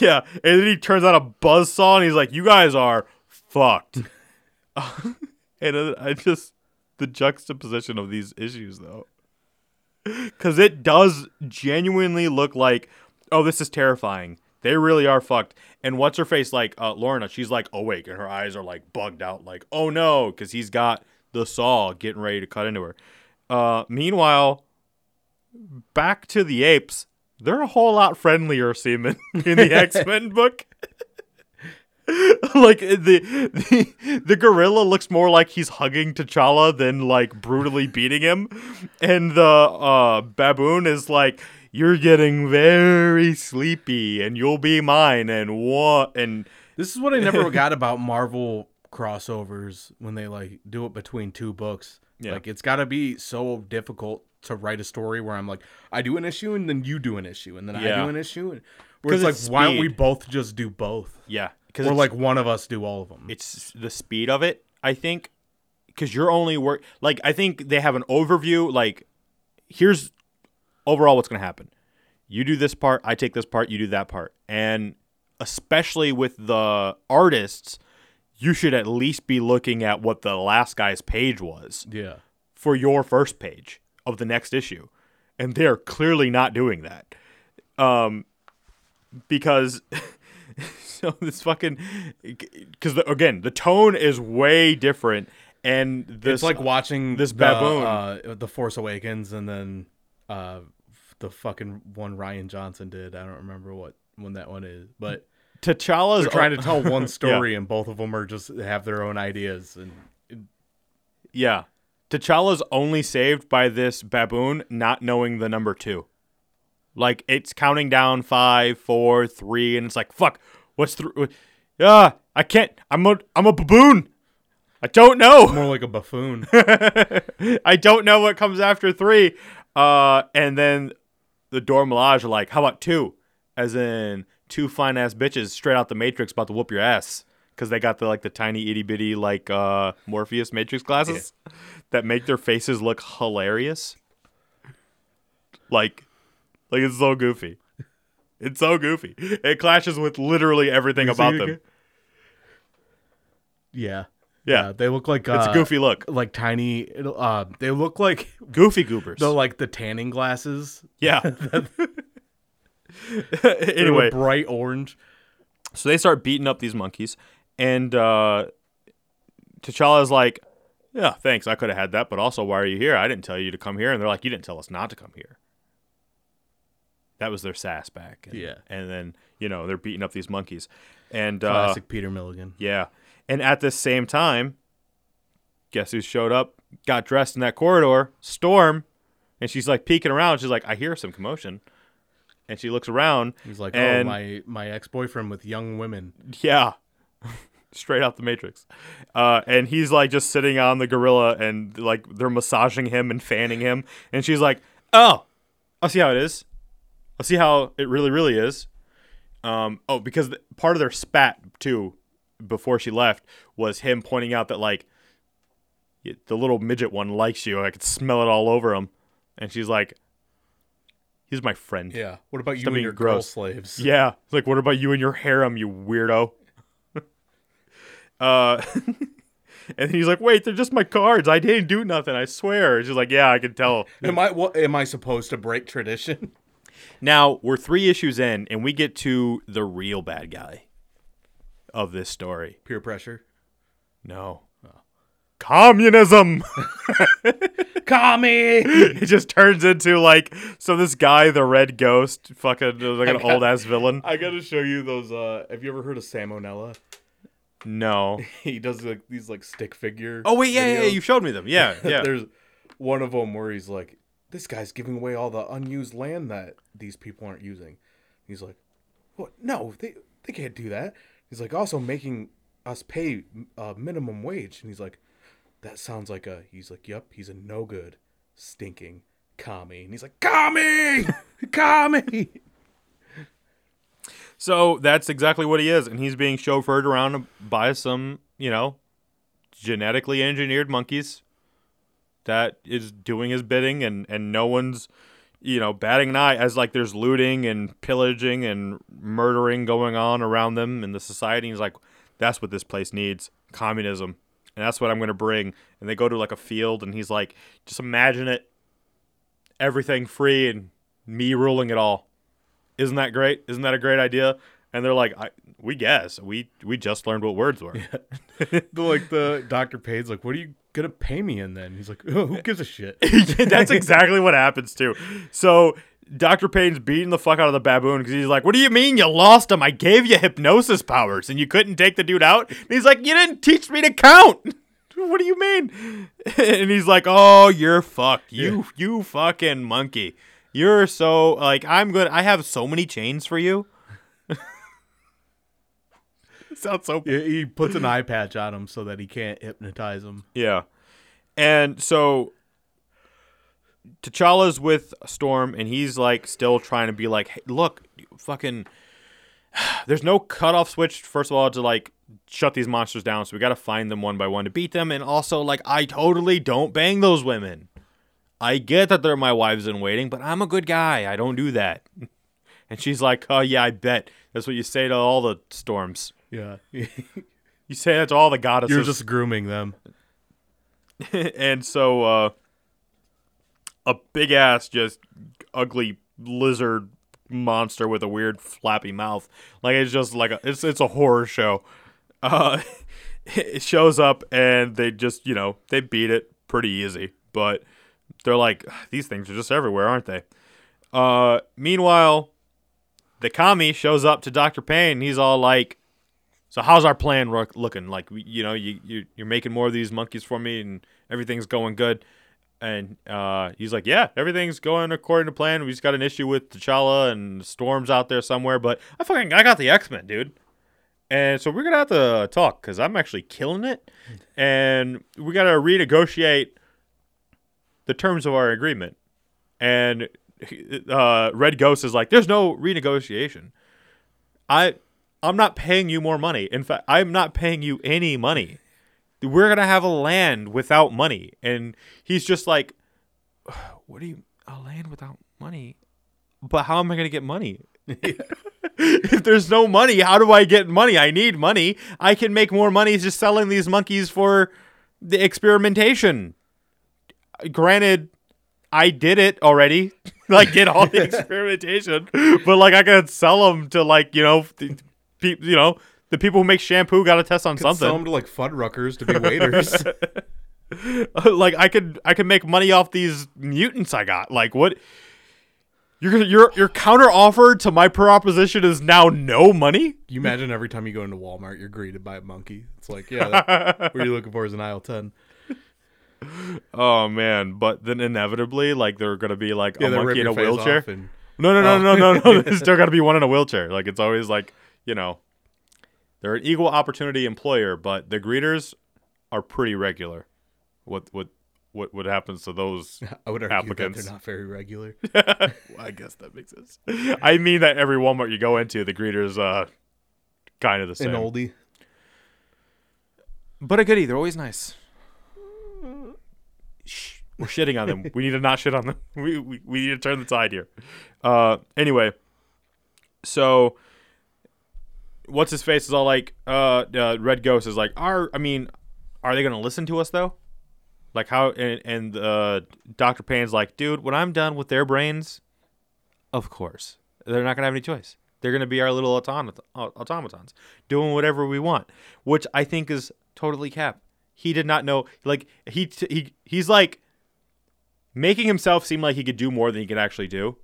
S3: Yeah, and then he turns out a buzz saw and he's like, "You guys are fucked." and I just the juxtaposition of these issues though, because it does genuinely look like, oh, this is terrifying. They really are fucked. And what's her face like? Uh, Lorna, she's like awake and her eyes are like bugged out, like, oh no, because he's got the saw getting ready to cut into her. Uh, meanwhile, back to the apes. They're a whole lot friendlier seamen in the X Men book. like the, the the gorilla looks more like he's hugging T'Challa than like brutally beating him, and the uh, baboon is like, "You're getting very sleepy, and you'll be mine." And what? And
S2: this is what I never got about Marvel crossovers when they like do it between two books.
S3: Yeah.
S2: Like it's got to be so difficult to write a story where I'm like, I do an issue and then you do an issue and then I do an issue, and where
S3: 'Cause
S2: it's like,
S3: it's
S2: why don't we both just do both?
S3: yeah, because
S2: Or like one of us do all of them.
S3: it's the speed of it i think because you're only work like i think they have an overview like here's overall what's going to happen you do this part i take this part you do that part and especially with the artists you should at least be looking at what the last guy's page was
S2: Yeah.
S3: for your first page of the next issue. And they're clearly not doing that. Um, because so this fucking because again the tone is way different and this
S2: it's like watching
S3: this
S2: the,
S3: baboon.
S2: uh, the Force Awakens, and then uh, the fucking one Rian Johnson did. I don't remember what when that one is, but
S3: T'Challa's
S2: they're trying to tell one story, and both of them are just have their own ideas. And
S3: Yeah. T'Challa's only saved by this baboon not knowing the number two. Like it's counting down five, four, three, and it's like, fuck, what's three? Yeah, I can't. I'm a, I'm a baboon. I don't know.
S2: more like a buffoon.
S3: I don't know what comes after three. Uh, and then the Dora Milaje are like, how about two? As in two fine ass bitches straight out the Matrix about to whoop your ass. Because they got the like the tiny itty bitty like uh Morpheus Matrix glasses that make their faces look hilarious. Like like it's so goofy. It's so goofy. It clashes with literally everything about them.
S2: Yeah.
S3: Yeah.
S2: they look like
S3: It's
S2: uh,
S3: a goofy look.
S2: like tiny. Uh, they look like
S3: Goofy goobers.
S2: the like the tanning glasses.
S3: yeah. Anyway,
S2: bright orange.
S3: So they start beating up these monkeys, and uh, T'Challa's like, "Yeah, thanks. I could have had that, but also, why are you here? I didn't tell you to come here." And they're like, "You didn't tell us not to come here." That was their sass back. And,
S2: Yeah.
S3: And then you know they're beating up these monkeys, and uh,
S2: Classic Peter Milligan.
S3: yeah, and at the same time, guess who showed up? Got dressed in that corridor, Storm, and she's like peeking around. She's like, "I hear some commotion." And she looks around.
S2: He's like,
S3: and
S2: oh my my ex boyfriend with young women.
S3: Yeah. Straight out the Matrix. Uh, and he's like just sitting on the gorilla and like they're massaging him and fanning him. And she's like, oh, I'll see how it is. I'll see how it really, really is. Um, oh, because th- part of their spat too before she left was him pointing out that like the little midget one likes you. I could smell it all over him. And she's like, he's my friend.
S2: Yeah. What about you
S3: Stop
S2: and your girl
S3: gross.
S2: slaves?
S3: Yeah. It's like, what about you and your harem, you weirdo? uh, and he's like, wait, they're just my cards. I didn't do nothing. I swear. She's like, yeah, I can tell.
S2: Am I what am I supposed to break tradition?
S3: Now we're three issues in, and we get to the real bad guy of this story.
S2: Peer pressure.
S3: No. Communism.
S2: Commie.
S3: it just turns into like so. This guy, the Red Ghost, fucking like an old ass villain.
S2: I gotta show you those. uh Have you ever heard of Salmonella?
S3: No.
S2: He does like these like stick figure.
S3: Oh wait, yeah, yeah, yeah. You showed me them. Yeah, yeah.
S2: There's one of them where he's like, "This guy's giving away all the unused land that these people aren't using." He's like, "What? No, they they can't do that." He's like, "Also making us pay uh, minimum wage," and he's like, "That sounds like a." He's like, "Yep, he's a no good, stinking commie," and he's like, "Commie, commie."
S3: So that's exactly what he is, and he's being chauffeured around by some, you know, genetically engineered monkeys that is doing his bidding, and and no one's, you know, batting an eye as like there's looting and pillaging and murdering going on around them in the society. He's like, that's what this place needs, communism, and that's what I'm gonna bring. And they go to like a field, and he's like, just imagine it, everything free and me ruling it all. Isn't that great? Isn't that a great idea? And they're like, I, we guess we we just learned what words were.
S2: The, like the Dr. Payne's like, "What are you gonna pay me in then?" He's like, oh, "Who gives a shit?"
S3: That's exactly what happens too. So Dr. Payne's beating the fuck out of the baboon because he's like, "What do you mean you lost him? I gave you hypnosis powers and you couldn't take the dude out." And he's like, "You didn't teach me to count." what do you mean? And he's like, "Oh, you're fucked. You you fucking monkey. You're so like I'm good. I have so many chains for you." Sounds so
S2: He he puts an eye patch on him so that he can't hypnotize him.
S3: Yeah. And so T'Challa's with Storm and he's like still trying to be like, hey, look, fucking there's no cutoff switch, first of all, to like shut these monsters down, so we gotta find them one by one to beat them. And also, like, I totally don't bang those women. I get that they're my wives in waiting, but I'm a good guy. I don't do that. And she's like, Oh yeah, I bet. That's what you say to all the storms.
S2: Yeah.
S3: You say that to all the goddesses.
S2: You're just grooming them.
S3: and so uh a big ass just ugly lizard monster with a weird flappy mouth like it's just like a, it's it's a horror show uh it shows up and they just you know they beat it pretty easy but they're like these things are just everywhere aren't they uh meanwhile the kami shows up to dr payne he's all like so how's our plan ro- looking? Like, you know, you, you you're making more of these monkeys for me, and everything's going good. And uh, he's like, yeah, everything's going according to plan. We just got an issue with T'Challa and Storm's out there somewhere, but I fucking I got the X Men, dude. And so we're gonna have to talk because I'm actually killing it, and we gotta renegotiate the terms of our agreement. And uh, Red Ghost is like, there's no renegotiation. I I'm not paying you more money. In fact, I'm not paying you any money. We're gonna have a land without money, and he's just like, "What do you a land without money? But how am I gonna get money? if there's no money, how do I get money? I need money. I can make more money just selling these monkeys for the experimentation. Granted, I did it already. like get all the experimentation, but like I could sell them to like you know, the, pe- you know, the people who make shampoo got to test on
S2: Sell
S3: something.
S2: them to like Fuddruckers to be waiters.
S3: like I could I could make money off these mutants I got. Like what? Your your your counter offer to my proposition is now no money.
S2: you imagine every time you go into Walmart, you're greeted by a monkey. It's like, yeah, that, what are you looking for is an aisle 10.
S3: Oh man! But then inevitably, like they're gonna be like
S2: Yeah,
S3: a monkey in a wheelchair.
S2: and-
S3: No, no, no,
S2: Oh.
S3: no, no, no. Oh. There's still got to be one in a wheelchair. Like it's always like you know, they're an equal opportunity employer, but the greeters are pretty regular. What what what what happens to those?
S2: I would argue
S3: Applicants.
S2: that they're not very regular.
S3: well, I guess that makes sense. I mean that every Walmart you go into, the greeters uh kind of the same.
S2: An oldie.
S3: But a goodie. They're always nice. Shh, we're shitting on them. we need to not shit on them. We, we, we need to turn the tide here. Uh, anyway, so what's his face is all like, uh, uh, Red Ghost is like, are I mean, are they gonna listen to us though? Like how and and uh, Doctor Payne's like, dude, when I'm done with their brains, of course they're not gonna have any choice. They're gonna be our little automat- automatons, doing whatever we want, which I think is totally cap. He did not know. Like he t- he he's like making himself seem like he could do more than he could actually do,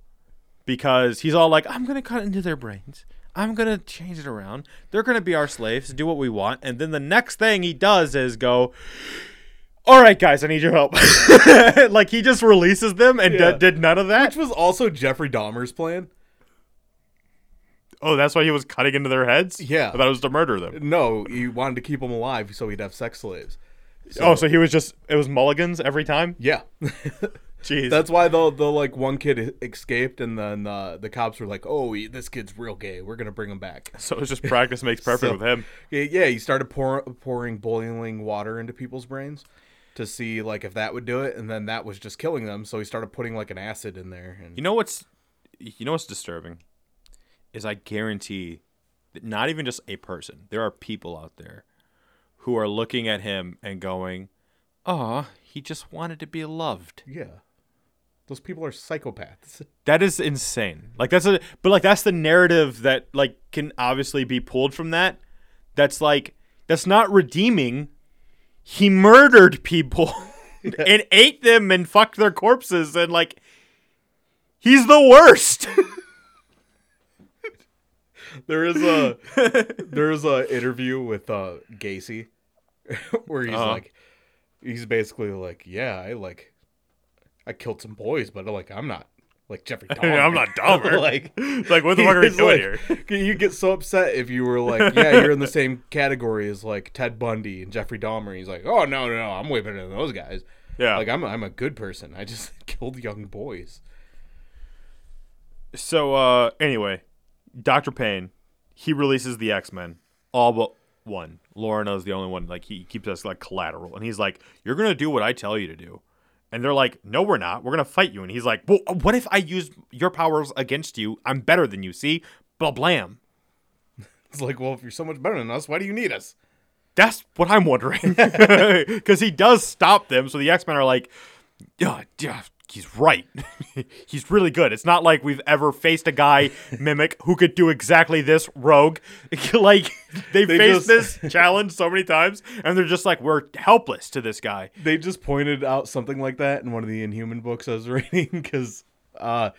S3: because he's all like, I'm gonna cut into their brains. I'm gonna change it around. They're gonna be our slaves, do what we want, and then the next thing he does is go. All right, guys, I need your help. like he just releases them and d- did none of that.
S2: Which was also Jeffrey Dahmer's plan.
S3: Oh, that's why he was cutting into their heads.
S2: Yeah.
S3: I thought it was to murder them.
S2: No, he wanted to keep them alive so he'd have sex slaves.
S3: oh, so he was just it was mulligans every time.
S2: Yeah.
S3: Jeez,
S2: That's why the the like one kid escaped, and then uh, the cops were like, "Oh, he, this kid's real gay. We're gonna bring him back."
S3: so it's just practice makes perfect
S2: So-
S3: with him.
S2: Yeah, yeah, he started pour, pouring boiling water into people's brains to see like if that would do it, and then that was just killing them. So he started putting like an acid in there. And
S3: You know what's you know what's disturbing is I guarantee that not even just a person, there are people out there who are looking at him and going, "Oh, he just wanted to be loved."
S2: yeah, those people are psychopaths.
S3: That is insane. Like that's a but like that's the narrative that like can obviously be pulled from that. That's like that's not redeeming. He murdered people and ate them and fucked their corpses and like he's the worst.
S2: There is a there is a interview with uh Gacy where he's
S3: Uh-huh.
S2: like he's basically like, yeah, I like I killed some boys, but like I'm not like Jeffrey Dahmer.
S3: I'm not Dahmer.
S2: like
S3: like what the fuck are we
S2: he's
S3: doing
S2: like-
S3: here?
S2: You get so upset if you were like, yeah, you're in the same category as like Ted Bundy and Jeffrey Dahmer. He's like, oh no, no, no, I'm way better than those guys.
S3: Yeah.
S2: Like I'm I'm a good person. I just killed young boys.
S3: So uh anyway, Dr. Payne, he releases the X-Men all but one. Lorna's the only one like he keeps us like collateral and he's like, "You're going to do what I tell you to do." And they're like, "No, we're not. We're going to fight you." And he's like, "Well, uh, what if I use your powers against you? I'm better than you, see?" Blah blam.
S2: It's like, well, if you're so much better than us, why do you need us?
S3: That's what I'm wondering. Because he does stop them. So the X Men are like, yeah, yeah, he's right. he's really good. It's not like we've ever faced a guy mimic who could do exactly this rogue. like they,
S2: They
S3: faced
S2: just-
S3: this challenge so many times, and they're just like, we're helpless to this guy.
S2: They just pointed out something like that in one of the Inhuman books I was reading because uh,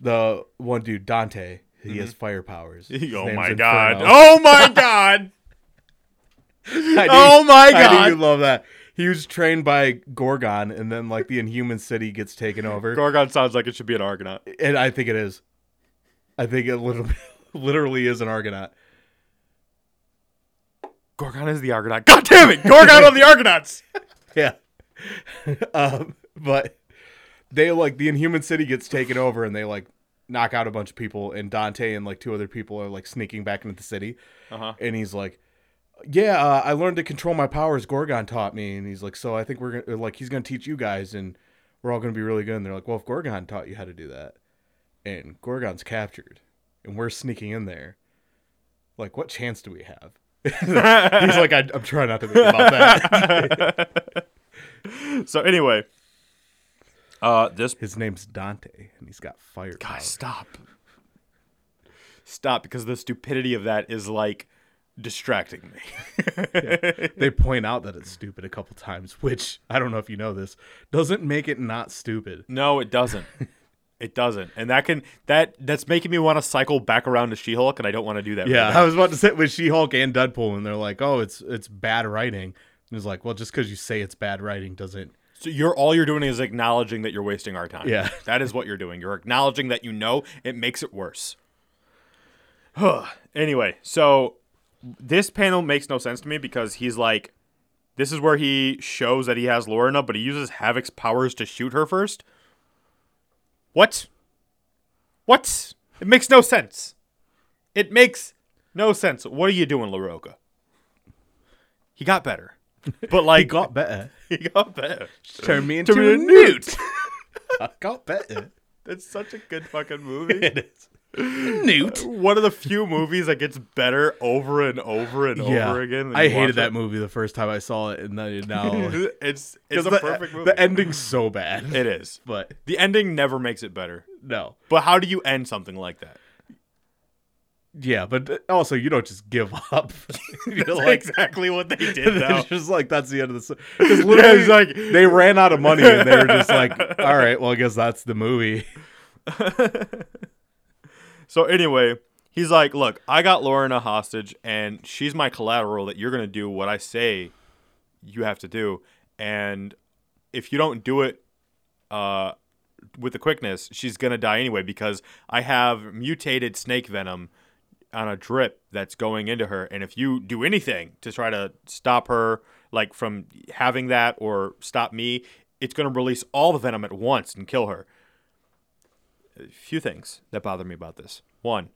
S2: the one dude Dante he has fire powers. His
S3: oh my
S2: Inferno.
S3: god! Oh my god! Oh my
S2: I
S3: god!
S2: you'd love that. He was trained by Gorgon, and then like the Inhuman city gets taken over,
S3: Gorgon sounds like it should be an Argonaut.
S2: and I think it is. I think it literally, literally is an Argonaut.
S3: Gorgon is the Argonaut. God damn it! Gorgon of the Argonauts.
S2: Yeah. um, but they like the Inhuman city gets taken over, and they like knock out a bunch of people, and Dante and like two other people are like sneaking back into the city,
S3: Uh-huh.
S2: and he's like. Yeah, uh, I learned to control my powers. Gorgon taught me, and he's like, "So I think we're gonna like he's gonna teach you guys, and we're all gonna be really good." And they're like, "Well, if Gorgon taught you how to do that, and Gorgon's captured, and we're sneaking in there, like, what chance do we have?" he's like, I, "I'm trying not to think about that."
S3: So anyway, uh, this
S2: His name's Dante, and he's got fire. powers.
S3: stop, stop, because the stupidity of that is like distracting me.
S2: They point out that it's stupid a couple times, which I don't know if you know this doesn't make it not stupid.
S3: no, it doesn't. It doesn't, and that can that that's making me want to cycle back around to She-Hulk, and I don't want to do that.
S2: Yeah,
S3: now.
S2: I was about to sit with She-Hulk and Deadpool, and they're like, "Oh, it's it's bad writing." And it's like, well, just because you say it's bad writing doesn't.
S3: So you're all you're doing is acknowledging that you're wasting our time.
S2: Yeah.
S3: that is what you're doing. You're acknowledging that you know it makes it worse. anyway, so this panel makes no sense to me because he's like, this is where he shows that he has Lorna, but he uses Havoc's powers to shoot her first. What? What? It makes no sense. It makes no sense. What are you doing, LaRocca? He got better. But like
S2: He got better.
S3: he got better.
S2: Turn me into a newt. I got better.
S3: That's such a good fucking movie.
S2: it is. Newt.
S3: Uh, one of the few movies that gets better over and over and
S2: Yeah,
S3: over again.
S2: I hated that movie the first time I saw it, and then now
S3: it's it's a
S2: the,
S3: perfect movie.
S2: the ending's so bad.
S3: it is.
S2: but
S3: The ending never makes it better.
S2: no,
S3: But how do you end something like that?
S2: yeah, but also you don't just give up.
S3: That's
S2: like,
S3: exactly what they did though.
S2: it's just like that's the end of the. Because literally,
S3: it's like-
S2: they ran out of money, and they were just like, "All right, well, I guess that's the movie."
S3: So anyway, he's like, "Look, I got Lorna a hostage, and she's my collateral. That you're gonna do what I say you have to do, and if you don't do it, uh, with the quickness, she's gonna die anyway because I have mutated snake venom on a drip that's going into her, and if you do anything to try to stop her, like from having that or stop me, it's gonna release all the venom at once and kill her." A few things that bother me about this. One,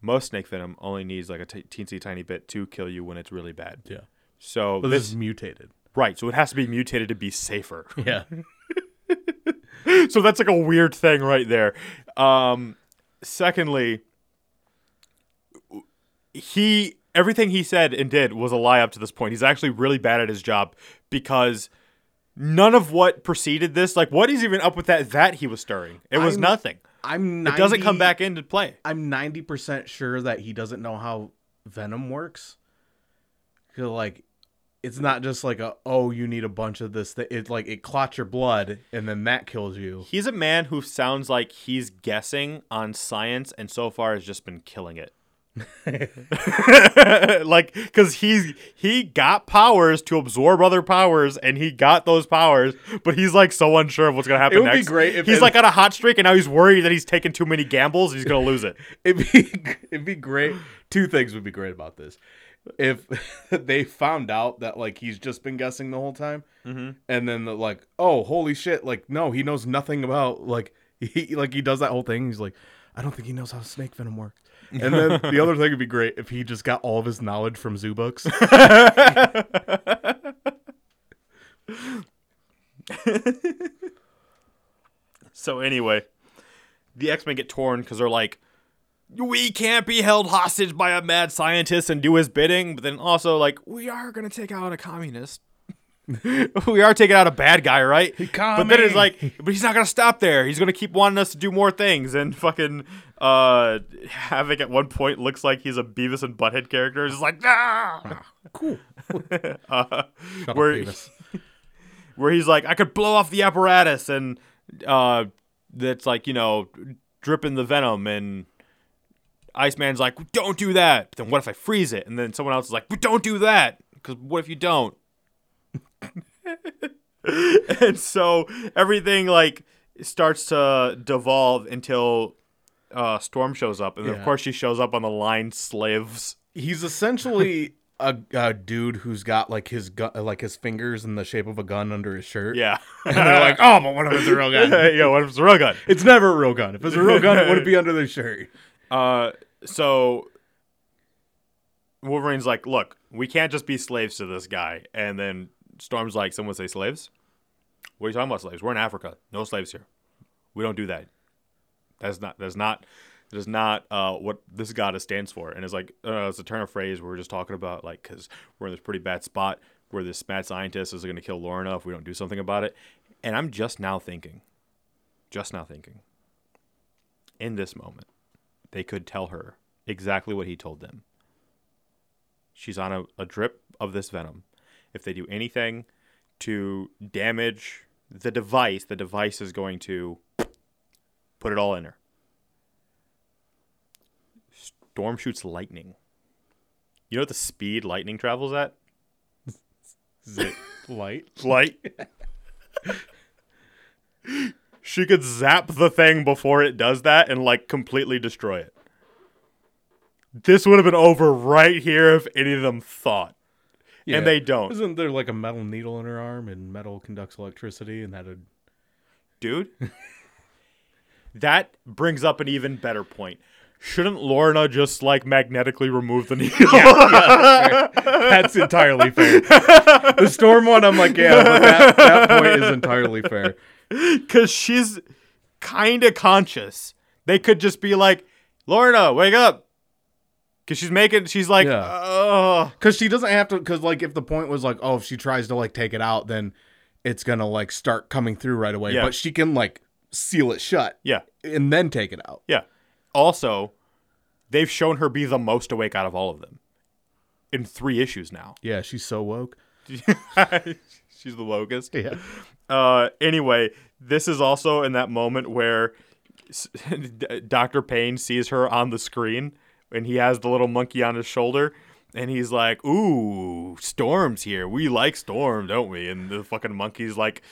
S3: most snake venom only needs like a t- teensy tiny bit to kill you when it's really bad.
S2: Yeah,
S3: So
S2: but this
S3: this
S2: is mutated.
S3: right, so it has to be mutated to be safer.
S2: Yeah,
S3: so that's like a weird thing right there. Um, secondly, he everything he said and did was a lie up to this point. He's actually really bad at his job because none of what preceded this, like what is even up with that that he was stirring? It was
S2: I'm-
S3: nothing.
S2: I'm.
S3: It doesn't come back into play.
S2: I'm ninety percent sure that he doesn't know how venom works. 'Cause, like, it's not just like a oh you need a bunch of this. That it like it clots your blood and then that kills you.
S3: He's a man who sounds like he's guessing on science and so far has just been killing it. like cuz he's he got powers to absorb other powers and he got those powers but he's like so unsure of what's going to happen
S2: It would be great if
S3: he's
S2: it-
S3: like on a hot streak and now he's worried that he's taking too many gambles and he's going to lose it.
S2: It'd be it'd be great. Two things would be great about this. If they found out that like he's just been guessing the whole time, mm-hmm. and then the, like, oh holy shit, like no, he knows nothing about like he like he does that whole thing. He's like, I don't think he knows how snake venom works. And then the other thing would be great if he just got all of his knowledge from zoo books.
S3: So anyway, the X-Men get torn cuz they're like we can't be held hostage by a mad scientist and do his bidding, but then also like we are gonna take out a communist. we are taking out a bad guy, right? But then it's like, but he's not gonna stop there. He's gonna keep wanting us to do more things, and fucking uh, Havoc at one point looks like he's a Beavis and Butthead character. It's like, ah,
S2: Cool.
S3: uh,
S2: Shut up,
S3: where where he's like, I could blow off the apparatus, and uh, that's like you know, dripping the venom, and Iceman's like, don't do that. But then what if I freeze it? And then someone else is like, but don't do that, because what if you don't? and so everything like starts to devolve until uh, Storm shows up, and then of course she shows up on the line slaves.
S2: He's essentially a, a dude who's got like his gun, like his fingers in the shape of a gun under his shirt.
S3: Yeah,
S2: And they're like, oh, but what if it's a real gun?
S3: yeah, what if it's a real gun?
S2: It's never a real gun. If it's a real gun, it wouldn't be under their shirt.
S3: Uh, so Wolverine's like, look, we can't just be slaves to this guy. And then Storm's like, someone say slaves? What are you talking about slaves? We're in Africa. No slaves here. We don't do that. That's not. That's not. That is not uh, what this goddess stands for. And it's like uh, it's a turn of phrase we are just talking about, like because we're in this pretty bad spot where this mad scientist is going to kill Lorna if we don't do something about it. And I'm just now thinking, just now thinking, in this moment, they could tell her exactly what he told them. She's on a, a drip of this venom. If they do anything to damage the device, the device is going to put it all in her. Storm shoots lightning. You know what the speed lightning travels at?
S2: Is it light?
S3: Light. she could zap the thing before it does that and like completely destroy it. This would have been over right here if any of them thought. And they don't.
S2: Isn't there like a metal needle in her arm and metal conducts electricity and that would
S3: dude. that brings up an even better point. Shouldn't Lorna just like magnetically remove the needle?
S2: That's entirely fair. The storm one, I'm like, yeah, but that, that point is entirely fair.
S3: Because she's kind of conscious. They could just be like, Lorna, wake up. Because she's making, she's like,
S2: Yeah.
S3: oh.
S2: Because she doesn't have to. Because like, if the point was like, oh, if she tries to like take it out, then it's gonna like start coming through right away.
S3: Yeah.
S2: But she can like seal it shut
S3: Yeah,
S2: and then take it out.
S3: yeah. Also, they've shown her be the most awake out of all of them in three issues now.
S2: Yeah, she's so woke.
S3: she's the wokest.
S2: Yeah.
S3: Uh, anyway, this is also in that moment where Dr. Payne sees her on the screen and he has the little monkey on his shoulder and he's like, Ooh, Storm's here. We like Storm, don't we? And the fucking monkey's like,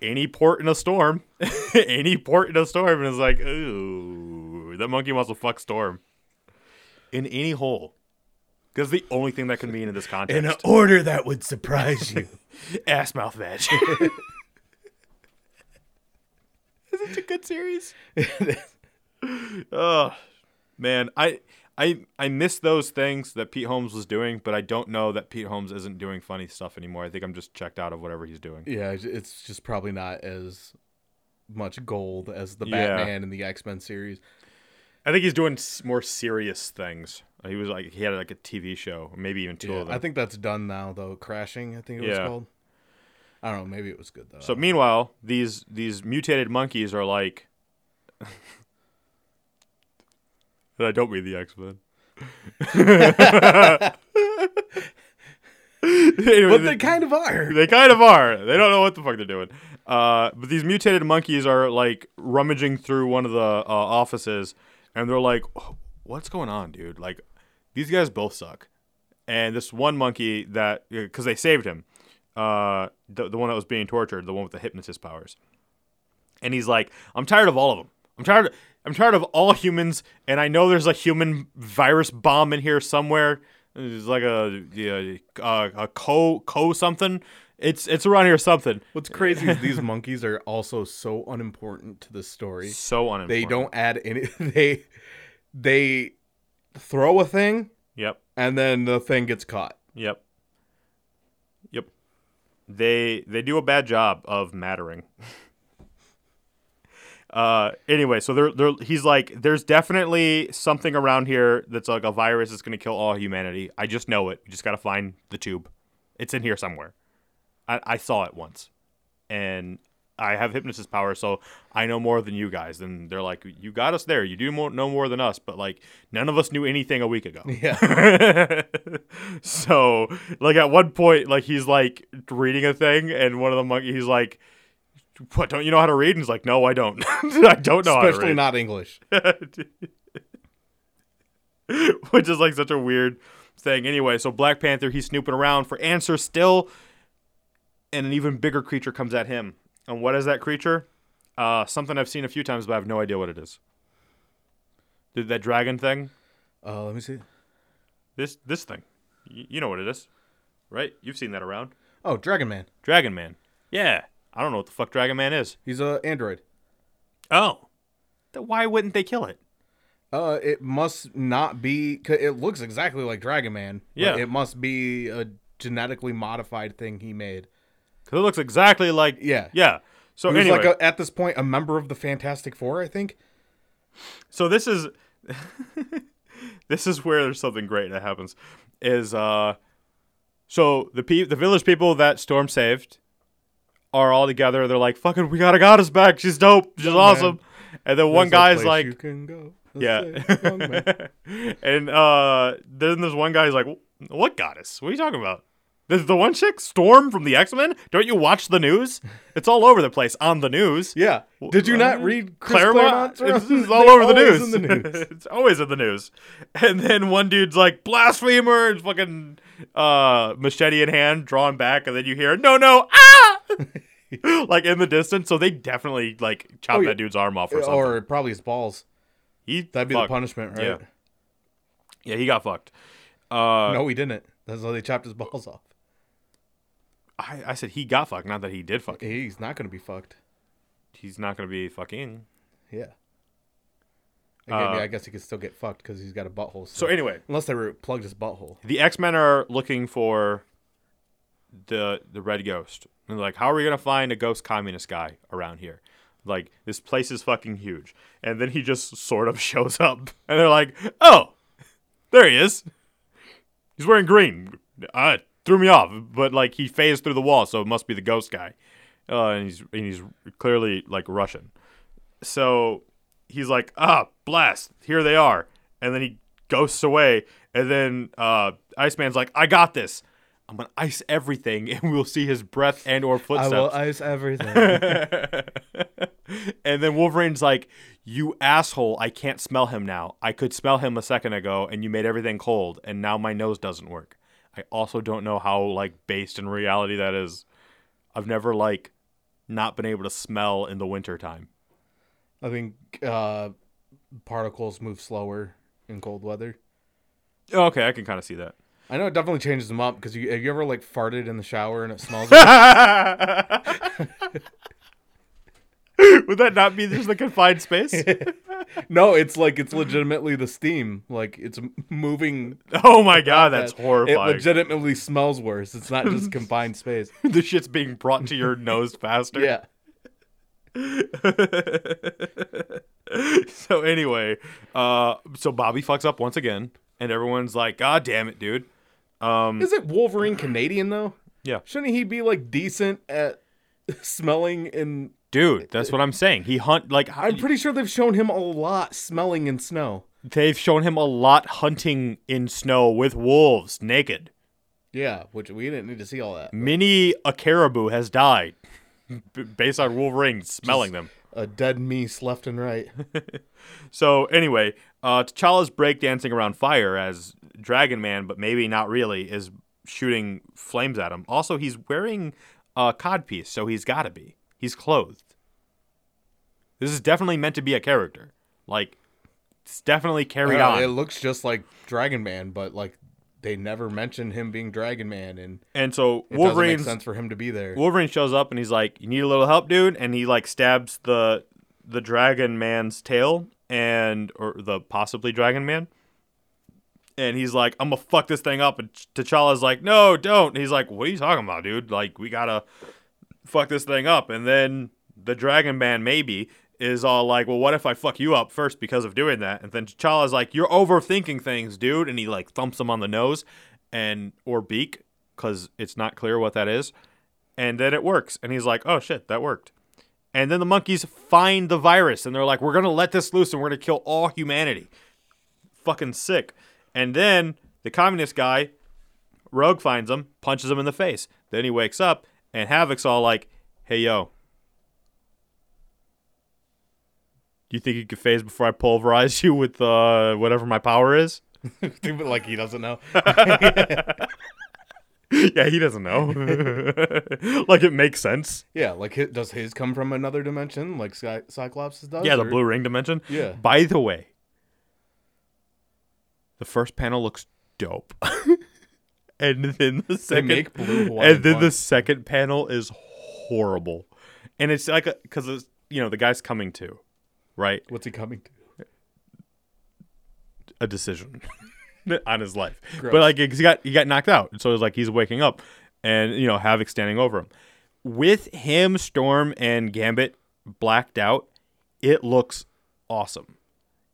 S3: Any port in a storm. Any port in a storm. And it's like, Ooh, that monkey wants to fuck Storm. In any hole. Because the only thing that can mean in this context.
S2: In an order that would surprise you.
S3: ass mouth veg. Is it a good series? oh man, I I I miss those things that Pete Holmes was doing, but I don't know that Pete Holmes isn't doing funny stuff anymore. I think I'm just checked out of whatever he's doing.
S2: yeah, it's just probably not as much gold as the
S3: Yeah.
S2: Batman and the X Men series.
S3: I think he's doing more serious things. He was like he had like a TV show, maybe even two
S2: Yeah,
S3: of them.
S2: I think that's done now though. Crashing, I think it was
S3: Yeah.
S2: called. I don't know. Maybe it was good though.
S3: So meanwhile, these these mutated monkeys are like. and I don't mean the X Men.
S2: but they kind of are.
S3: They kind of are. They don't know what the fuck they're doing. Uh, but these mutated monkeys are like rummaging through one of the uh, offices, and they're like, "Oh, "What's going on, dude? Like, these guys both suck." And this one monkey that, because they saved him, uh, the the one that was being tortured, the one with the hypnotist powers, and he's like, "I'm tired of all of them. I'm tired. I'm tired of all humans, and I know there's a human virus bomb in here somewhere." It's like a uh, a co co something. It's it's around here something.
S2: What's crazy is these monkeys are also so unimportant to the story.
S3: So unimportant.
S2: They don't add any. They they throw a thing
S3: Yep.
S2: and then the thing gets caught.
S3: Yep. Yep. They they do a bad job of mattering. Uh, anyway, so there, there, he's like, there's definitely something around here that's like a virus that's gonna kill all humanity. I just know it. We just gotta find the tube. It's in here somewhere. I, I saw it once, and I have hypnosis power, so I know more than you guys. And they're like, you got us there. You do more, know more than us, but like none of us knew anything a week ago.
S2: Yeah.
S3: so like at one point, like he's like reading a thing, and one of the monkeys, he's like, "What? Don't you know how to read?" And he's like, "No, I don't. I don't know how to
S2: Especially
S3: read."
S2: not English.
S3: which is like such a weird thing. Anyway, so Black Panther, he's snooping around for answers still, and an even bigger creature comes at him. And what is that creature? Uh, something I've seen a few times, but I have no idea what it is. Did that dragon thing?
S2: Uh, let me see.
S3: This this thing, y- you know what it is, right? You've seen that around.
S2: Oh, Dragon Man.
S3: Dragon Man. Yeah, I don't know what the fuck Dragon Man is.
S2: He's a android.
S3: Oh, then why wouldn't they kill it?
S2: Uh, it must not be. It looks exactly like Dragon Man.
S3: Yeah.
S2: it must be a genetically modified thing he made.
S3: Because it looks exactly like
S2: Yeah.
S3: yeah. So
S2: He was
S3: anyway,
S2: like a, at this point a member of the Fantastic Four, I think.
S3: So this is this is where there's something great that happens. Is uh so the pe- the village people that Storm saved are all together. They're like, "Fucking, we got a goddess back. She's dope. She's
S2: Young
S3: awesome." And then one
S2: There's a
S3: guy's like,
S2: you can go.
S3: "Yeah."
S2: save young men.
S3: and uh then there's one guy's like, "What goddess? What are you talking about?" There's the one chick, Storm from the X Men. Don't you watch the news? It's all over the place on the news.
S2: yeah. Did you not read Chris
S3: Claremont?
S2: Claremont's
S3: It's, all over the news.
S2: in the news.
S3: it's always in the news. And then one dude's like blasphemer and fucking uh, machete in hand, drawn back, and then you hear no, no, ah, like in the distance. So they definitely like chop
S2: Oh, yeah.
S3: that dude's arm off or something.
S2: or probably his balls.
S3: he
S2: That'd be
S3: fucked.
S2: the punishment, right?
S3: Yeah. Yeah, he got fucked. Uh,
S2: no, he didn't. That's how they chopped his balls off.
S3: I, I said he got fucked, not that he did fuck.
S2: He's not gonna be fucked.
S3: He's not gonna be fucking.
S2: Yeah. I,
S3: Uh,
S2: I guess he could still get fucked because he's got a butthole.
S3: So anyway,
S2: unless they were plugged his butthole.
S3: the X Men are looking for the the red ghost. And they're like, how are we gonna find a ghost communist guy around here? Like this place is fucking huge. And then he just sort of shows up, and they're like, oh, there he is. He's wearing green. Uh, threw me off, but like he phased through the wall, so it must be the ghost guy. Uh, and he's and he's clearly like Russian. So he's like, ah, blast, here they are. And then he ghosts away. And then uh, Iceman's like, I got this. I'm gonna ice everything, and we'll see his breath and or footsteps.
S2: I will ice everything.
S3: and then Wolverine's like, "You asshole! I can't smell him now. I could smell him a second ago, and you made everything cold, and now my nose doesn't work. I also don't know how like based in reality that is. I've never like not been able to smell in the wintertime.
S2: I think uh, particles move slower in cold weather.
S3: Okay, I can kind of see that.
S2: I know it definitely changes them up because you have you ever like farted in the shower and it smells.
S3: Would that not be just a confined space?
S2: no, it's like it's legitimately the steam. Like it's moving.
S3: oh my god, that's horrifying.
S2: It legitimately smells worse. It's not just confined space.
S3: the shit's being brought to your nose faster.
S2: Yeah.
S3: so anyway, uh, so Bobby fucks up once again, and everyone's like, "God damn it, dude!" Um,
S2: Is it Wolverine Canadian though?
S3: yeah,
S2: Shouldn't he be like decent at smelling and
S3: dude, that's what I'm saying. He hunt like
S2: I'm pretty sure they've shown him a lot smelling in snow.
S3: they've shown him a lot hunting in snow with wolves naked.
S2: Yeah, which we didn't need to see all that.
S3: Many a caribou has died b- based on Wolverine smelling them.
S2: A dead meese left and right.
S3: So anyway, uh, T'Challa's breakdancing around fire as Dragon Man, but maybe not really, is shooting flames at him. Also, he's wearing a codpiece, so he's got to be. He's clothed. This is definitely meant to be a character. Like, it's definitely carried
S2: Uh,
S3: on.
S2: It looks just like Dragon Man, but like they never mentioned him being Dragon Man, and
S3: and so
S2: Wolverine doesn't make sense for him to be there.
S3: Wolverine shows up and he's like, "You need a little help, dude," and he like stabs the the Dragon Man's tail and or the possibly Dragon Man. And he's like, "I'm gonna fuck this thing up," and T'Challa's like, "No, don't." And he's like, "What are you talking about, dude? Like, we gotta fuck this thing up." And then the Dragon Man maybe is all like, "Well, what if I fuck you up first because of doing that?" And then T'Challa's like, "You're overthinking things, dude," and he like thumps him on the nose and or beak because it's not clear what that is, and then it works, and he's like, "Oh shit, that worked." And then the monkeys find the virus, and they're like, "We're gonna let this loose, and we're gonna kill all humanity." Fucking sick. And then the communist guy, Rogue finds him, punches him in the face. Then he wakes up, and Havoc's all like, "Hey yo, do you think you could phase before I pulverize you with uh, whatever my power is?"
S2: like he doesn't know.
S3: yeah, he doesn't know. like it makes sense.
S2: Yeah, like hi- does his come from another dimension like Sky- Cyclops does?
S3: Yeah, the
S2: or-
S3: blue ring dimension.
S2: Yeah.
S3: By the way, the first panel looks dope. and then the second
S2: make blue Hawaiian
S3: and then the second panel is horrible. And it's like it's you know, the guy's coming to, right?
S2: What's he coming to?
S3: a decision on his life.
S2: Gross.
S3: But like he got he got knocked out. and So it's like he's waking up and you know, Havoc standing over him. With him, Storm and Gambit blacked out, it looks awesome.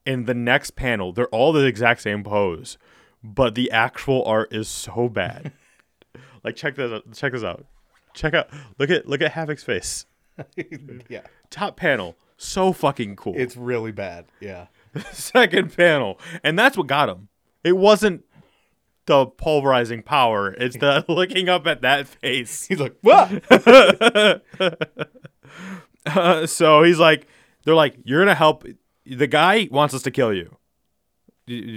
S3: In the next panel, they're all the exact same pose, but the actual art is so bad. like check this out, check this out. Check out look at look at Havoc's face.
S2: yeah,
S3: Top panel, so fucking cool
S2: it's really bad. Yeah,
S3: second panel, and that's what got him. It wasn't the pulverizing power; it's the looking up at that face.
S2: he's like, what?
S3: Uh, so he's like, they're like, you're gonna help. The guy wants us to kill you,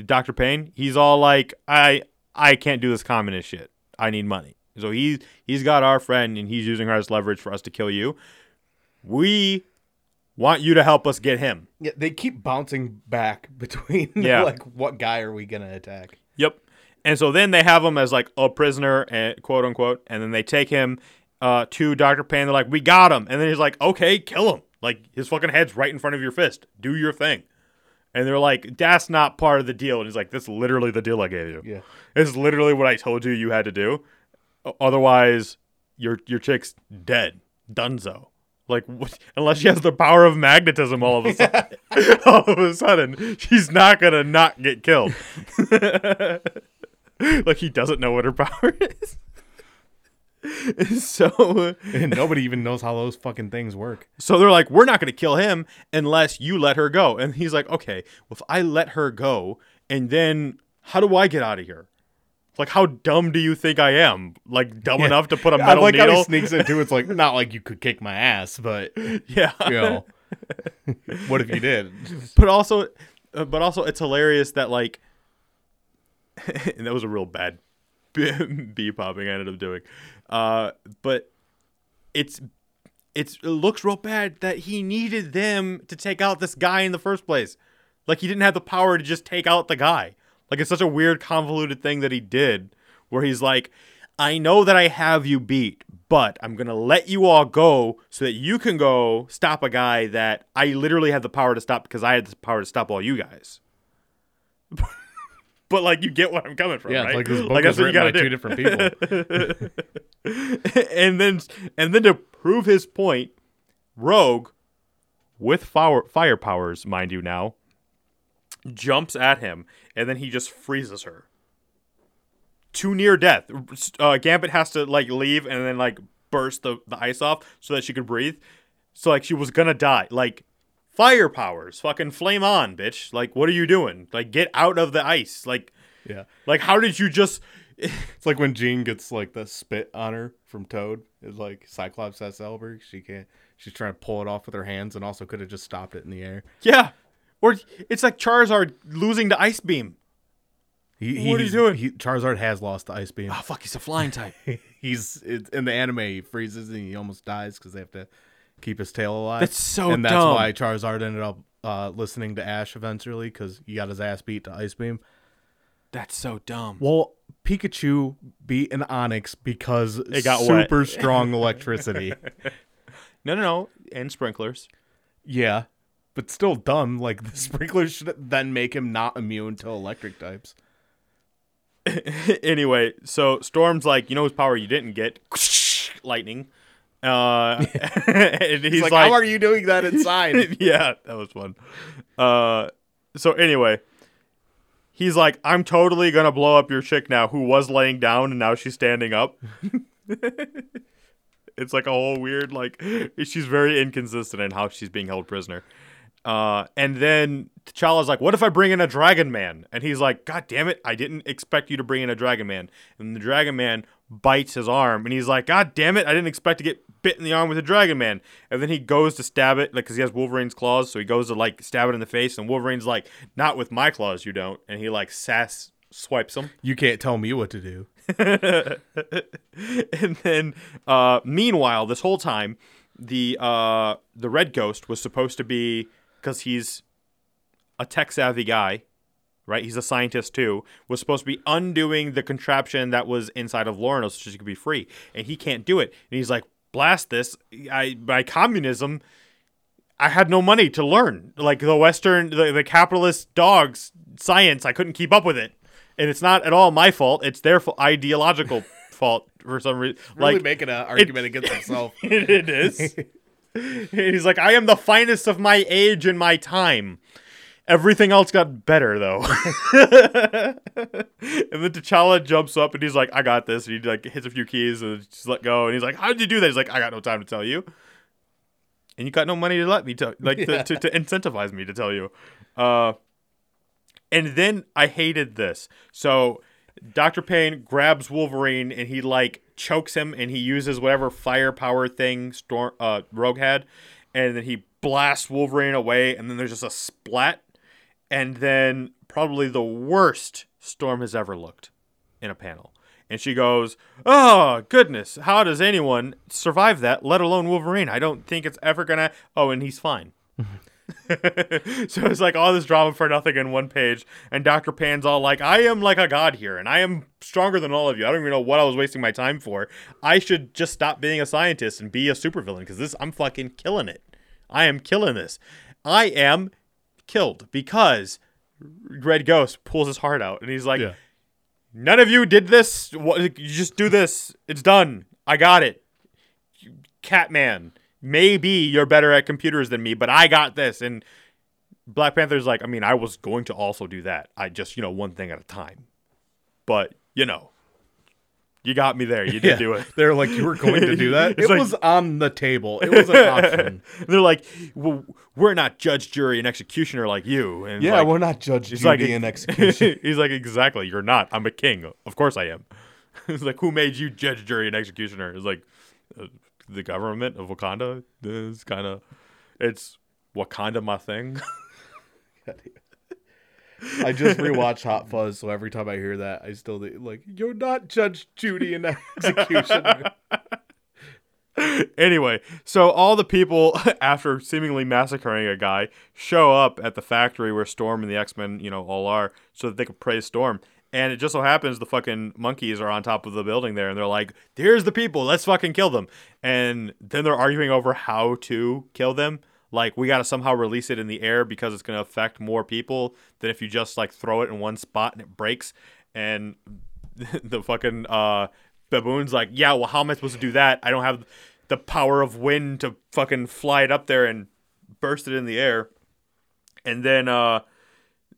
S3: Doctor Payne. He's all like, I I can't do this communist shit. I need money. So he he's got our friend, and he's using her as leverage for us to kill you. We want you to help us get him.
S2: yeah, they keep bouncing back between.
S3: Yeah.
S2: like what guy are we gonna attack?
S3: Yep. And so then they have him as like a prisoner, and quote unquote, and then they take him uh, to Doctor Payne. They're like, "We got him," and then he's like, "Okay, kill him." Like his fucking head's right in front of your fist. Do your thing. And they're like, "That's not part of the deal." And he's like, "That's literally the deal I gave you.
S2: Yeah.
S3: This is literally what I told you you had to do. Otherwise, your your chick's dead, dunzo." Like, what, unless she has the power of magnetism, all of a sudden, all of a sudden, she's not gonna not get killed. like he doesn't know what her power is. so,
S2: And nobody even knows how those fucking things work.
S3: so they're like, we're not gonna kill him unless you let her go. And he's like, okay, well, if I let her go, and then how do I get out of here? Like, how dumb do you think I am? Like, dumb enough to put a metal I
S2: like how he sneaks into it's like not like you could kick my ass, but
S3: yeah, you
S2: know, what if you did?
S3: but also uh, but also it's hilarious that like and that was a real bad bee popping I ended up doing. Uh but it's it's it looks real bad that he needed them to take out this guy in the first place. Like he didn't have the power to just take out the guy like it's such a weird convoluted thing that he did where he's like I know that I have you beat, but I'm going to let you all go so that you can go stop a guy that I literally had the power to stop because I had the power to stop all you guys. but like you get what I'm coming from,
S2: Yeah,
S3: right?
S2: like this book
S3: like
S2: was
S3: that's what you
S2: written
S3: got
S2: by
S3: to
S2: two different people.
S3: and then and then to prove his point, Rogue with fire fire powers, mind you now, jumps at him and then he just freezes her. To near death. Uh, Gambit has to like leave and then like burst the, the ice off so that she could breathe. So like she was gonna die. Like fire powers, fucking flame on, bitch. Like what are you doing? Like get out of the ice. Like
S2: Yeah,
S3: like how did you just
S2: it's like when Jean gets like the spit on her from Toad. It's like Cyclops has Elberg. She can't. She's trying to pull it off with her hands, and also could have just stopped it in the air.
S3: Yeah. Or it's like Charizard losing to Ice Beam.
S2: He,
S3: What are you doing?
S2: He, Charizard has lost the ice beam.
S3: Oh fuck, he's a flying type.
S2: He's it's, in the anime. He freezes and he almost dies because they have to keep his tail alive.
S3: That's so
S2: and that's
S3: dumb.
S2: why Charizard ended up uh, listening to Ash eventually because he got his ass beat to Ice Beam.
S3: That's so dumb.
S2: Well, Pikachu beat an Onix because
S3: It got wet.
S2: super strong electricity.
S3: No, no, no. And sprinklers.
S2: yeah, but still dumb. Like the sprinklers should then make him not immune to electric types.
S3: anyway, so Storm's like, you know whose power you didn't get? Lightning. Uh, and he's,
S2: He's like,
S3: like,
S2: how are you doing that inside?
S3: yeah, that was fun. Uh, so anyway, he's like, I'm totally gonna blow up your chick now, who was laying down and now she's standing up. it's like a whole weird, like, she's very inconsistent in how she's being held prisoner. Uh, and then T'Challa's like, "What if I bring in a Dragon Man?" And he's like, "God damn it! I didn't expect you to bring in a Dragon Man." And the Dragon Man bites his arm, and he's like, "God damn it! I didn't expect to get bit in the arm with a Dragon Man." And then he goes to stab it, like, because he has Wolverine's claws, so he goes to like stab it in the face, and Wolverine's like, "Not with my claws, you don't." And he like sass swipes him.
S2: you can't tell me what to do.
S3: and then uh, meanwhile this whole time the uh, the red ghost was supposed to be because he's a tech savvy guy right? He's a scientist too was supposed to be undoing the contraption that was inside of Lorna so she could be free and he can't do it. And he's like blast this. I by communism I had no money to learn. Like the western the, the capitalist dogs science I couldn't keep up with it. And it's not at all my fault. It's their ideological fault for some reason
S2: Really
S3: like
S2: making an argument against himself.
S3: it is. He's like, I am the finest of my age and my time. Everything else got better though. and then T'Challa jumps up and he's like, I got this. And he like hits a few keys and just let go. And he's like, How did you do that? He's like, I got no time to tell you. And you got no money to let me tell, like to, to, to incentivize me to tell you. Uh, and then I hated this. So Dr. Payne grabs Wolverine and he like chokes him and he uses whatever firepower thing Storm uh Rogue had and then he blasts Wolverine away and then there's just a splat and then probably the worst Storm has ever looked in a panel. And she goes, "Oh, goodness, how does anyone survive that, let alone Wolverine? I don't think it's ever to Oh, and he's fine." so it's like all this drama for nothing in one page, and Dr. Payne's all like, I am like a god here, and I am stronger than all of you. I don't even know what I was wasting my time for. I should just stop being a scientist and be a supervillain, because this I'm fucking killing it. I am killing this. I am killed because Red Ghost pulls his heart out, and he's like,
S2: Yeah.
S3: None of you did this. You just do this. It's done. I got it. Catman, maybe you're better at computers than me, but I got this. And Black Panther's like, I mean, I was going to also do that. I just, you know, one thing at a time. But, you know, you got me there. You did do it.
S2: They're like, you were going to do that? It
S3: like-
S2: was on the table. It was an option.
S3: They're like, well, we're not judge, jury, and executioner like you. And
S2: Yeah,
S3: like,
S2: we're not judge, jury,
S3: like,
S2: and execution.
S3: he's like, exactly. You're not. I'm a king. Of course I am. He's like, who made you judge, jury, and executioner? It's like, uh, the government of Wakanda. Is kind of, it's Wakanda my thing.
S2: I just rewatched Hot Fuzz, so every time I hear that, I still like, you're not Judge Judy and executioner.
S3: anyway, so all the people, after seemingly massacring a guy, show up at the factory where Storm and the X Men, you know, all are, so that they can praise Storm. And it just so happens the fucking monkeys are on top of the building there, and they're like, "Here's the people, let's fucking kill them." And then they're arguing over how to kill them. Like we gotta somehow release it in the air because it's gonna affect more people than if you just like throw it in one spot and it breaks. And the fucking uh, baboon's like, "Yeah, well, how am I supposed to do that? I don't have the power of wind to fucking fly it up there and burst it in the air." And then uh,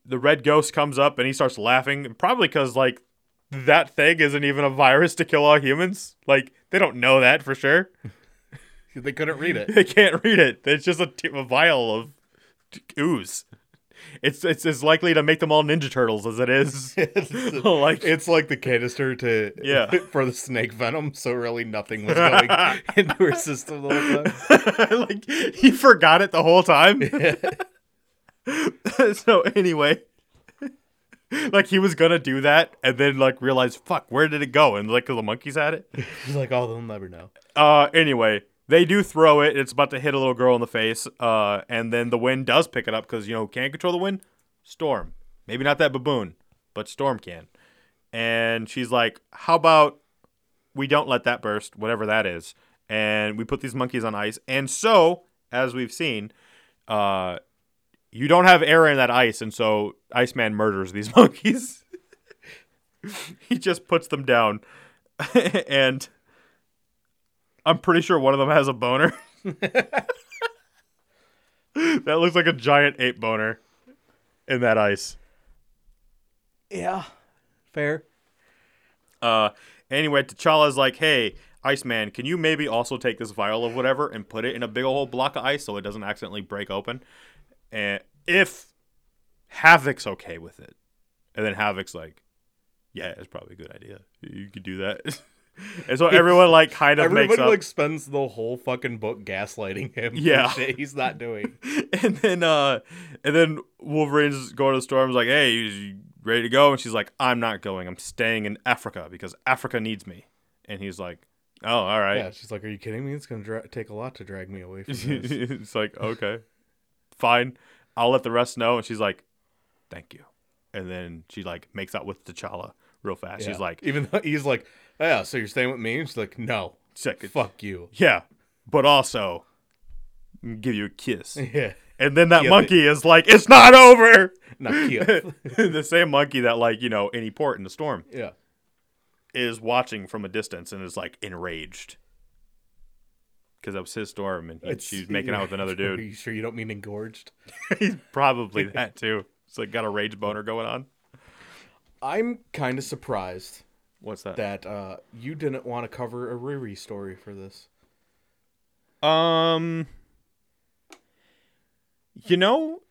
S3: the red ghost comes up and he starts laughing, probably because like that thing isn't even a virus to kill all humans. Like they don't know that for sure.
S2: they couldn't read it.
S3: They can't read it. It's just a, t- a vial of ooze. It's it's as likely to make them all Ninja Turtles as it is. like
S2: It's like the canister to
S3: Yeah.
S2: for the snake venom, so really nothing was going into her system the whole time.
S3: like he forgot it the whole time. so anyway, like he was gonna do that and then like realized, fuck, where did it go? And like the monkeys had it.
S2: She's like, oh, they'll never know.
S3: Uh, anyway, they do throw it. It's about to hit a little girl in the face. Uh, and then the wind does pick it up because you know who can control the wind? Storm. Maybe not that baboon, but Storm can. And she's like, "How about we don't let that burst, whatever that is, and we put these monkeys on ice." And so, as we've seen, uh, you don't have air in that ice, and so Iceman murders these monkeys. he just puts them down, and I'm pretty sure one of them has a boner. that looks like a giant ape boner in that ice.
S2: Yeah, fair.
S3: Uh, anyway, T'Challa's like, "Hey, Iceman, can you maybe also take this vial of whatever and put it in a big old block of ice so it doesn't accidentally break open?" And if Havoc's okay with it, and then Havoc's like, "Yeah, it's probably a good idea. You could do that." and so everyone like kind of makes
S2: Everybody
S3: up.
S2: like spends the whole fucking book gaslighting him.
S3: Yeah.
S2: he's not doing.
S3: and then uh and then Wolverine's going to the and was like, "Hey, you, you ready to go?" And she's like, "I'm not going. I'm staying in Africa because Africa needs me." And he's like, "Oh, all right."
S2: Yeah, she's like, "Are you kidding me? It's gonna dra- take a lot to drag me away from this."
S3: it's like, "Okay. Fine. I'll let the rest know." And she's like, "Thank you." And then she like makes out with T'Challa real fast.
S2: Yeah.
S3: She's like,
S2: even though he's like, "Yeah, so you're staying with me?" And she's like, "No, fuck you."
S3: Yeah. But also give you a kiss.
S2: Yeah,
S3: And then that
S2: Yeah,
S3: monkey is like, "It's not over."
S2: not
S3: the same monkey that like, you know, any port in the storm.
S2: yeah,
S3: is watching from a distance and is like enraged because that was his storm and he, making out with another dude.
S2: Are you sure you don't mean engorged?
S3: He's probably that too. It's like got a rage boner going on.
S2: I'm kind of surprised
S3: What's that?
S2: that uh, you didn't want to cover a Riri story for this.
S3: Um, you know,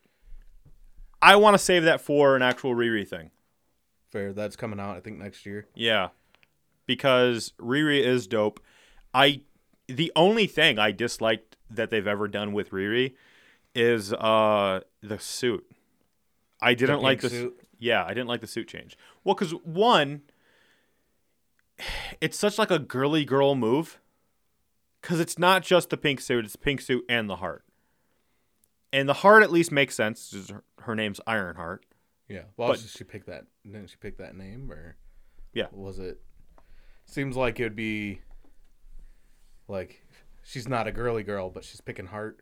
S3: I want to save that for an actual Riri thing.
S2: Fair, that's coming out I think next year.
S3: Yeah, because Riri is dope. I the only thing I disliked that they've ever done with Riri is uh the suit. I didn't
S2: pink
S3: like the
S2: suit?
S3: yeah, I didn't like the suit change. Well, because one, it's such like a girly girl move. Because it's not just the pink suit; it's the pink suit and the heart. And the heart at least makes sense. Her, her name's Ironheart.
S2: Yeah, well,
S3: But-
S2: did she pick that? Didn't she pick that name or?
S3: Yeah.
S2: Was it? Seems like it would be. Like, she's not a girly girl, but she's picking heart.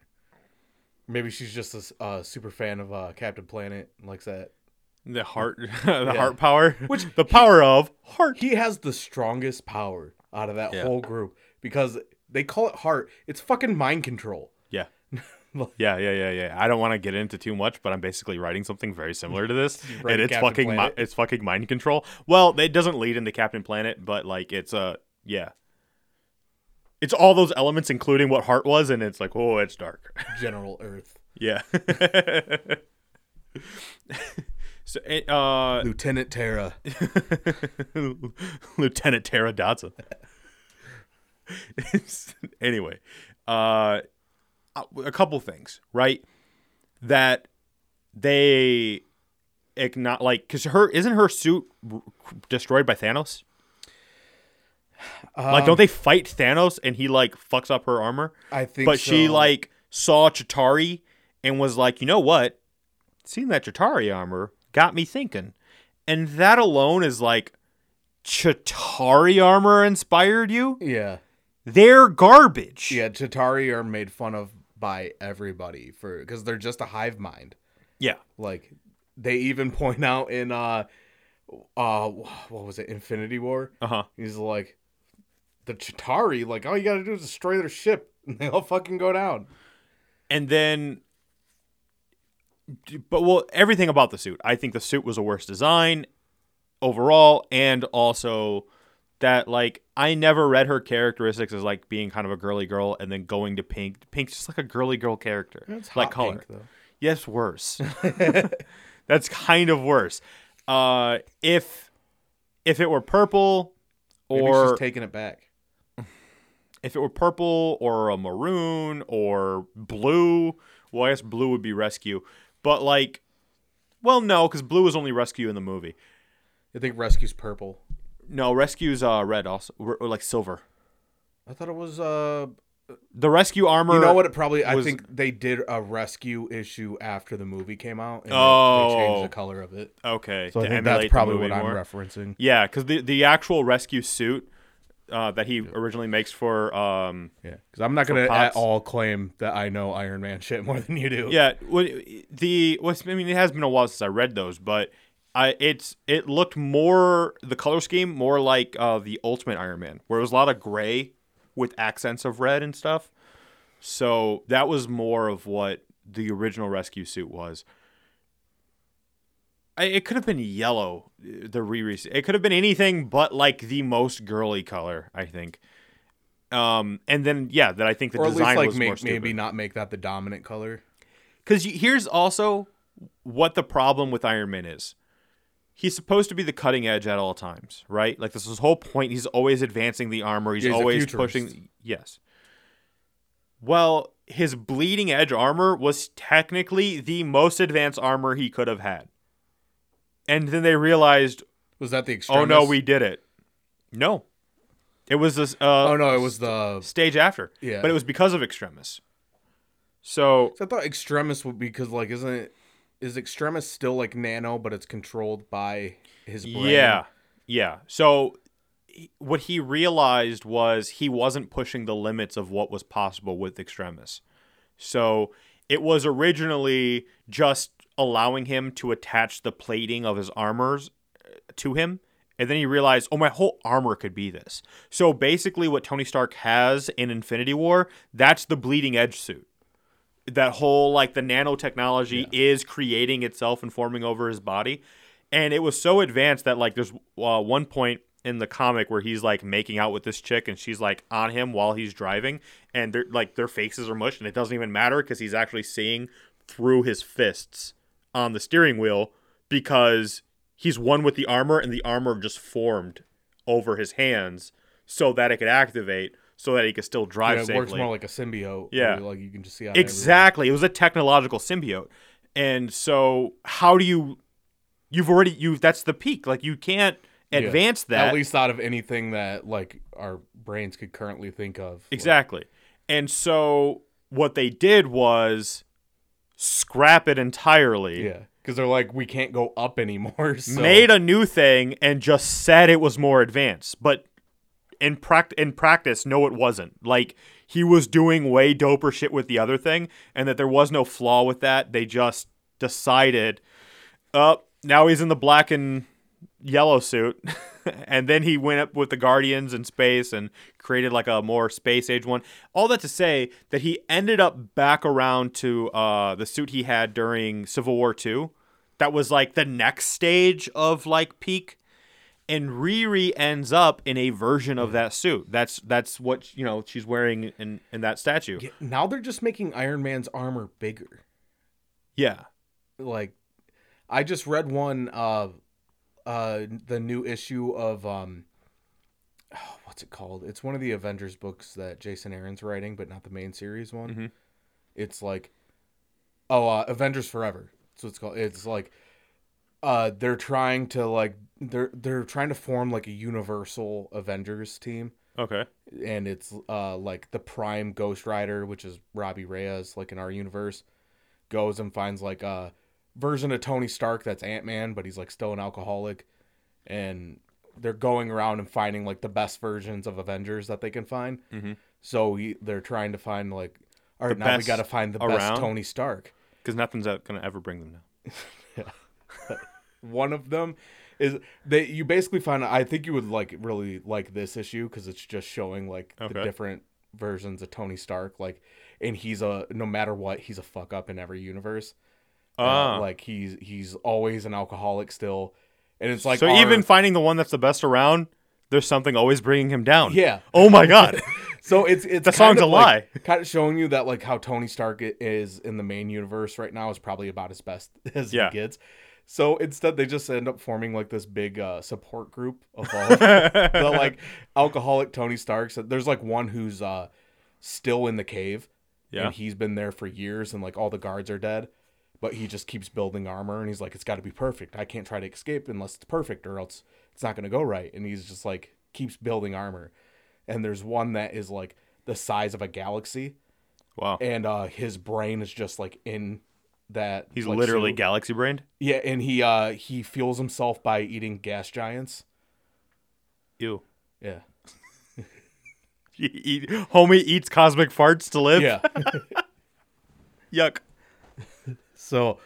S2: Maybe she's just a a super fan of uh, Captain Planet and likes that.
S3: The heart, the heart power,
S2: Which
S3: the power of heart.
S2: He has the strongest power out of that
S3: Yeah.
S2: whole group because they call it heart. It's fucking mind control.
S3: Yeah. Yeah, yeah, yeah, yeah. I don't want to get into too much, but I'm basically writing something very similar to this, and it's
S2: Captain
S3: fucking mi- it's fucking mind control. Well, it doesn't lead into Captain Planet, but like it's uh yeah, it's all those elements, including what Heart was, and it's like oh, it's dark.
S2: General Earth.
S3: yeah. so eh, uh,
S2: Lieutenant Terra.
S3: Lieutenant Tara Dotson. anyway, uh, a couple things, right? That they not like because her isn't her suit destroyed by Thanos? Like, don't they fight Thanos and he like fucks up her armor?
S2: I think
S3: But she like saw Chitauri and was like, you know what? Seeing that Chitauri armor got me thinking, and that alone is like, Chitauri armor inspired you?
S2: Yeah.
S3: They're garbage.
S2: Yeah, Chitauri are made fun of by everybody for because they're just a hive mind.
S3: Yeah.
S2: Like they even point out in uh uh what was it, Infinity War?
S3: Uh huh.
S2: He's like the Chitauri, like all you gotta do is destroy their ship and they all fucking go down.
S3: And then, but well, everything about the suit. I think the suit was a worse design overall, and also that like I never read her characteristics as like being kind of a girly girl and then going to pink. Pink's just like a girly girl character,
S2: It's
S3: like
S2: hot
S3: color.
S2: pink, though.
S3: Yes, worse. That's kind of worse. Uh, if if it were purple,
S2: Maybe
S3: or
S2: she's taking it back.
S3: If it were purple or a maroon or blue, well, I guess blue would be rescue. But like, well, no, because blue is only rescue in the movie.
S2: I think Rescue's purple.
S3: No, rescue's uh red also, or, or like silver.
S2: I thought it was uh
S3: The rescue armor.
S2: you know what it probably I think they did a rescue issue after the movie came out and
S3: Oh.
S2: they changed the color of it.
S3: Okay,
S2: So I think that's probably
S3: movie
S2: what I'm referencing.
S3: Yeah, because the the actual rescue suit uh, that he originally makes for um
S2: Yeah, because I'm not gonna at all claim that I know Iron Man shit more than you do.
S3: Yeah, well, the what's I mean, it has been a while since I read those, but I it's it looked more the color scheme more like uh, the Ultimate Iron Man, where it was a lot of gray with accents of red and stuff. So that was more of what the original rescue suit was. It could have been yellow, uh, the re It could have been anything but like the most girly color, I think. Um, and then yeah, that I think the
S2: or
S3: design
S2: like
S3: was more
S2: maybe not make that the dominant color.
S3: Because here's also what the problem with Iron Man is. He's supposed to be the cutting edge at all times, right? Like this is his whole point. He's always advancing the armor. He's,
S2: he's
S3: always pushing. Yes. Well, his bleeding edge armor was technically the most advanced armor he could have had. And then they realized,
S2: Was that the Extremis?
S3: oh no, we did it. No, it was this. Uh,
S2: Oh no, it was the.
S3: stage after.
S2: Yeah.
S3: but it was because of Extremis. So
S2: I thought extremis would be because like isn't it is extremis still like nano but it's controlled by his brain?
S3: Yeah, yeah. So what he realized was he wasn't pushing the limits of what was possible with Extremis. So it was originally just allowing him to attach the plating of his armors uh, to him. And then he realized, oh, my whole armor could be this. So basically, what Tony Stark has in Infinity War, that's the bleeding edge suit. That whole, like, the nanotechnology is creating itself and forming over his body. And it was so advanced that, like, there's uh, one point in the comic where he's, like, making out with this chick and she's, like, on him while he's driving. And, they're, like, their faces are mushed and it doesn't even matter because he's actually seeing through his fists on the steering wheel because he's one with the armor and the armor just formed over his hands so that it could activate so that he could still drive
S2: Yeah, it
S3: safely.
S2: works more like a symbiote.
S3: Yeah.
S2: like you can just see
S3: exactly. It was a technological symbiote. And so how do you you've already you that's the peak. Like you can't
S2: Yeah.
S3: advance that.
S2: At least out of anything that like our brains could currently think of. Like,
S3: Exactly. And so what they did was scrap it entirely.
S2: yeah, because they're like we can't go up anymore. So.
S3: made a new thing and just said it was more advanced. But in pract- in practice, no, it wasn't. Like he was doing way doper shit with the other thing, and that there was no flaw with that. They just decided, up now he's in the black and yellow suit, and then he went up with the Guardians in space and created like a more space age one. All that to say that he ended up back around to uh, the suit he had during Civil War Two that was like the next stage of like peak and Riri ends up in a version of that suit. That's that's what you know she's wearing in in that statue.
S2: Yeah, now they're just making Iron Man's armor bigger.
S3: Yeah.
S2: like I just read one uh uh the new issue of um oh, what's it called? It's one of the Avengers books that Jason Aaron's writing, but not the main series one.
S3: Mhm.
S2: It's like oh uh Avengers Forever. That's what it's called. It's like uh they're trying to like they're they're trying to form like a universal Avengers team
S3: Okay.
S2: and it's uh like the prime ghost rider which is robbie reyes like in our universe goes and finds like a version of tony stark that's ant-man but he's like still an alcoholic and they're going around and finding like the best versions of avengers that they can find
S3: Mhm.
S2: so he, they're trying to find like all right
S3: The
S2: now we got to find the
S3: around?
S2: best tony stark
S3: Because nothing's gonna ever bring them down.
S2: one of them is they you basically find i think you would like really like this issue because it's just showing like the different versions of tony stark like and he's a no matter what he's a fuck up in every universe Uh,
S3: Ah.
S2: like he's he's always an alcoholic still and it's like
S3: so
S2: our-
S3: even finding the one that's the best around, there's something always bringing him down.
S2: yeah
S3: Oh my god.
S2: so it's it's
S3: The song's a
S2: like-
S3: lie.
S2: kind of showing you that like how tony stark is in the main universe right now is probably about as best as
S3: Yeah.
S2: he gets so instead they just end up forming like this big uh, support group of all the like alcoholic Tony Starks. There's like one who's uh still in the cave.
S3: Yeah.
S2: And he's been there for years and like all the guards are dead. But he just keeps building armor and he's like, It's gotta be perfect. I can't try to escape unless it's perfect or else it's not gonna go right. And he's just like keeps building armor. And there's one that is like the size of a galaxy.
S3: wow.
S2: And uh his brain is just like in that
S3: He's
S2: like,
S3: literally
S2: suit.
S3: galaxy brained.
S2: Yeah, and he uh he fuels himself by eating gas giants.
S3: Ew.
S2: Yeah.
S3: He eat, homie eats cosmic farts to live.
S2: Yeah.
S3: Yuck.
S2: So,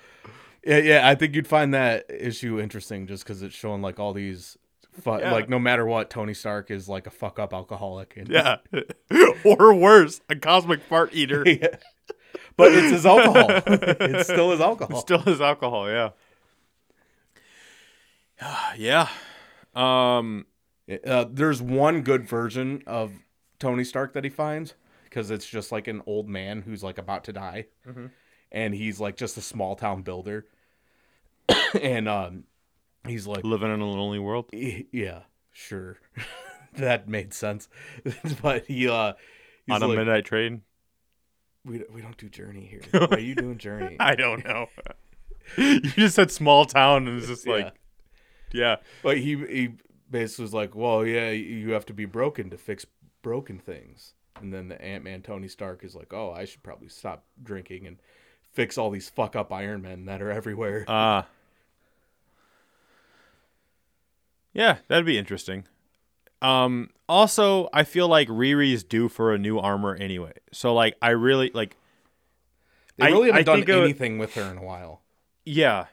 S2: yeah, yeah, I think you'd find that issue interesting just because it's showing like all these fu-
S3: Yeah.
S2: like no matter what, Tony Stark is like a fuck up alcoholic. And,
S3: Yeah. or worse, a cosmic fart eater.
S2: Yeah. But it's his alcohol. it's still his alcohol.
S3: Still his alcohol, yeah. yeah. Um
S2: Uh, there's one good version of Tony Stark that he finds because it's just like an old man who's like about to die, and he's like just a small town builder, and um, he's like,
S3: living in a lonely world.
S2: Yeah, sure, that made sense, but he uh, he's
S3: on a
S2: like,
S3: midnight train.
S2: we we don't do Journey here. Why are you doing Journey?
S3: I don't know. you just said small town and it's just like yeah.
S2: But he he basically was like, well, yeah, you have to be broken to fix broken things. And then the Ant Man Tony Stark is like, oh, I should probably stop drinking and fix all these fuck up Iron Men that are everywhere.
S3: Uh Yeah, that'd be interesting. Um also I feel like Riri's due for a new armor anyway. So like I really like
S2: they
S3: I-
S2: really haven't
S3: I
S2: done
S3: think it would-
S2: anything with her in a while.
S3: yeah.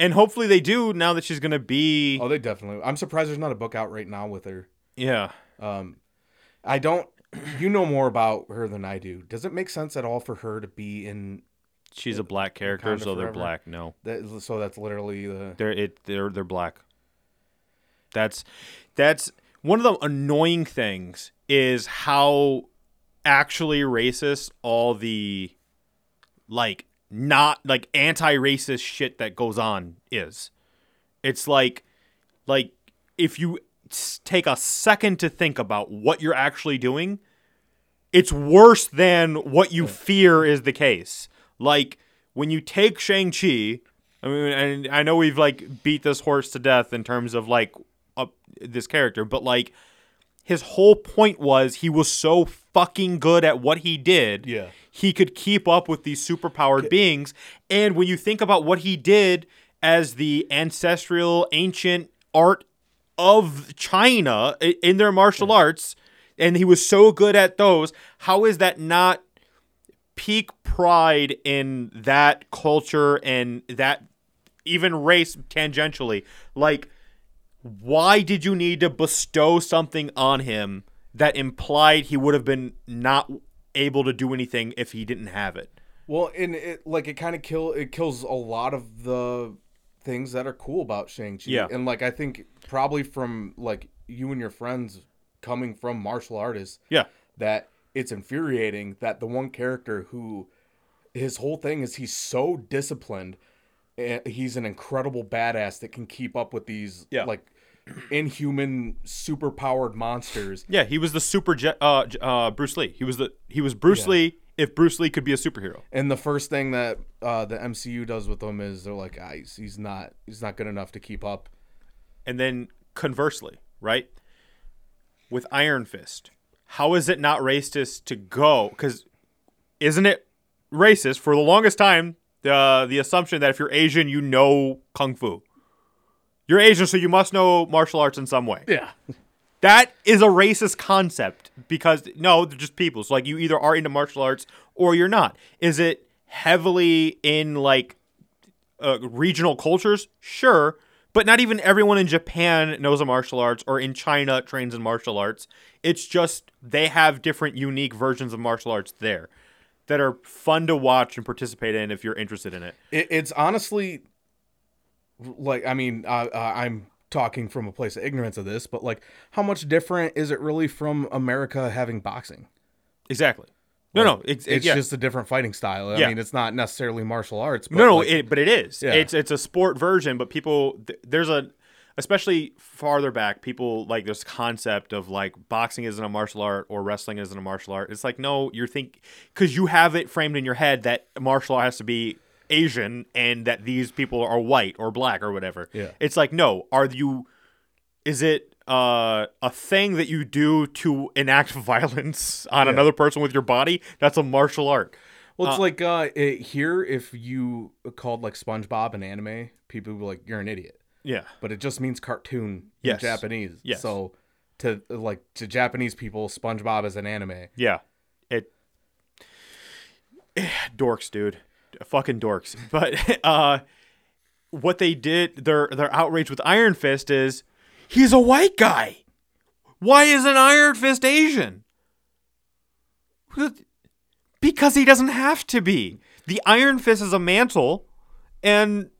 S3: And hopefully they do now that she's gonna be
S2: Oh, they definitely. I'm surprised there's not a book out right now with her.
S3: Yeah.
S2: Um, I don't. You know more about her than I do. Does it make sense at all for her to be in
S3: She's a black character,
S2: Wakanda
S3: so they're
S2: forever.
S3: black. No.
S2: that? So that's literally the.
S3: They're it they're they're black. That's that's one of the annoying things is how actually racist all the like not like anti-racist shit that goes on is. It's like like if you s- take a second to think about what you're actually doing, it's worse than what you fear is the case. Like when you take Shang-Chi, I mean, and I know we've like beat this horse to death in terms of like uh, this character, but like his whole point was he was so fucking good at what he did.
S2: Yeah.
S3: He could keep up with these superpowered beings. And when you think about what he did as the ancestral ancient art of China in their martial arts, and he was so good at those, how is that not peak pride in that culture and that even race tangentially? Like, why did you need to bestow something on him that implied he would have been not able to do anything if he didn't have it?
S2: Well, and it like it kind of kill it kills a lot of the things that are cool about Shang Chi.
S3: Yeah.
S2: and like I think probably from like you and your friends coming from martial artists,
S3: Yeah.
S2: that it's infuriating that the one character who his whole thing is he's so disciplined and he's an incredible badass that can keep up with these
S3: Yeah.
S2: like inhuman super powered monsters
S3: Yeah, he was the super Je- uh, uh, Bruce Lee. He was the he was Bruce
S2: Yeah.
S3: Lee if Bruce Lee could be a superhero.
S2: and the first thing that uh, the MCU does with him is they're like ah, he's, he's not he's not good enough to keep up
S3: And then conversely, right? With Iron Fist, how is it not racist to go? Because isn't it racist for the longest time? The the assumption that if you're Asian, you know kung fu. You're Asian, so you must know martial arts in some way.
S2: yeah
S3: That is a racist concept because no, they're just people. So like you either are into martial arts or you're not. Is it heavily in like uh, regional cultures? Sure, but not even everyone in Japan knows a martial arts or in China trains in martial arts. It's just they have different unique versions of martial arts there that are fun to watch and participate in if you're interested in it.
S2: it, it's honestly like i mean uh, uh, i'm talking from a place of ignorance of this but like how much different is it really from america having boxing
S3: Exactly. No, no, it's,
S2: it's
S3: yeah.
S2: just a different fighting style i
S3: Yeah.
S2: mean it's not necessarily martial arts but
S3: no, no,
S2: like,
S3: it, but it is.
S2: Yeah.
S3: It's it's a sport version, but people th- there's a especially farther back, people like this concept of like boxing isn't a martial art or wrestling isn't a martial art. It's like no, you're think because you have it framed in your head that martial art has to be Asian and that these people are white or black or whatever.
S2: Yeah.
S3: It's like no, are you? Is it uh, a thing that you do to enact violence on another person with your body? That's a martial art.
S2: well it's like uh it, here if you called like spongebob an anime people would be like you're an idiot
S3: Yeah.
S2: but it just means cartoon
S3: Yes.
S2: in japanese
S3: Yes.
S2: so to like to japanese people spongebob is an anime
S3: Yeah. It dorks, dude. Fucking dorks. But uh what they did their their outrage with Iron Fist is He's a white guy. Why isn't Iron Fist Asian? Because he doesn't have to be. The Iron Fist is a mantle, and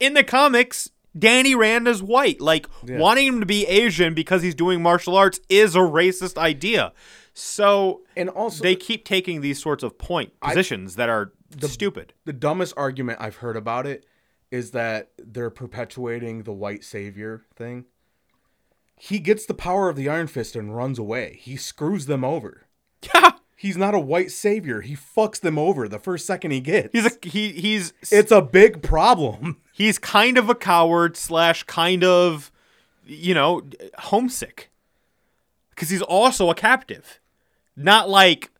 S3: in the comics, Danny Rand is white. Like
S2: Yeah.
S3: wanting him to be Asian because he's doing martial arts is a racist idea. So
S2: And also,
S3: they keep taking these sorts of point positions that are stupid.
S2: the dumbest argument I've heard about it is that they're perpetuating the white savior thing. He gets the power of the Iron Fist and runs away. He screws them over.
S3: Yeah,
S2: He's not a white savior. He fucks them over the first second he gets.
S3: he's a he he's
S2: it's a big problem.
S3: he's kind of a coward slash kind of you know homesick because he's also a captive not like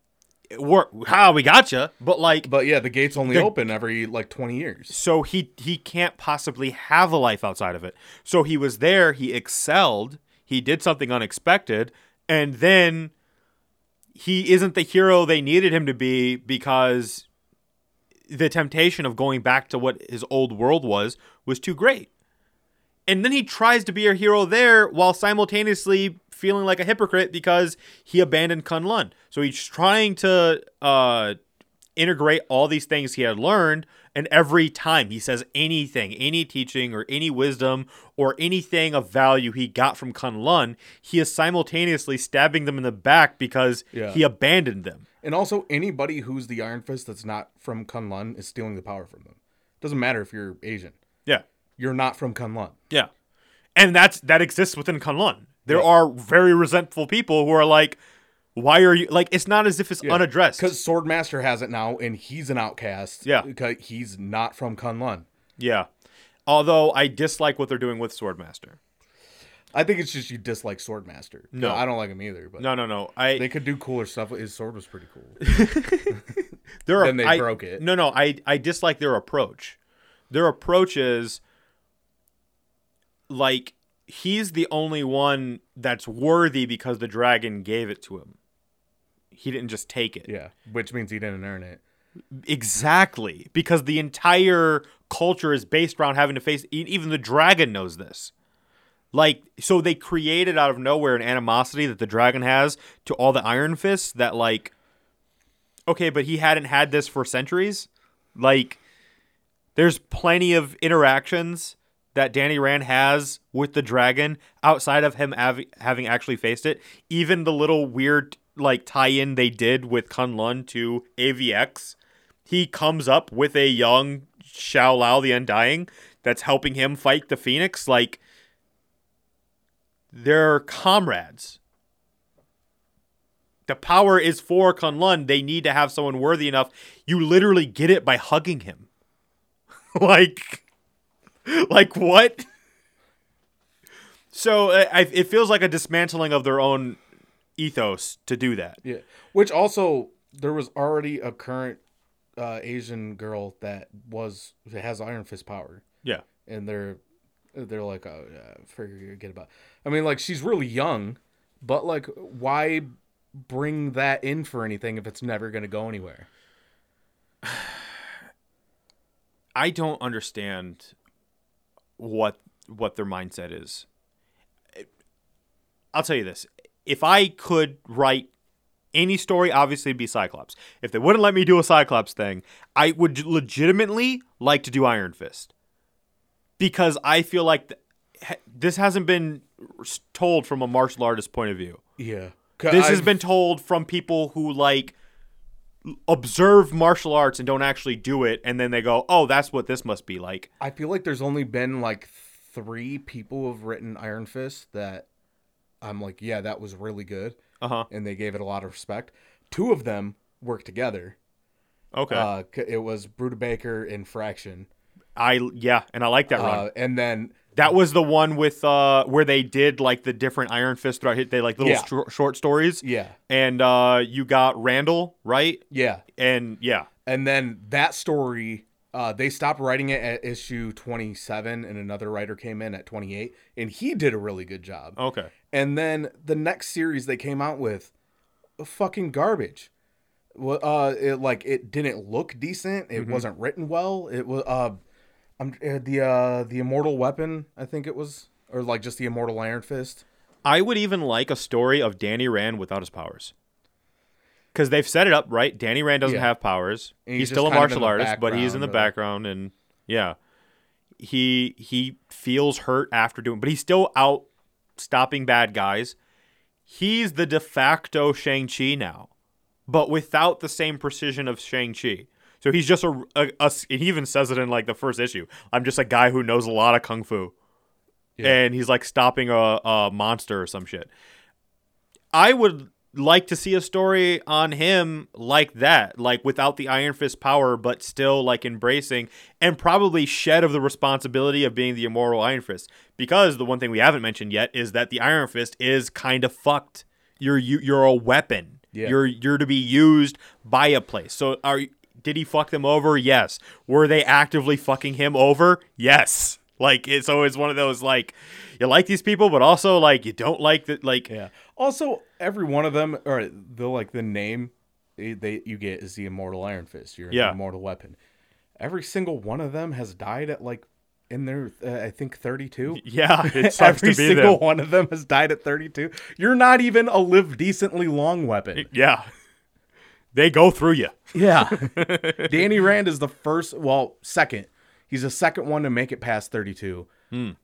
S3: we're how we got you but like
S2: But yeah, the gates only
S3: The-
S2: open every like 20 years.
S3: so he he can't possibly have a life outside of it so he was there he excelled he did something unexpected and then he isn't the hero they needed him to be because the temptation of going back to what his old world was was too great and then he tries to be a hero there while simultaneously feeling like a hypocrite because he abandoned Kunlun. So he's trying to uh, integrate all these things he had learned, and every time he says anything, any teaching or any wisdom or anything of value he got from Kunlun, he is simultaneously stabbing them in the back because
S2: Yeah.
S3: he abandoned them.
S2: And also, anybody who's the Iron Fist that's not from Kunlun is stealing the power from them. Doesn't matter if you're Asian.
S3: Yeah.
S2: You're not from Kunlun.
S3: Yeah. And that's that exists within Kunlun. There are very resentful people who are like, why are you like it's not as if it's unaddressed.
S2: Because Swordmaster has it now, and he's an outcast.
S3: Yeah.
S2: Because he's not from Kunlun.
S3: Yeah. Although I dislike what they're doing with Swordmaster.
S2: I think it's just you dislike Swordmaster.
S3: No.
S2: I don't like him either. But
S3: No, no, no. I
S2: they could do cooler stuff. His sword was pretty cool.
S3: there are
S2: then they
S3: I-
S2: broke it.
S3: No, no. I I dislike their approach. Their approach is like he's the only one that's worthy because the dragon gave it to him. He didn't just take it.
S2: yeah, which means he didn't earn it.
S3: Exactly, because the entire culture is based around having to face. Even the dragon knows this. Like, so they created out of nowhere an animosity that the dragon has to all the Iron Fists. That like, okay, but he hadn't had this for centuries. Like, there's plenty of interactions that Danny Rand has with the dragon outside of him hav- having actually faced it. Even the little weird like tie-in they did with Kunlun to AVX, he comes up with a young Xiao Lao the Undying that's helping him fight the Phoenix. Like they're comrades. The power is for Kunlun. They need to have someone worthy enough. You literally get it by hugging him. like, like what? So I, it feels like a dismantling of their own ethos to do that.
S2: Yeah, which also there was already a current uh, Asian girl that was that has Iron Fist power,
S3: Yeah.
S2: and they're they're like, oh, yeah, forget about. I mean, like she's really young, but like, why bring that in for anything if it's never gonna go anywhere?
S3: I don't understand what what their mindset is. I'll tell you this: if I could write any story, obviously it'd be Cyclops. If they wouldn't let me do a Cyclops thing, I would legitimately like to do Iron Fist because I feel like th- this hasn't been told from a martial artist point of view.
S2: Yeah,
S3: This has been told from people who like observe martial arts and don't actually do it, and then they go, "Oh, that's what this must be like."
S2: I feel like there's only been like three people who have written Iron Fist that I'm like, yeah, that was really good,
S3: Uh huh.
S2: and they gave it a lot of respect. Two of them worked together.
S3: Okay.
S2: Uh, it was Brubaker and Fraction,
S3: I yeah, and I like that run.
S2: uh, and then
S3: That was the one with uh where they did like the different Iron Fist throughout. They like little
S2: Yeah.
S3: shor- short stories.
S2: yeah,
S3: And uh you got Randall right,
S2: yeah,
S3: and yeah,
S2: and then that story. Uh, they stopped writing it at issue 27, and another writer came in at 28, and he did a really good job.
S3: okay,
S2: And then the next series they came out with, fucking garbage. Well, uh, it like it didn't look decent. It
S3: Mm-hmm.
S2: wasn't written well. It was uh, I'm uh, the uh the immortal weapon. I think it was or like just the Immortal Iron Fist.
S3: I would even like a story of Danny Rand without his powers. Because they've set it up right. Danny Rand doesn't
S2: Yeah.
S3: have powers.
S2: And
S3: He's,
S2: he's
S3: still a
S2: just kind of in
S3: martial artist, but he's in the
S2: background,
S3: background, and yeah, he he feels hurt after doing, but he's still out stopping bad guys. He's the de facto Shang Chi now, but without the same precision of Shang Chi. So he's just a, a, a- He even says it in like the first issue. I'm just a guy who knows a lot of kung fu and he's like stopping a, a monster or some shit. I would like to see a story on him like that, like without the Iron Fist power, but still like embracing and probably shed of the responsibility of being the immortal Iron Fist. Because the one thing we haven't mentioned yet is that the Iron Fist is kind of fucked. You're you, you're a weapon.
S2: Yeah.
S3: You're you're to be used by a place. So are did he fuck them over? Yes. Were they actively fucking him over? Yes. Like it's always one of those like you like these people, but also like you don't like that. Like
S2: Yeah. Also, every one of them, or the like the name they, they you get is the Immortal Iron Fist. Your
S3: Yeah.
S2: immortal weapon. Every single one of them has died at like in their uh, I think thirty two.
S3: yeah, it sucks
S2: Every
S3: to be
S2: single
S3: them.
S2: one of them has died at 32. You're not even a live decently long weapon.
S3: Yeah, they go through you.
S2: Yeah. Danny Rand is the first, well, second. He's the second one to make it past 32.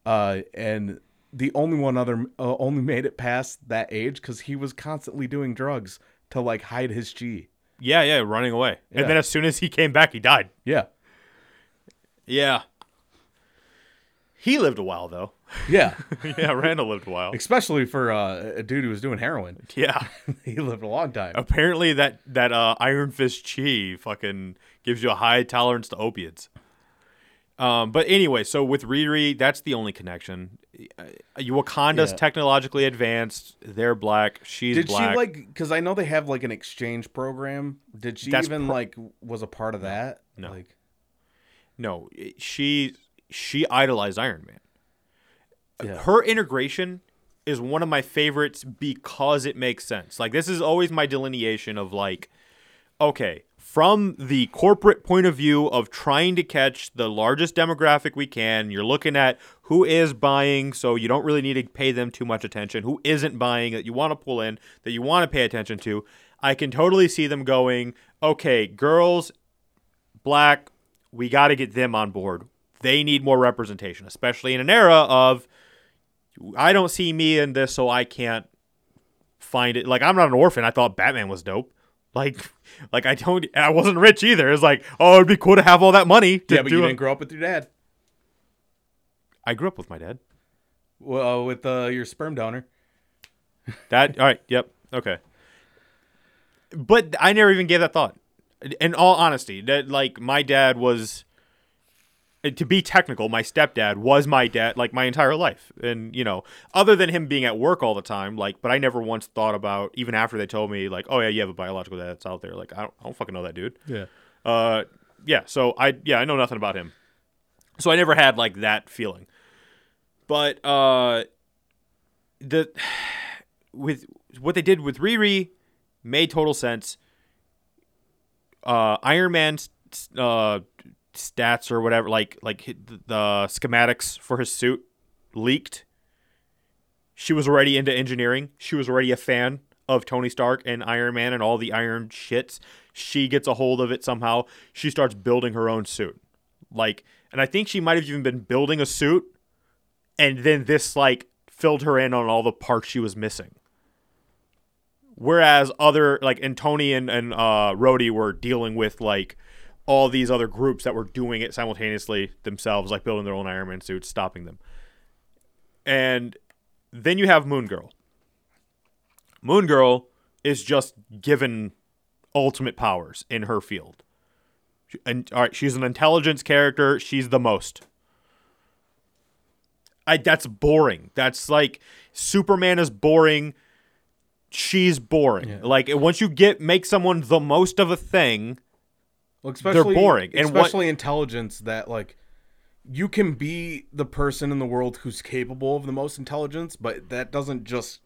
S2: Uh, and the only one other uh, only made it past that age because he was constantly doing drugs to like hide his G.
S3: Yeah, yeah, running away.
S2: Yeah.
S3: And then as soon as he came back, he died.
S2: Yeah.
S3: Yeah. He lived a while though.
S2: Yeah.
S3: yeah, Randall lived a while.
S2: Especially for uh, a dude who was doing heroin.
S3: Yeah.
S2: he lived a long time.
S3: Apparently that that uh, Iron Fist chi fucking gives you a high tolerance to opiates. Um, but anyway, so with Riri, that's the only connection. Uh, Wakanda's
S2: Yeah.
S3: technologically advanced. They're black. She's
S2: Did
S3: black.
S2: she like? Because I know they have like an exchange program. Did she
S3: That's
S2: even
S3: pro-
S2: like was a part of that?
S3: No.
S2: Like,
S3: No, she she idolized Iron Man.
S2: Yeah.
S3: Her integration is one of my favorites because it makes sense. Like this is always my delineation of like okay, from the corporate point of view of trying to catch the largest demographic we can, you're looking at who is buying, so you don't really need to pay them too much attention, who isn't buying that you want to pull in, that you want to pay attention to. I can totally see them going, okay, girls, black, we got to get them on board. They need more representation, especially in an era of I don't see me in this, so I can't find it. Like I'm not an orphan. I thought Batman was dope. Like, like I don't. I wasn't rich either. It's like, oh, it'd be cool to have all that money. To
S2: yeah, but you didn't grow up with your dad.
S3: I grew up with my dad.
S2: Well, with uh, your sperm donor.
S3: That all right? Yep. Okay. But I never even gave that thought. In all honesty, that like my dad was. And To be technical, my stepdad was my dad like my entire life, and you know, other than him being at work all the time, like, but I never once thought about even after they told me like, oh yeah, you have a biological dad that's out there. Like, I don't, I don't fucking know that dude.
S2: Yeah.
S3: Uh, yeah. So I yeah I know nothing about him. So I never had like that feeling. But uh, the with what they did with Riri made total sense. Uh, Iron Man's uh stats or whatever, like like the schematics for his suit leaked. She was already into engineering. She was already a fan of Tony Stark and Iron Man and all the iron shits. She gets a hold of it somehow. She starts building her own suit. Like, and I think she might have even been building a suit, and then this like filled her in on all the parts she was missing. Whereas other like and Tony and and uh, Rhodey were dealing with like all these other groups that were doing it simultaneously themselves, like building their own Iron Man suits, stopping them. And then you have Moon Girl. Moon Girl is just given ultimate powers in her field. She- And all right, she's an intelligence character. She's the most. I that's boring. That's like Superman is boring. She's boring.
S2: Yeah.
S3: Like once you get make someone the most of a thing,
S2: Well, especially,
S3: boring, and what-
S2: especially intelligence that like you can be the person in the world who's capable of the most intelligence, but that doesn't just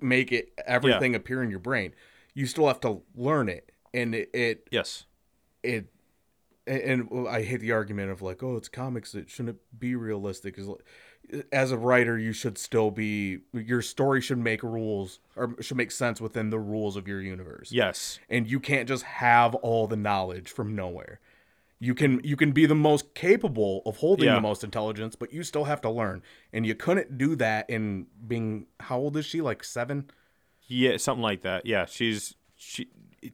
S2: make it everything appear in your brain. You still have to learn it, and it it
S3: yes.
S2: it and, and I hate the argument of like, oh, it's comics. It shouldn't be realistic. Is as a writer, you should still be your story should make rules or should make sense within the rules of your universe.
S3: Yes.
S2: and you can't just have all the knowledge from nowhere. You can you can be the most capable of holding
S3: Yeah.
S2: the most intelligence, but you still have to learn. And you couldn't do that in being how old is she? Like seven?
S3: Yeah, something like that. Yeah, she's she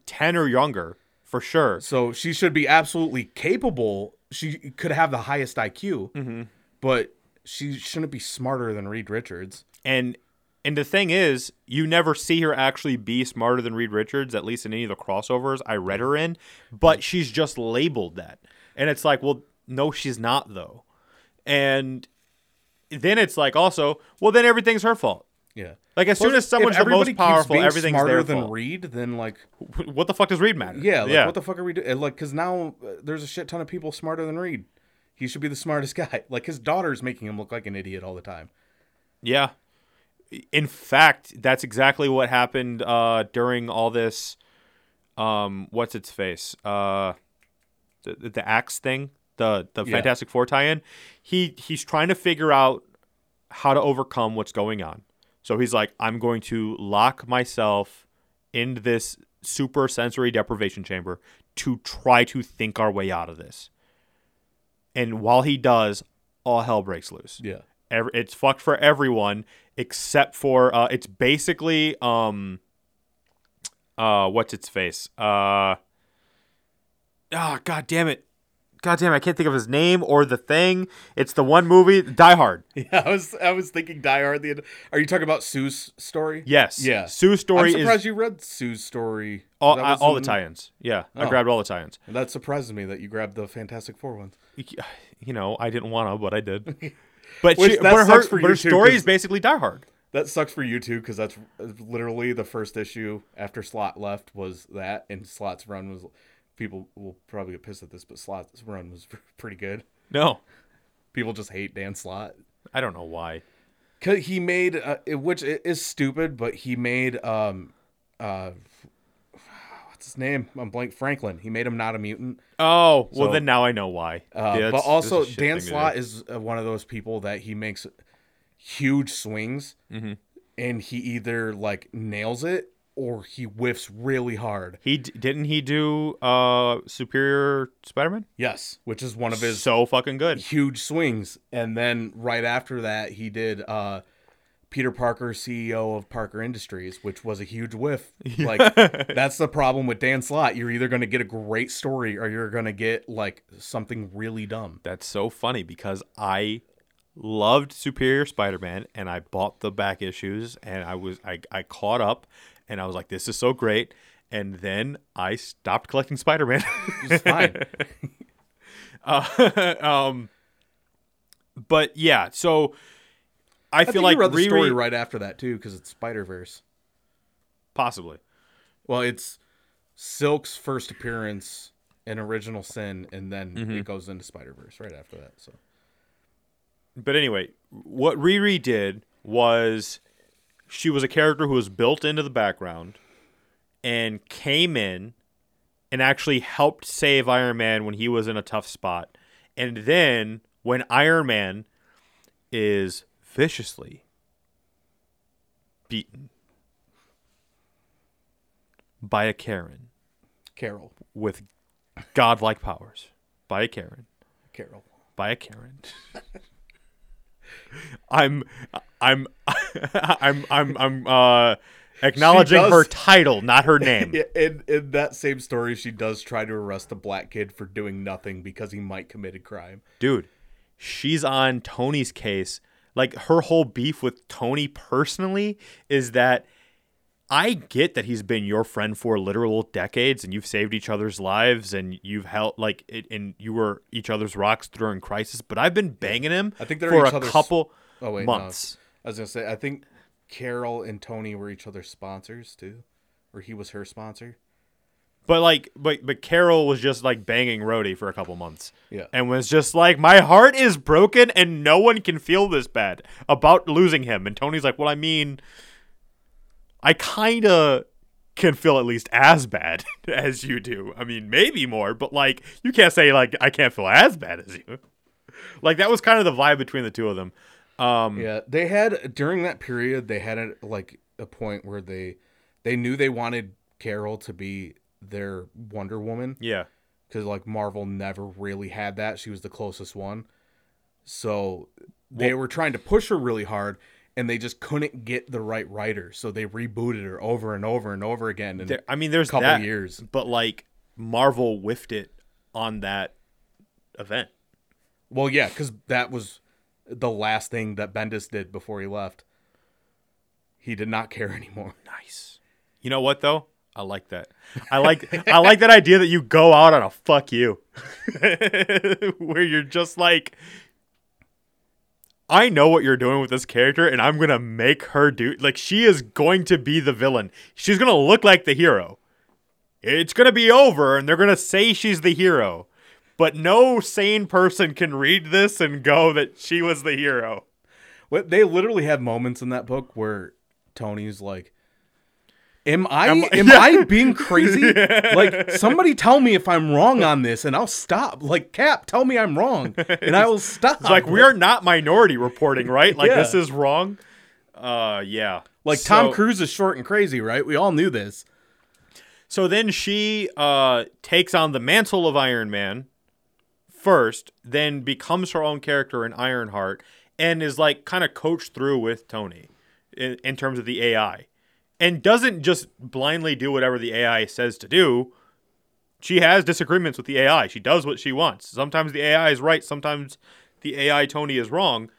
S3: 10 or younger for sure.
S2: So she should be absolutely capable. She could have the highest IQ,
S3: Mm-hmm.
S2: but she shouldn't be smarter than Reed Richards.
S3: And and the thing is, you never see her actually be smarter than Reed Richards, at least in any of the crossovers I read her in, but she's just labeled that. And it's like, well, no, she's not though. And then it's like also, well, then everything's her fault.
S2: Yeah.
S3: Like as soon as someone's the most powerful, everything's
S2: smarter than
S3: fault.
S2: Reed. Then like,
S3: What the fuck does Reed matter?
S2: yeah, like
S3: yeah.
S2: what the fuck are we doing? Like, because now uh, there's a shit ton of people smarter than Reed. He should be the smartest guy. Like his daughter's making him look like an idiot all the time.
S3: Yeah. In fact, that's exactly what happened uh, during all this. Um, what's its face? Uh, the the axe thing, the the
S2: Yeah.
S3: Fantastic Four tie-in. He he's trying to figure out how to overcome what's going on. So he's like, I'm going to lock myself in this super sensory deprivation chamber to try to think our way out of this. And while he does, all hell breaks loose
S2: Yeah.
S3: every, it's fucked for everyone except for uh it's basically um uh what's its face uh ah god damn it god damn it, i can't think of his name or the thing it's the one movie die hard
S2: Yeah, I was I was thinking Die Hard. The are you talking about Sue's story?
S3: yes
S2: Yeah.
S3: sue's story
S2: I'm surprised
S3: is
S2: you read Sue's story.
S3: all, I- all the tie-ins yeah i
S2: Oh.
S3: grabbed all the tie-ins
S2: That surprises me that you grabbed the Fantastic Four ones.
S3: you know i didn't want to but i did but,
S2: Which-
S3: she,
S2: that
S3: but her, but her story is basically die hard
S2: That sucks for you too, because that's literally the first issue after Slott left was that, and Slott's run was. People will probably get pissed at this, but Slott's run was pretty good.
S3: no
S2: People just hate Dan Slott.
S3: i don't know why
S2: Cause he made, uh, which is stupid, but he made, um, uh, his name? I'm blank. Franklin. He made him not a mutant.
S3: oh well
S2: So-
S3: then now i know why
S2: Uh,
S3: Yeah,
S2: but also,
S3: that's a shit
S2: Dan. Slott is uh, one of those people that he makes huge swings,
S3: Mm-hmm.
S2: and he either like nails it or he whiffs really hard.
S3: He d- didn't he do uh Superior Spider-Man?
S2: Yes, which is one of his
S3: so fucking good.
S2: huge swings. And then right after that, he did uh, Peter Parker, CEO of Parker Industries, which was a huge whiff. Like that's the problem with Dan Slott. You're either going to get a great story or you're going to get like something really dumb.
S3: That's so funny because I loved Superior Spider-Man and I bought the back issues and I was I, I caught up and I was like this is so great and then I stopped collecting Spider-Man.
S2: It's fine.
S3: uh, um but yeah, so I,
S2: I
S3: feel like
S2: you read the story
S3: Riri-
S2: right after that too, because it's Spider Verse.
S3: possibly.
S2: Well, it's Silk's first appearance in Original Sin, and then
S3: Mm-hmm.
S2: it goes into Spider Verse right after that. So
S3: But anyway, what Riri did was she was a character who was built into the background and came in and actually helped save Iron Man when he was in a tough spot. And then when Iron Man is viciously beaten by a Karen
S2: Carol,
S3: with godlike powers, by a Karen
S2: Carol.
S3: by a Karen. I'm I'm I'm I'm I'm uh acknowledging
S2: does-
S3: her title, not her name.
S2: In, in that same story, she does try to arrest a black kid for doing nothing because he might commit a crime.
S3: Dude, she's on Tony's case. Like her whole beef with Tony personally is that I get that he's been your friend for literal decades and you've saved each other's lives and you've helped like it, and you were each other's rocks during crisis, but I've been banging him
S2: I think they're
S3: for a couple
S2: Oh wait, no.
S3: months.
S2: I was gonna say I think Carol and Tony were each other's sponsors too, or he was her sponsor.
S3: But like, but but Carol was just like banging Rhodey for a couple months,
S2: Yeah.
S3: and was just like, my heart is broken, and no one can feel this bad about losing him. And Tony's like, well, I mean, I kind of can feel at least as bad as you do. I mean, maybe more, but like you can't say like I can't feel as bad as you. Like that was kind of the vibe between the two of them. Um,
S2: Yeah, they had during that period they had a, like a point where they they knew they wanted Carol to be their Wonder Woman
S3: yeah.
S2: because like Marvel never really had that. She was the closest one, so they were trying to push her really hard, and they just couldn't get the right writer. So they rebooted her over and over and over again. And
S3: I mean, there's a
S2: couple
S3: that,
S2: years.
S3: but like Marvel whiffed it on that event.
S2: well, yeah, because that was the last thing that Bendis did before he left. He did not care anymore.
S3: Nice. You know what though? I like that. I like I like that idea that you go out on a fuck you. Where you're just like I know what you're doing with this character and I'm going to make her do like she is going to be the villain. She's going to look like the hero. It's going to be over and they're going to say she's the hero. But no sane person can read this and go that she was the hero.
S2: They literally have moments in that book where Tony's like, "Am I
S3: Am-
S2: am,
S3: Yeah.
S2: I being crazy? Like somebody tell me if I'm wrong on this, and I'll stop. Like Cap, tell me I'm wrong, and I will stop.
S3: It's like we are not minority reporting, right? Like
S2: Yeah.
S3: this is wrong. Uh yeah.
S2: like Tom Cruise is short and crazy, right? We all knew this.
S3: So then she uh takes on the mantle of Iron Man first, then becomes her own character in Ironheart and is like kind of coached through with Tony in, in terms of the AI. And doesn't just blindly do whatever the AI says to do. She has disagreements with the AI. She does what she wants. Sometimes the AI is right, sometimes the AI Tony is wrong.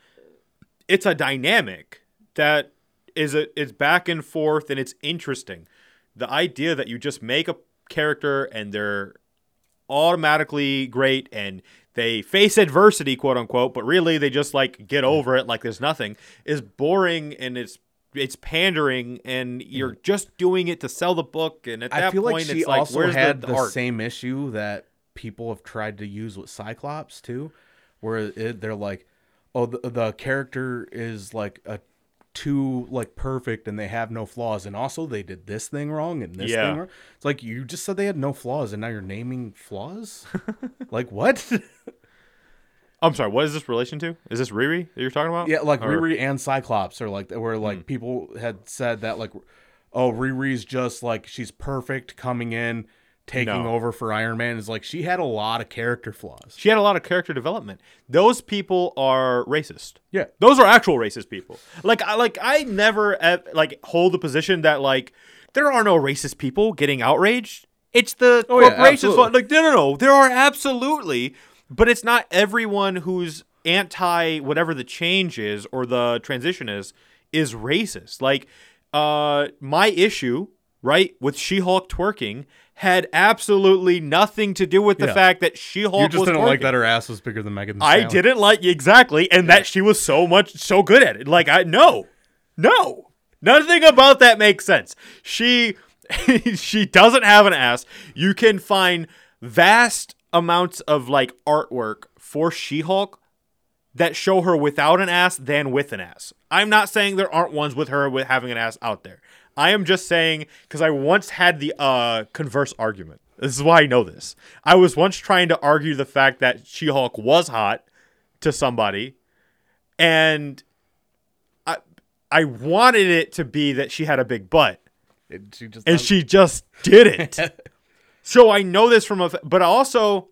S3: It's a dynamic that is a it's back and forth and it's interesting. The idea that you just make a character and they're automatically great and they face adversity quote unquote but really they just like get over it like there's nothing is boring and it's it's pandering and mm. you're just doing it to sell the book and at that
S2: I feel
S3: point
S2: like she
S3: it's like
S2: also
S3: where's
S2: had
S3: the,
S2: the,
S3: the
S2: same issue that people have tried to use with Cyclops too, where it, they're like, "Oh, the, the character is like a too like perfect and they have no flaws, and also they did this thing wrong and this
S3: Yeah.
S2: thing wrong." It's like you just said they had no flaws, and now you're naming flaws. like what?
S3: i'm sorry what is this relation to is this riri that you're talking about
S2: yeah, like
S3: Or-
S2: Riri and Cyclops are like where like
S3: Hmm.
S2: people had said that like, oh, Riri's just like she's perfect coming in. Taking
S3: No.
S2: over for Iron Man is like she had a lot of character flaws.
S3: she had a lot of character development those people are racist
S2: Yeah.
S3: Those are actual racist people. Like I like I never like hold the position that like there are no racist people getting outraged. It's the
S2: Oh, yeah,
S3: corporations. fault. like no, no, no. There are absolutely, but it's not everyone who's anti whatever the change is or the transition is is racist. Like uh my issue right with She-Hulk twerking had absolutely nothing to do with the
S2: Yeah.
S3: fact that She-Hulk was.
S2: You just didn't like that her ass was bigger than Megan.
S3: I didn't like exactly, and that she was so much so good at it. Like I no, no, nothing about that makes sense. She she doesn't have an ass. You can find vast amounts of like artwork for She-Hulk that show her without an ass than with an ass. I'm not saying there aren't ones with her with having an ass out there. I am just saying because I once had the uh, converse argument. This is why I know this. I was once trying to argue the fact that She Hulk was hot to somebody, and I I wanted it to be that she had a big butt,
S2: It- she just
S3: and she just didn't. so I know this from a, but also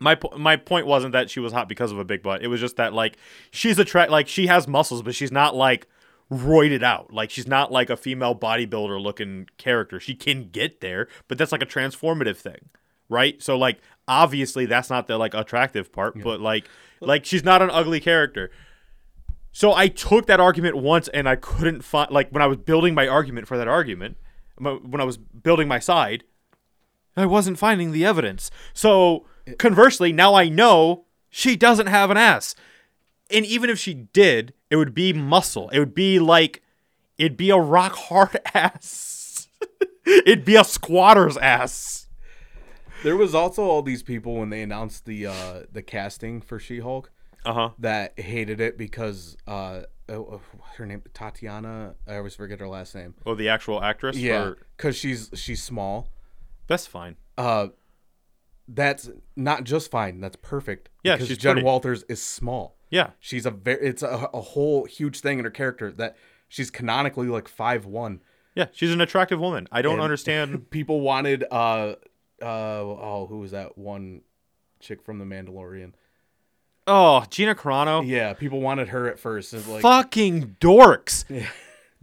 S3: my my point wasn't that she was hot because of a big butt. It was just that like she's attract like she has muscles, but she's not like roided out. Like she's not like a female bodybuilder looking character. She can get there, but that's like a transformative thing, right? So like obviously that's not the like attractive part, but like like she's not an ugly character. So I took that argument once and I couldn't find like when I was building my argument for that argument, when I was building my side, I wasn't finding the evidence. So conversely, now I know she doesn't have an ass. And even if she did, it would be muscle. It would be like it'd be a rock hard ass. it'd be a squatter's ass.
S2: There was also all these people when they announced the uh the casting for She-Hulk.
S3: Uh huh.
S2: that hated it because uh, oh, her name Tatiana. I always forget her last name.
S3: Oh, the actual actress.
S2: Yeah,
S3: Or-
S2: because she's she's small.
S3: That's fine.
S2: Uh, that's not just fine. That's perfect.
S3: Yeah,
S2: because
S3: she's
S2: Jen
S3: pretty.
S2: Walters is small.
S3: Yeah.
S2: She's a very. It's a, a whole huge thing in her character that she's canonically like five one.
S3: Yeah. She's an attractive woman. I don't
S2: And-
S3: understand.
S2: People wanted uh uh oh who was that one chick from The Mandalorian?
S3: Oh, Gina Carano.
S2: Yeah, people wanted her at first. Like
S3: Fucking dorks.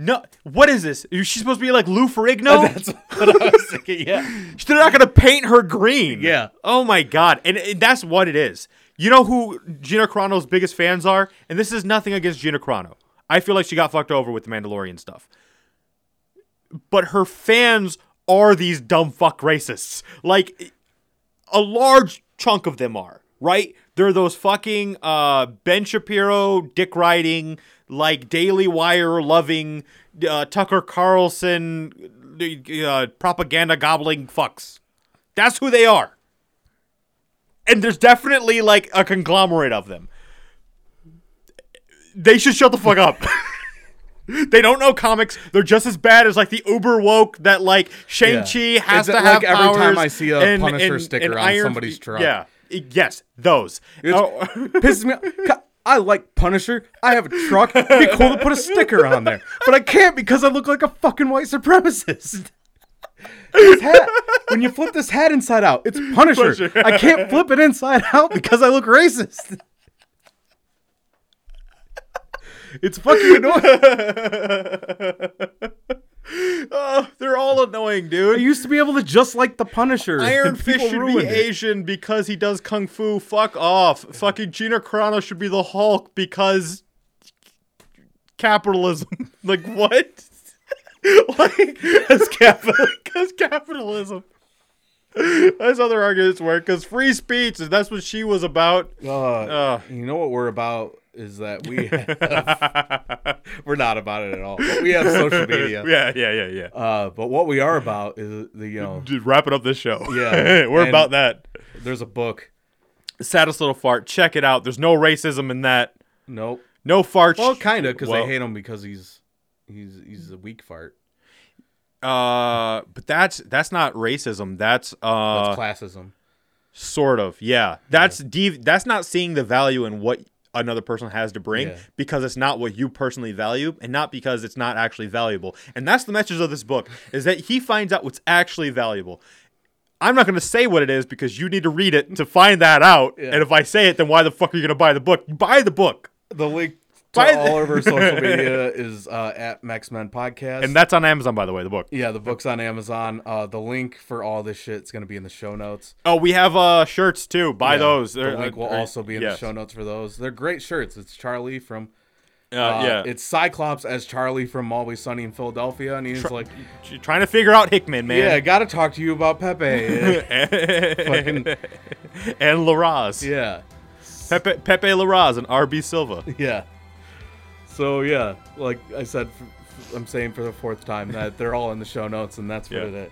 S3: No, what is this? Is she supposed to be like Lou Ferrigno?
S2: that's what I was thinking. Yeah,
S3: They're not gonna paint her green.
S2: Yeah.
S3: Oh my god, and, and that's what it is. You know who Gina Carano's biggest fans are, and this is nothing against Gina Carano. I feel like she got fucked over with the Mandalorian stuff, but her fans are these dumb fuck racists. Like a large chunk of them are right. They're those fucking uh, Ben Shapiro, dick riding, like Daily Wire loving, uh, Tucker Carlson, uh, propaganda gobbling fucks. That's who they are. And there's definitely like a conglomerate of them. They should shut the fuck up. they don't know comics. They're just as bad as like the uber woke that like Shang Chi
S2: Yeah.
S3: has
S2: It's
S3: to
S2: like
S3: have
S2: every time I see a
S3: and-
S2: Punisher
S3: and-
S2: sticker
S3: and
S2: on
S3: Iron-
S2: somebody's truck.
S3: Yeah. Yes, those. Oh,
S2: pisses me off. I like Punisher. I have a truck. It'd be cool to put a sticker on there, but I can't because I look like a fucking white supremacist. This hat, when you flip this hat inside out, it's Punisher.
S3: Punisher.
S2: I can't flip it inside out because I look racist. It's fucking annoying.
S3: oh, they're all annoying, dude.
S2: I used to be able to just like the Punisher.
S3: Iron
S2: and
S3: Fist
S2: people
S3: should be
S2: it.
S3: Asian because he does kung fu. Fuck off. Fucking Gina Carano should be the Hulk because capitalism. like what? like
S2: It's capital.
S3: because capitalism. That's how their arguments work. Because free speech, that's what she was about.
S2: Uh,
S3: Ugh.
S2: you know what we're about is that we have, we're not about it at all. But we have social media.
S3: yeah, yeah, yeah, yeah.
S2: Uh, but what we are about is the you know
S3: Just wrapping up this show.
S2: Yeah,
S3: we're about that.
S2: there's a book.
S3: Saddest little fart. Check it out. There's no racism in that.
S2: Nope.
S3: No fart.
S2: Well, kind of because
S3: Well-
S2: they hate him because he's he's he's a weak fart.
S3: Uh, but that's that's not racism. That's uh,
S2: That's classism.
S3: sort of. Yeah, that's dev- That's not seeing the value in what another person has to bring
S2: Yeah.
S3: because it's not what you personally value and not because it's not actually valuable. And that's the message of this book is that he finds out what's actually valuable. I'm not going to say what it is because you need to read it to find that out.
S2: Yeah.
S3: And if I say it, then why the fuck are you going to buy the book? Buy the book.
S2: The link to
S3: By the-
S2: all of our social media is uh, at Max Men Podcast.
S3: And that's on Amazon, by the way, the book.
S2: yeah, the book's on Amazon. Uh, the link for all this shit is gonna be in the show notes.
S3: Oh, we have uh shirts too. Buy
S2: Yeah,
S3: those.
S2: The
S3: They're-
S2: link will
S3: uh,
S2: also be in
S3: yes.
S2: the show notes for those. They're great shirts. It's Charlie from
S3: Uh,
S2: Uh,
S3: yeah.
S2: It's Cyclops as Charlie from Always Sunny in Philadelphia, and he's like,
S3: trying to figure out Hickman, man.
S2: "Yeah, got to talk to you about Pepe."
S3: And Larraz.
S2: yeah,
S3: Pepe Pepe Larraz and RB Silva.
S2: yeah. So yeah, like I said, I'm saying for the fourth time that they're all in the show notes, and that's what
S3: yeah.
S2: it is.